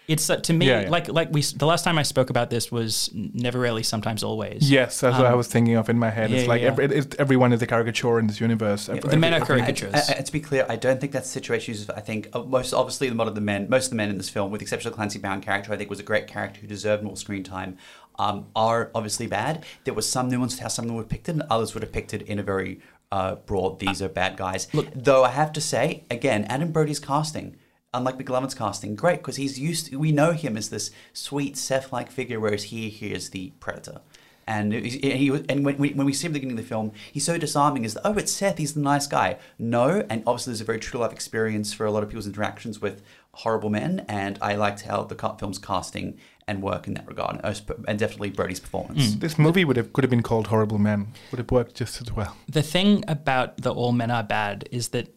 It's uh, to me Yeah, yeah. like like we the last time I spoke about this was never really, sometimes always. Yes, that's what I Um, was thinking of in my head. yeah, it's like yeah. every, it, everyone is a caricature in this universe. Every- The men are caricatures. I- I- to be clear, I don't think that's the situation. I think uh, most obviously the lot of the men, most of the men in this film, with the exception of Clancy Brown character, I think was a great character who deserved more screen time. Um, are obviously bad. There was some nuance to how some of them were depicted, and others were depicted in a very uh, broad. These are bad guys. Look, Though I have to say, again, Adam Brody's casting. Unlike McLovin's casting, great because he's used. we know him as this sweet Seth-like figure, whereas here he is the predator. And he, and when we, when we see him at the beginning of the film, he's so disarming. Is oh, it's Seth. He's the nice guy. No, and obviously there's a very true life experience for a lot of people's interactions with horrible men. And I liked how the film's casting and work in that regard, and, uh, definitely Brody's performance. This movie would have could have been called Horrible Men. Would have worked just as well. The thing about the all men are bad is that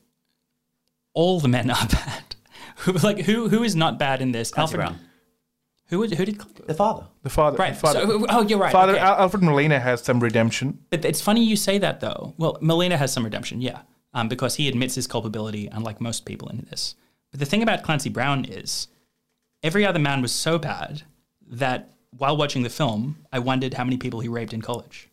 all the men are bad. Who like who who is not bad in this? Clancy Brown, Who was- who did the father. The father, right? the father, so, oh, you're right. father okay. Alfred Molina has some redemption. But it's funny you say that though. Well, Molina has some redemption, yeah, um, because he admits his culpability, unlike most people in this. But the thing about Clancy Brown is, every other man was so bad that while watching the film, I wondered how many people he raped in college.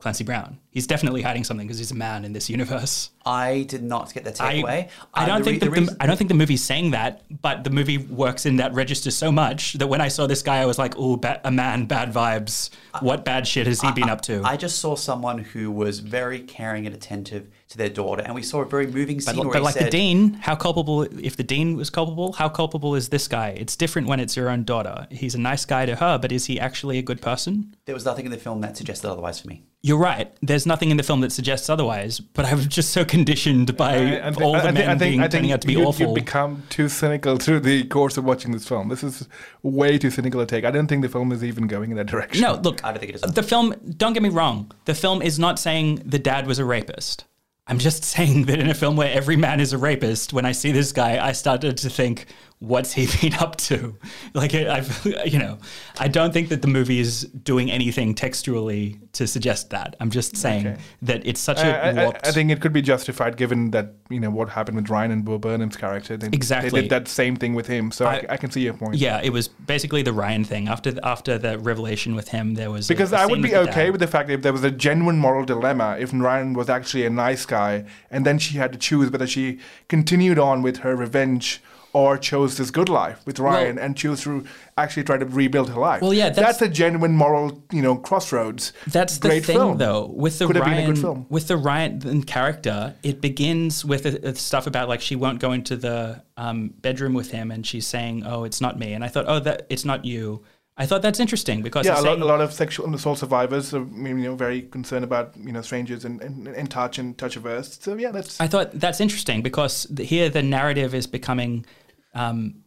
Clancy Brown. He's definitely hiding something because he's a man in this universe. I did not get that I, takeaway. I Uh, don't the think re- the the, I don't think the movie's saying that, but the movie works in that register so much that when I saw this guy, I was like, "Oh, ba- a man, bad vibes. What bad shit has he been up to?" I just saw someone who was very caring and attentive to their daughter, and we saw a very moving scene But, where but like the dean, how culpable? If the dean was culpable, how culpable is this guy? It's different when it's your own daughter. He's a nice guy to her, but is he actually a good person? There was nothing in the film that suggested otherwise for me. You're right. There's nothing in the film that suggests otherwise. But I was just so conditioned by I- I thi- all the I thi- men I think, being I think turning out to be you, awful. You become too cynical through the course of watching this film. This is way too cynical a take. I don't think the film is even going in that direction. no, look, I don't think it is. the film. Don't get me wrong. The film is not saying the dad was a rapist. I'm just saying that in a film where every man is a rapist, when I see this guy, I started to think, what's he been up to? Like, I've, you know, I don't think that the movie is doing anything textually to suggest that. I'm just saying Okay. that it's such I, a I-. I think it could be justified given that you know what happened with Ryan and Bo Burnham's character. They, Exactly. they did that same thing with him, so I, I- I can see your point. yeah, it was basically the Ryan thing. After the, after the revelation with him, there was Because a I scene would be the okay dad. with the fact that if there was a genuine moral dilemma, if Ryan was actually a nice guy, and then she had to choose whether she continued on with her revenge or chose this good life with Ryan and chose to actually try to rebuild her life. Well, yeah, that's- a genuine moral, you know, crossroads. That's the Great thing, film. though. With the Could a Ryan, good film. with the Ryan character, it begins with uh, uh, stuff about like she won't go into the um, bedroom with him, and she's saying, "Oh, it's not me." And I thought, "Oh, that it's not you." I thought that's interesting because yeah, a lot, a lot of sexual assault survivors are you know very concerned about you know strangers and, in, in touch and touch averse. So yeah, that's I thought that's interesting because here the narrative is becoming, um,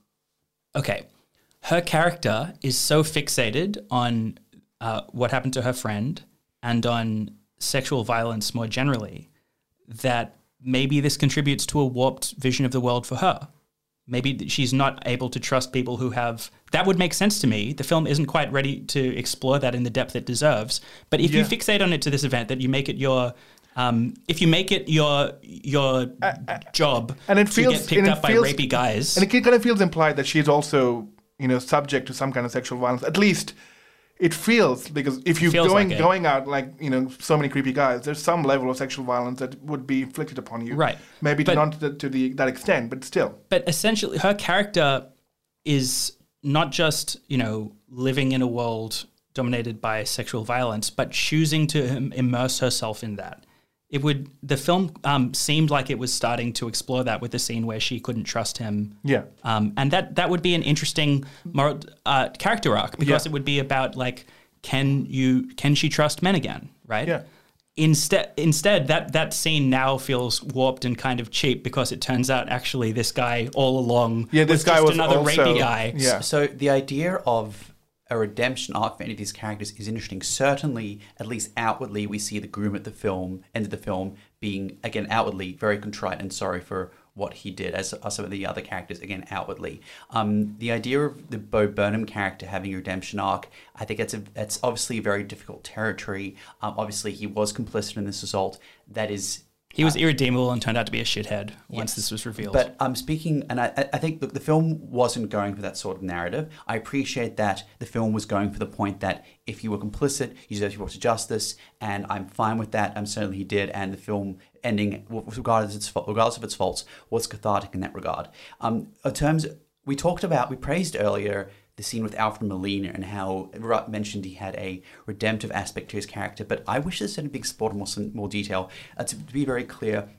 okay, her character is so fixated on uh, what happened to her friend and on sexual violence more generally that maybe this contributes to a warped vision of the world for her. Maybe she's not able to trust people who have. That would make sense to me. The film isn't quite ready to explore that in the depth it deserves. But if you fixate on it to this event, that you make it your, um, if you make it your your job and it feels- get picked up feels- by rapey guys, and it kind of feels implied that she's also you know subject to some kind of sexual violence. At least it feels because if you're going like going out like you know so many creepy guys, there's some level of sexual violence that would be inflicted upon you. Right. Maybe But- not to, the, to the that extent, but still. but essentially her character is not just you know living in a world dominated by sexual violence but choosing to immerse herself in that it would the film um, seemed like it was starting to explore that with the scene where she couldn't trust him Yeah. um, and that that would be an interesting moral, uh, character arc because Yeah. it would be about like can you can she trust men again right Yeah. instead instead that that scene now feels warped and kind of cheap because it turns out actually this guy all along Yeah, this was guy just was another also- rapey guy Yeah. So the idea of a redemption arc for any of these characters is interesting. Certainly, at least outwardly, we see the groom at the film, end of the film, being again outwardly very contrite and sorry for what he did, as are some of the other characters again outwardly. Um, the idea of the Bo Burnham character having a redemption arc, I think it's a obviously a very difficult territory. Um, obviously, he was complicit in this assault. That is he was irredeemable and turned out to be a shithead once Yes. this was revealed But I'm speaking, and I, I think the, the film wasn't going for that sort of narrative. I appreciate that the film was going for the point that if you were complicit, you deserve to be brought to justice, and I'm fine with that. I'm certainly he did, and the film ending, regardless of its, regardless of its faults, was cathartic in that regard. Um, in terms, we talked about, we praised earlier the scene with Alfred Molina and how Rutt mentioned he had a redemptive aspect to his character, but I wish this had been explored in more, more detail. Uh, to, be very clear,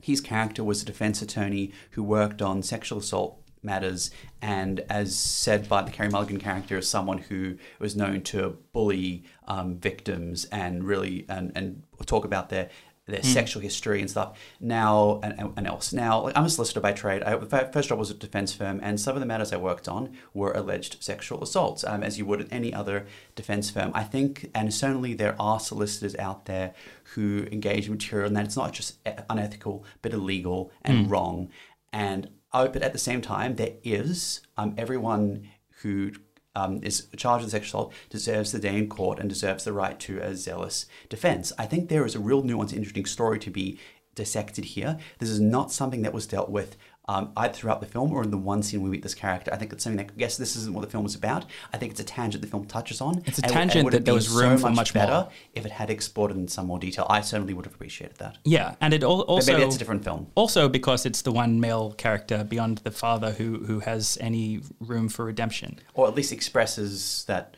his character was a defense attorney who worked on sexual assault matters and as said by the Carey Mulligan character as someone who was known to bully um, victims and really and, and talk about their their sexual history and stuff now and, and else. Now like, i'm a solicitor by trade. I, my first job was at a defense firm and some of the matters i worked on were alleged sexual assaults um, as you would at any other defense firm. I think and certainly there are solicitors out there who engage in material and that it's not just e- unethical but illegal and wrong. And oh, but at the same time there is um, everyone who um, is charged with sexual assault deserves the day in court and deserves the right to a zealous defense. I think there is a real nuanced, interesting story to be dissected here. This is not something that was dealt with um, either throughout the film or in the one scene we meet this character. I think it's something that, yes, this isn't what the film is about. I think it's a tangent the film touches on. It's a and tangent it would that there was room so for much better more. if it had explored in some more detail. I certainly would have appreciated that. yeah and it al- But also maybe it's a different film. also because it's the one male character beyond the father who who has any room for redemption Or at least expresses that,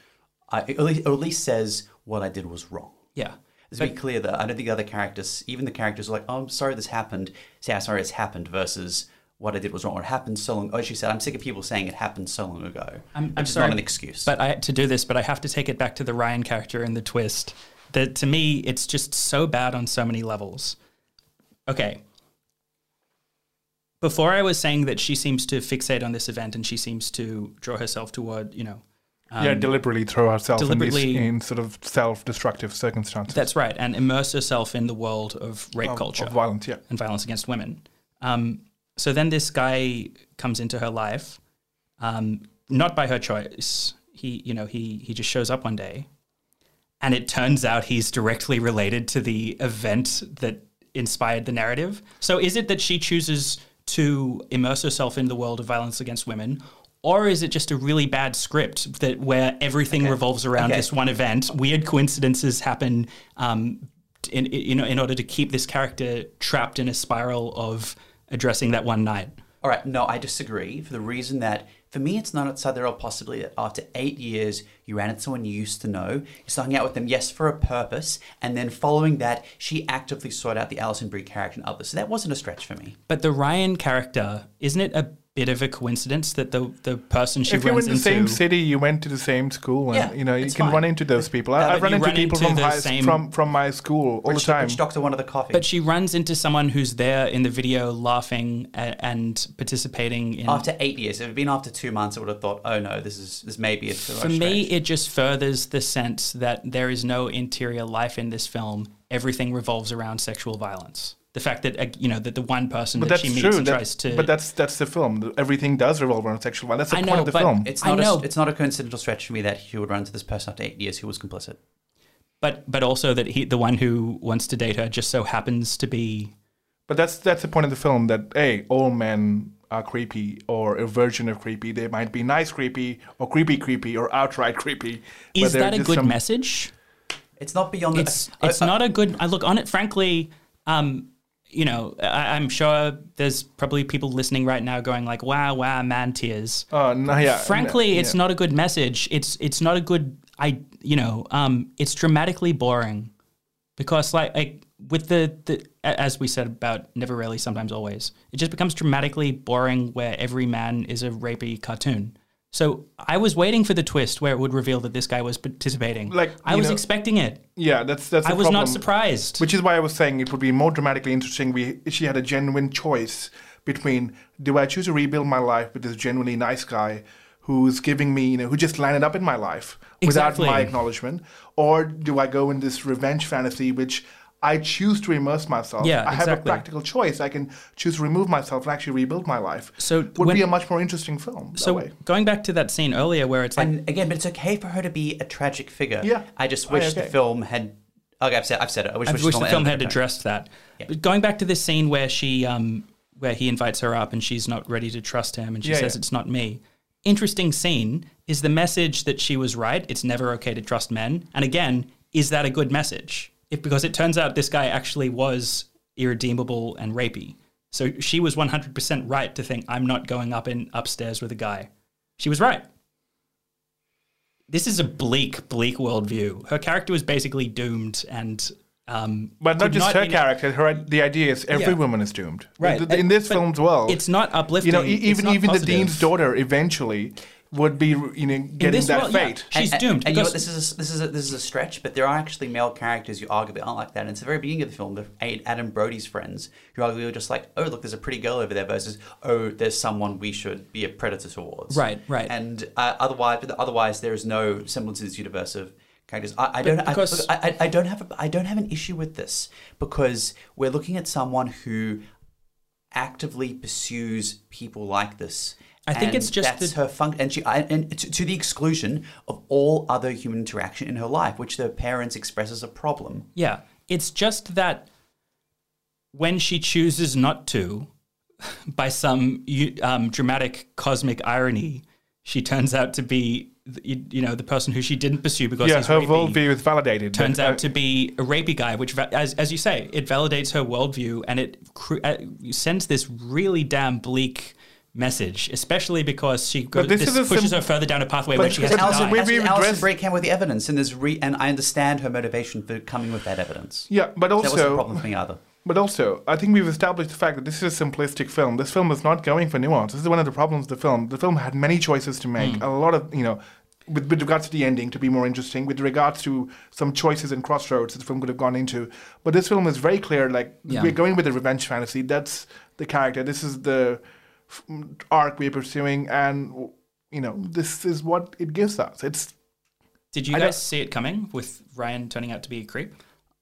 I, at, least, or at least says what I did was wrong. yeah To be clear, though, I don't think the other characters, even the characters, are like, "Oh, I'm sorry this happened." Say, "I'm sorry it's happened," versus "What I did was wrong," or "It happened so long." Oh, she said, "I'm sick of people saying it happened so long ago." I'm, which I'm sorry, not an excuse. But I had to do this, but I have to take it back to the Ryan character and the twist. That to me, it's just so bad on so many levels. Okay. Before I was saying that she seems to fixate on this event and she seems to draw herself toward, you know, um, yeah, deliberately throw herself in, deliberately- these, in sort of self-destructive circumstances. that's right, and immerse herself in the world of rape of, culture. of violence. Yeah, and violence against women. Um, so then this guy comes into her life, um, not by her choice. He, you know, he he just shows up one day, and it turns out he's directly related to the event that inspired the narrative. So is it that she chooses to immerse herself in the world of violence against women? Or is it just a really bad script that where everything revolves around Okay. this one event? Weird coincidences happen um, in, in, in order to keep this character trapped in a spiral of addressing that one night. All right, no, I disagree for the reason that for me, it's not outside the realm of possibility that after eight years, you ran into someone you used to know, you started hanging out with them, yes, for a purpose, and then following that, she actively sought out the Alison Brie character and others. So that wasn't a stretch for me. But the Ryan character, isn't it a bit of a coincidence that the the person she if you're in the into same city, you went to the same school, and Yeah, you know you can fine. run into those people. I, but I've run into run people into from the high, same- from from my school all Which, the time. which doctor wanted the coffee? But she runs into someone who's there in the video, laughing a- and participating in. after eight years, if it had been after two months, I would have thought, oh no, this is this may be a For much me, it just furthers the sense that there is no interior life in this film. Everything revolves around sexual violence. The fact that uh, you know that the one person but that that's she meets true. and that- tries to. But that's that's the film. Everything does revolve around sexual violence. That's the I point know, of the but film. it's I not know. a, it's not a coincidental stretch for me that he would run into this person after eight years who was complicit. but but also that he, the one who wants to date her, just so happens to be. But that's that's the point of the film. That hey, all men are creepy or a version of creepy. They might be nice creepy or creepy creepy or outright creepy. Is they're that a good some- message? It's not beyond. It's I- it's I- not a good. I look on it. Frankly, um, you know, I, I'm sure there's probably people listening right now going like, "Wow, wow, man, tears." Oh no, yeah. Frankly, no, it's yeah. not a good message. It's it's not a good. I you know, um, it's dramatically boring because like, like with the, the as we said about never really sometimes always it just becomes dramatically boring where every man is a rapey cartoon so i was waiting for the twist where it would reveal that this guy was participating Like, i was know- expecting it Yeah, that's that's. i was not surprised Which is why I was saying it would be more dramatically interesting. We she had a genuine choice between do I choose to rebuild my life with this genuinely nice guy who's giving me, you know, who just landed up in my life Exactly. without my acknowledgement, or do I go in this revenge fantasy which I choose to immerse myself. Yeah, I have a practical choice. I can choose to remove myself and actually rebuild my life. So it would when- be a much more interesting film. that so way. going back to that scene earlier where it's like and again, but it's okay for her to be a tragic figure. Yeah. I just Oh, wish the okay. film had. Okay, I've said I've said it. I wish, I wish wish the film had ended addressed that. Yeah. But going back to this scene where she, um, where he invites her up and she's not ready to trust him, and she Yeah, says yeah. it's not me. Interesting scene is the message that she was right. It's never okay to trust men. And again, is that a good message? If because it turns out this guy actually was irredeemable and rapey. So she was 100% right to think I'm not going up in upstairs with a guy. She was right. This is a bleak, bleak worldview. Her character was basically doomed and um, But not just her character. Her the idea is every Yeah. woman is doomed. Right. In, in this But film as well. It's not uplifting. you know, even even the dean's daughter eventually would be, you know, getting this that world, yeah. fate. She's and, doomed And, and you know what, this is a, this is a, this is a stretch, but there are actually male characters who arguably aren't like that. And it's the very beginning of the film, the Adam Brody's friends who arguably are just like, oh look, there's a pretty girl over there, versus oh, there's someone we should be a predator towards. Right, right. And uh, otherwise, but otherwise, there is no semblance to this universe of characters. I, I don't. I, because- look, I, I- I don't have. A, I don't have an issue with this because we're looking at someone who actively pursues people like this. I think and it's just that's the- her function, and she, I, and to, to the exclusion of all other human interaction in her life, which the parents express as a problem. Yeah, it's just that when she chooses not to, by some um, dramatic cosmic irony, she turns out to be, you, you know, the person who she didn't pursue because yeah, he's her rapey, worldview is validated. turns but, uh, out to be a rapey guy, which, as, as you say, it validates her worldview and it cr- uh, sends this really damn bleak message, especially because she goes, this this, pushes sim- her further down a pathway but where she has because to Alison, die. we- That's we've what Alison addressed- Bray came with the evidence, and there's re- and I understand her motivation for coming with that evidence. yeah, but that wasn't a also, problem for me either. but also, I think we've established the fact that this is a simplistic film. This film is not going for nuance. This is one of the problems of the film. The film had many choices to make. Hmm. A lot of, you know, with, with regards to the ending to be more interesting, with regards to some choices and crossroads that the film could have gone into. But this film is very clear. Like Yeah. we're going with a revenge fantasy. That's the character. This is the f- arc we're pursuing, and you know, this is what it gives us. It's Did you I guys see it coming with Ryan turning out to be a creep?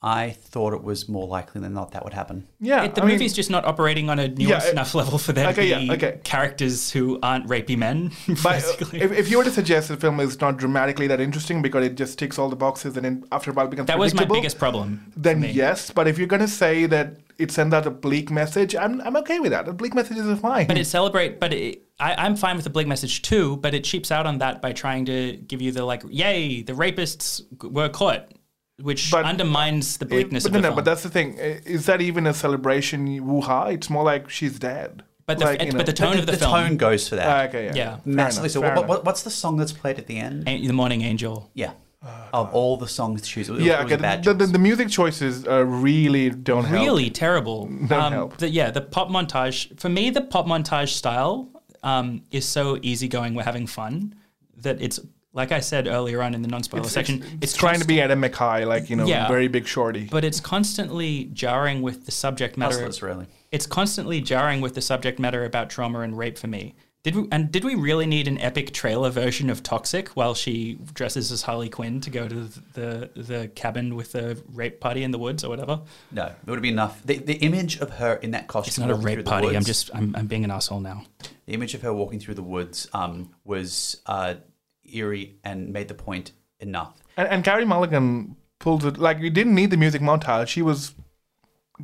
I thought it was more likely than not that would happen. yeah. It, the I mean- movie's just not operating on a nuanced Yeah, it- enough level for there Okay, to be yeah, okay. characters who aren't rapey men. But uh, basically. if, if you were to suggest the film is not dramatically that interesting because it just ticks all the boxes and then after a while becomes that was my predictable, biggest problem. then yes. But if you're going to say that it sends out a bleak message, I'm, I'm okay with that. The bleak messages are fine. But it celebrate, but it, I, I'm fine with the bleak message too. But it cheaps out on that by trying to give you the like, yay, the rapists were caught, which But- undermines the bleakness but of no, the no, film. but that's the thing. Is that even a celebration woo-ha? It's more like she's dead. But the, Like, it- you know- but the tone the, of the, the film, tone goes for that. Ah, okay, yeah. Yeah. Massively. enough, So, what, what, what's the song that's played at the end? Ain't the Morning Angel. Yeah. Of all the songs to choose, it was, yeah, was okay. a bad The, the, the music choices uh, really don't help. really terrible. Um, Don't help. The, yeah, the pop montage. For me, the pop montage style um, is so easygoing. We're having fun that it's like I said earlier on in the non-spoiler It's, section. it's, it's trying to be Adam McKay, like you know, Yeah. very big shorty. but it's constantly jarring with the subject matter. Hustlers, really. It's constantly jarring with the subject matter about trauma and rape for me. Did we, and did we really need an epic trailer version of Toxic while she dresses as Harley Quinn to go to the the, the cabin with the rape party in the woods or whatever? No, it would have been enough. The, the image of her in that costume. It's not a rape the party. I'm just I'm, I'm being an asshole now. the image of her walking through the woods um, was uh, eerie and made the point enough. And, and Carey Mulligan pulled it like you didn't need the music montage. She was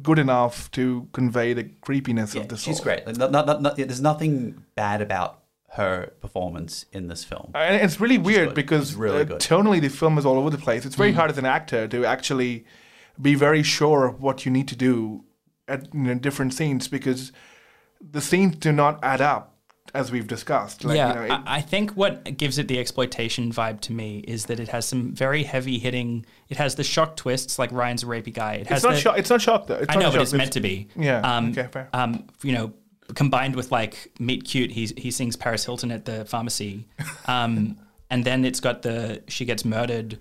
good enough to convey the creepiness Yeah, of the she's great. Like, not, not, not, there's nothing bad about her performance in this film. And it's really weird good. because It's really uh, tonally the film is all over the place. It's very hard as an actor to actually be very sure of what you need to do at you know, different scenes because the scenes do not add up as we've discussed. Like, yeah, you know, it- I, think what gives it the exploitation vibe to me is that it has some very heavy hitting. It has the shock twists like Ryan's a rapey guy. It has it's not the, shock. It's not shock though. It's I know, but shock. it's meant to be. Yeah, Um, okay, fair. Um, you know, combined with like Meet Cute, he he sings Paris Hilton at the pharmacy, um, and then it's got the she gets murdered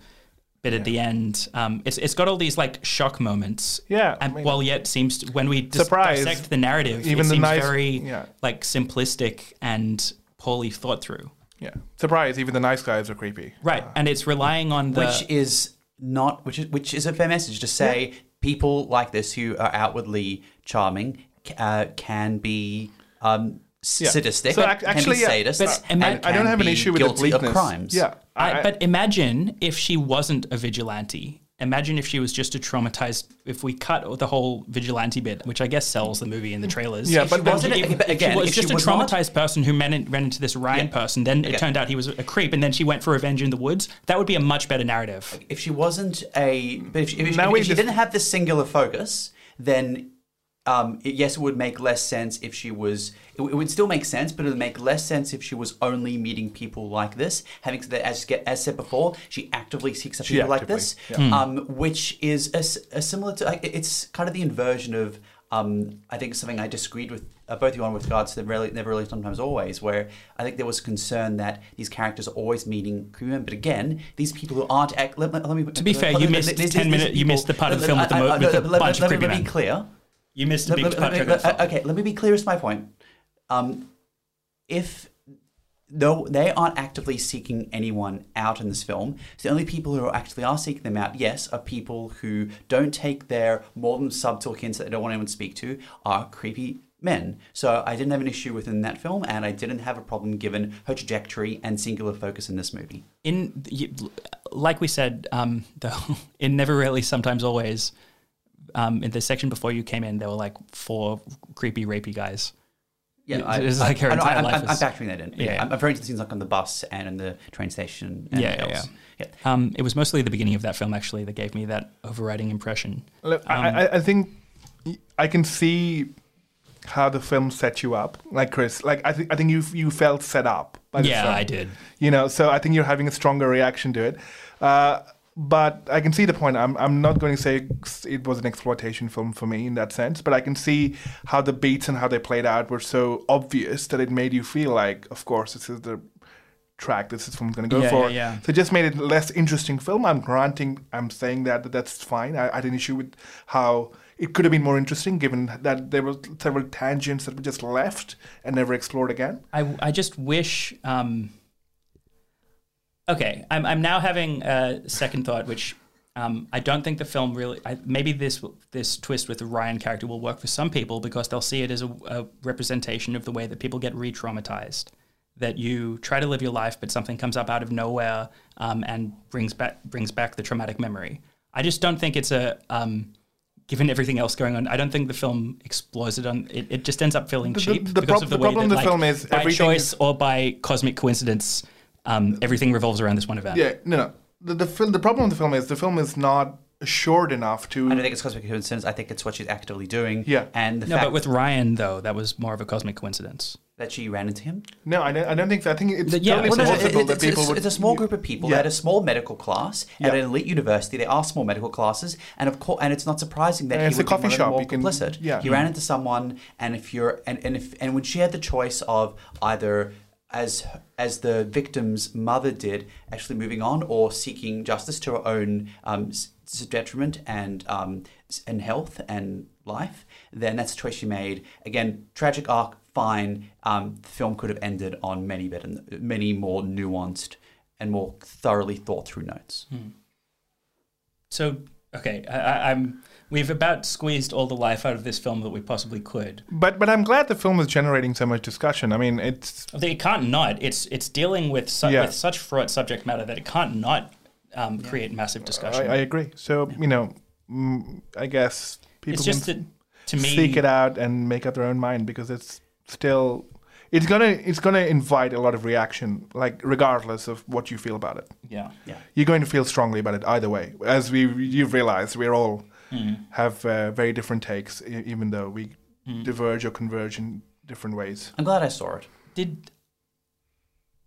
bit at the end. Um, it's it's got all these like shock moments. Yeah, I and mean- while yet seems to, when we dis- Surprise. dissect the narrative, Even it the seems nice- very yeah. like simplistic and poorly thought through. yeah, surprise! Even the nice guys are creepy. Right, and it's relying on the which is not which is which is a fair message to say people like this who are outwardly charming uh, can be um, s- Yeah. sadistic, So ac- can actually, be yeah. sadists, But and ima- I don't can have an be issue with the guilty of bleakness. crimes. Yeah, I, I- but imagine if she wasn't a vigilante. Imagine if she was just a traumatized. If we cut the whole vigilante bit, which I guess sells the movie in the trailers. Yeah, but she wasn't- Okay, if- but if again, she was if she just was a not- traumatized person who ran, in, ran into this Ryan Yeah. person, then it turned out he was a creep, and then she went for revenge in the woods. That would be a much better narrative. if she wasn't a but if she, if, she- if we she just- didn't have this singular focus then um, it, yes it would make less sense if she was it, it would still make sense but it would make less sense if she was only meeting people like this. Having said that as as said before she actively seeks out She people like this yeah. um, which is a, s- a similar to like, it's kind of the inversion of um, I think something I disagreed with uh, both of you on with regards to the really, never really sometimes always where I think there was concern that these characters are always meeting crewmen but again these people who aren't act, let, let, let me To be fair, you missed 10 minute- you missed the part of the film with the mo- with the bunch of let, creepy let me be clear You missed a big let- let- let- film. okay let me be clear as my point um, if though they aren't actively seeking anyone out in this film. So the only people who actually are seeking them out, yes, are people who don't take their more than subtle hints that they don't want anyone to speak to, are creepy men. So I didn't have an issue within that film, and I didn't have a problem given her trajectory and singular focus in this movie. in like we said um, though in never really sometimes always um, in the section before you came in there were like four creepy rapey guys Yeah, It's- I, it's like her I, entire I'm, life I'm, I'm factoring that in. Yeah. Yeah, I'm, I'm referring to the scenes like on the bus and in the train station. And Yeah, yeah, else. yeah. um, it was mostly the beginning of that film actually that gave me that overriding impression Look, Um, I, I, I think I can see how the film set you up, like Chris. Like I think I think you you felt set up. By the yeah film. i did You know, so I think you're having a stronger reaction to it. Uh, but I can see the point. I'm I'm not going to say it was an exploitation film for me in that sense, but I can see how the beats and how they played out were so obvious that it made you feel like, of course, this is the track this is going to go Yeah, for. yeah, yeah. So it just made it less interesting film. I'm granting, I'm saying that, that that's fine. I, I had an issue with how it could have been more interesting given that there were several tangents that were just left and never explored again. I, I just wish. Um, okay, I'm, I'm now having a second thought, which um, I don't think the film really. I, maybe this this twist with the Ryan character will work for some people because they'll see it as a, a representation of the way that people get re-traumatized. That you try to live your life, but something comes up out of nowhere um, and brings back brings back the traumatic memory. I just don't think it's a. Um, given everything else going on, I don't think the film explores it on. It, it just ends up feeling The- the- cheap the because prob- of the, the way problem that, the like, film is by choice is- or by cosmic coincidence, um, everything revolves around this one event. Yeah, no, no. The the, film, the problem with the film is the film is not short enough to. I don't think it's cosmic coincidence. I think it's what she's actively doing. Yeah. And the No, fact but with Ryan though, that was more of a cosmic coincidence. that she ran into him. no, I don't, I don't think so. I think it's The- yeah, totally well, no, no, possible it- that it's, people it's, would. it's a small group of people. Yeah. They had a small medical class at Yeah. an elite university. They are small medical classes, and of course, and it's not surprising that And he it's a would coffee be one of shop, more you can- complicit. yeah. He ran into someone, and if you're and, and if and when she had the choice of either as as the victim's mother did, actually moving on or seeking justice to her own um, detriment and um, and health and life, then that's a choice she made. Again, tragic arc, fine. Um, the film could have ended on many better, many more nuanced and more thoroughly thought through notes. So okay, I, I'm we've about squeezed all the life out of this film that we possibly could. But but I'm glad the film is generating so much discussion. I mean, it's I it can't not. It's it's dealing with su- Yeah. with such fraught subject matter that it can't not um, create massive discussion. I agree. So you know, mm, I guess people it's just can that to me, seek it out and make up their own mind because it's still it's gonna it's gonna invite a lot of reaction, like regardless of what you feel about it. yeah. Yeah. You're going to feel strongly about it either way. As we you've realized, we're all Mm. have uh, very different takes, even though we Mm. diverge or converge in different ways. I'm glad I saw it. Did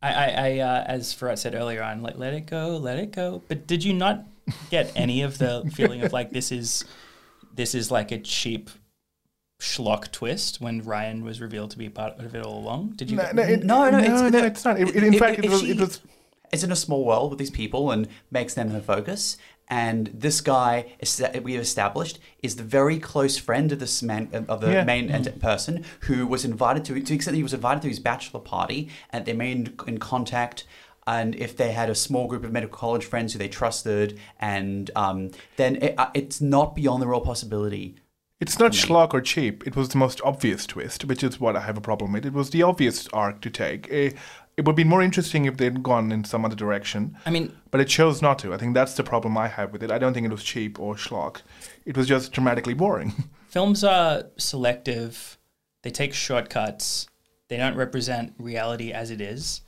I, I, I uh, as Farad said earlier on, like let it go, let it go. But did you not get any of the feeling of like this is this is like a cheap schlock twist when Ryan was revealed to be part of it all along? Did you? No, get- no, it- No, no, no, it's- no, it's not. It, it- in if- fact, it if was, she- it was It's in a small world with these people and makes them her focus. And this guy we have established is the very close friend of this man of the Yeah. main ent- person who was invited to to the extent that he was invited to his bachelor party and they remained in contact. And if they had a small group of medical college friends who they trusted, and um, then it, uh, it's not beyond the real possibility It's not schlock or cheap. It was the most obvious twist, which is what I have a problem with. It was the obvious arc to take. Eh, it would be more interesting if they'd gone in some other direction, I mean, but it chose not to. I think that's the problem I have with it. I don't think it was cheap or schlock. It was just dramatically boring. films are selective. They take shortcuts. They don't represent reality as it is.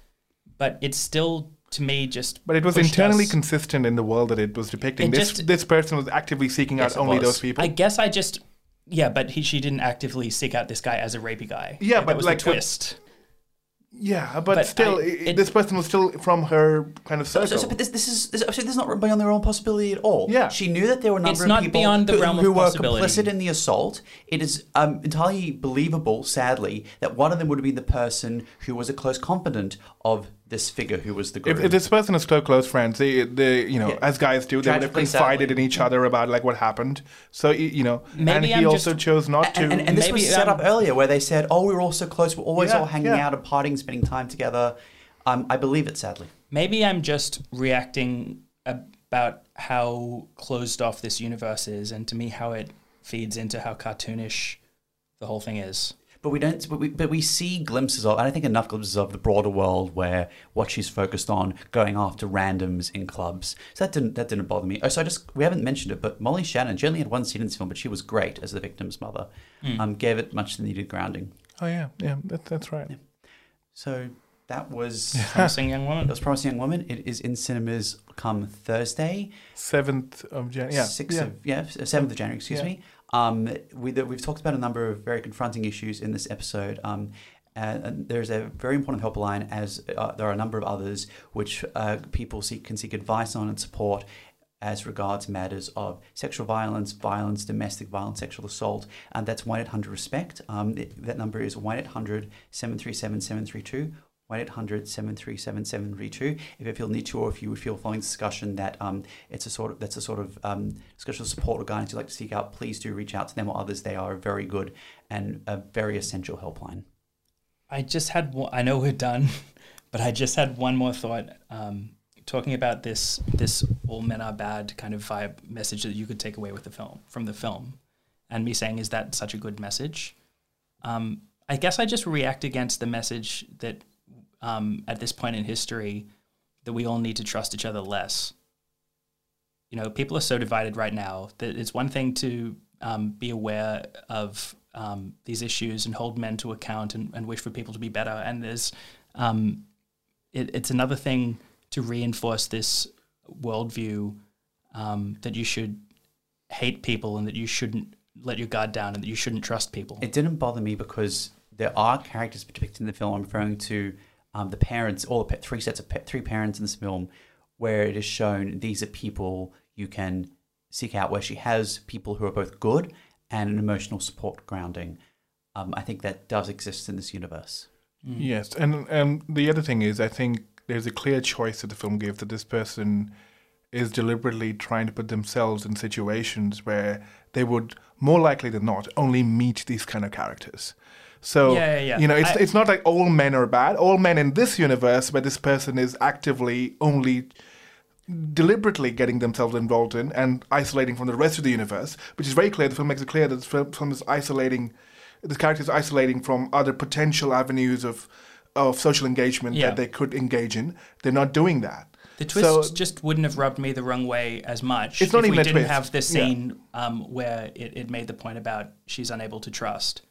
But it's still, to me, just. But it was internally us- consistent in the world that it was depicting. It this just- this person was actively seeking Yes, out only was. those people. I guess I just. Yeah, but he, she didn't actively seek out this guy as a rapey guy. Yeah, Like, but was like uh, twist. Yeah, but, But still, I- i- it- this person was still from her kind of circle. so, so, but this, this is this, actually, this is not beyond the realm of possibility at all. Yeah. she knew that there were a number It's of not people beyond the who, realm of who were complicit in the assault. It is um, entirely believable, sadly, that one of them would have been the person who was a close confidant of this figure who was the if, if this person is so close friends, they, they you know, Yeah. as guys do, they would have confided sadly. in each other about like what happened. So you know, and Maybe he I'm also just- chose not to. and, and, and this was Maybe, set um, up earlier where they said, "Oh, we were all so close. We're always Yeah, all hanging yeah. out and partying, spending time together." Um, I believe it, sadly. Maybe I'm just reacting about how closed off this universe is, and to me, how it feeds into how cartoonish the whole thing is. But we don't. But we, but we see glimpses of. and I don't think enough glimpses of the broader world where what she's focused on, going after randoms in clubs. So that didn't that didn't bother me. Oh, so I just we haven't mentioned it, but Molly Shannon. She only had one scene in this film, but she was great as the victim's mother. Um, gave it much needed grounding. oh yeah, yeah, that, that's right. So that was Promising young woman. that was promising young woman. It is in cinemas come Thursday. Seventh of January. Yeah, sixth yeah. of yeah seventh of January. Excuse Yeah. me. Um, we we've talked about a number of very confronting issues in this episode. Um, and there's a very important helpline, as uh, there are a number of others, which uh, people seek, can seek advice on and support as regards matters of sexual violence, violence, domestic violence, sexual assault, and that's 1 800 RESPECT. Um, that number is 1 800 737 732. 1 800 737 732. If you feel need to, or if you would feel following discussion that um, it's a sort of that's a sort of um, discussion of support or guidance you'd like to seek out, please do reach out to them or others. They are a very good and a very essential helpline. I just had one, I know we're done, but I just had one more thought. Um, talking about this this all men are bad kind of vibe message that you could take away with the film from the film, and me saying is that such a good message? Um, I guess I just react against the message that um, at this point in history that we all need to trust each other less. You know, people are so divided right now that it's one thing to um, be aware of um, these issues and hold men to account and, and wish for people to be better. And there's, um, it, it's another thing to reinforce this worldview um, that you should hate people and that you shouldn't let your guard down and that you shouldn't trust people. It didn't bother me because there are characters depicted in the film. I'm referring to um, the parents, all the three sets of three parents in this film, where it is shown these are people you can seek out. Where she has people who are both good and an emotional support grounding. Um, I think that does exist in this universe. Yes, and and the other thing is, I think there's a clear choice that the film gives that this person is deliberately trying to put themselves in situations where they would more likely than not only meet these kind of characters. So Yeah, yeah, yeah. you know, it's I- it's not like all men are bad. All men in this universe, where this person is actively only deliberately getting themselves involved in and isolating from the rest of the universe, which is very clear. The film makes it clear that the film, is isolating, the character is isolating from other potential avenues of of social engagement Yeah. that they could engage in. They're not doing that. The twist So- just wouldn't have rubbed me the wrong way as much It's not if even we didn't twist. have the Yeah. scene um, where it, it made the point about she's unable to trust.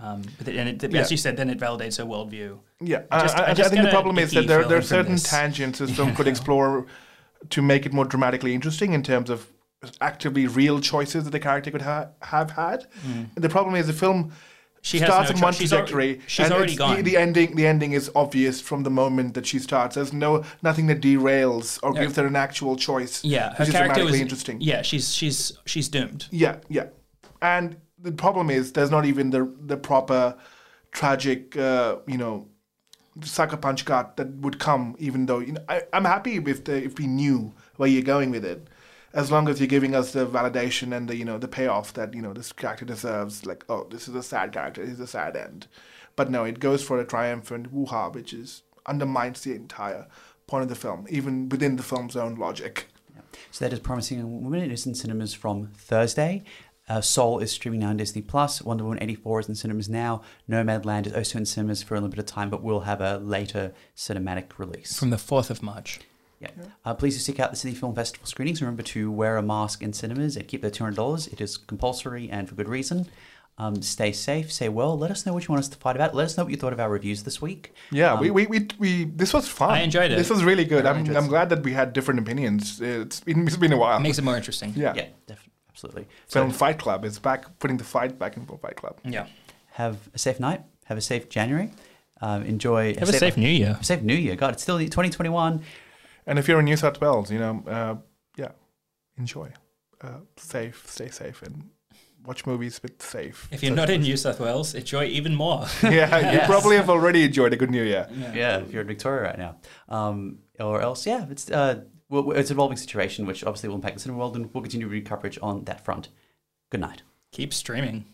Um, but it- and it, Yeah. as you said, then it validates her worldview. Yeah, I just- I, I, I think the problem is that there, there are certain this. tangents this film could explore to make it more dramatically interesting in terms of actively real choices that the character could ha- have had. And the problem is the film Mm. She starts no on one. She's al- trajectory. she's and already gone. The, the ending, the ending is obvious from the moment that she starts. There's no nothing that derails or gives her an actual choice. Yeah, her is character dramatically was interesting. Yeah, she's she's she's doomed. Yeah, yeah. And the problem is there's not even the the proper tragic, uh, you know, sucker punch cut that would come. Even though you know, I, I'm happy with the if we knew where you're going with it, as long as you're giving us the validation and the you know the payoff that you know this character deserves. Like, oh, this is a sad character. This is a sad end. But no, it goes for a triumphant woo-ha, which is undermines the entire point of the film, even within the film's own logic. So that is Promising Young Woman. It is in cinemas from Thursday. Uh, Soul is streaming now on Disney Plus. Wonder Woman 84 is in cinemas now. Nomadland is also in cinemas for a little bit of time, but we'll have a later cinematic release. From the fourth of March. Yeah. Uh, please do seek out the City Film Festival screenings. Remember to wear a mask in cinemas and keep the $200. It is compulsory and for good reason. Um, stay safe, stay well. Let us know what you want us to fight about. Let us know what you thought of our reviews this week. Yeah, Um, we, we, we, we this was fun. I enjoyed it. This was really good. I I'm, I'm glad that we had different opinions. It's been, it's been a while. It makes it more interesting. yeah. Yeah, definitely. Absolutely. Film So Fight Club is back, putting the fight back in for Fight Club. Yeah. have a safe night. Have a safe January. Um, enjoy. Have a safe New Year. safe New Year. God, it's still 2021. And if you're in New South Wales, you know, uh, yeah, enjoy. Uh, safe, stay safe, and watch movies with safe. If you're not in New South Wales, enjoy even more. yeah, you probably have already enjoyed a good New Year. Yeah, if you're in Victoria right now. Um, or else, yeah, it's uh, well, it's an evolving situation, which obviously will impact the cinema world, and we'll continue to read coverage on that front. Good night. Keep streaming.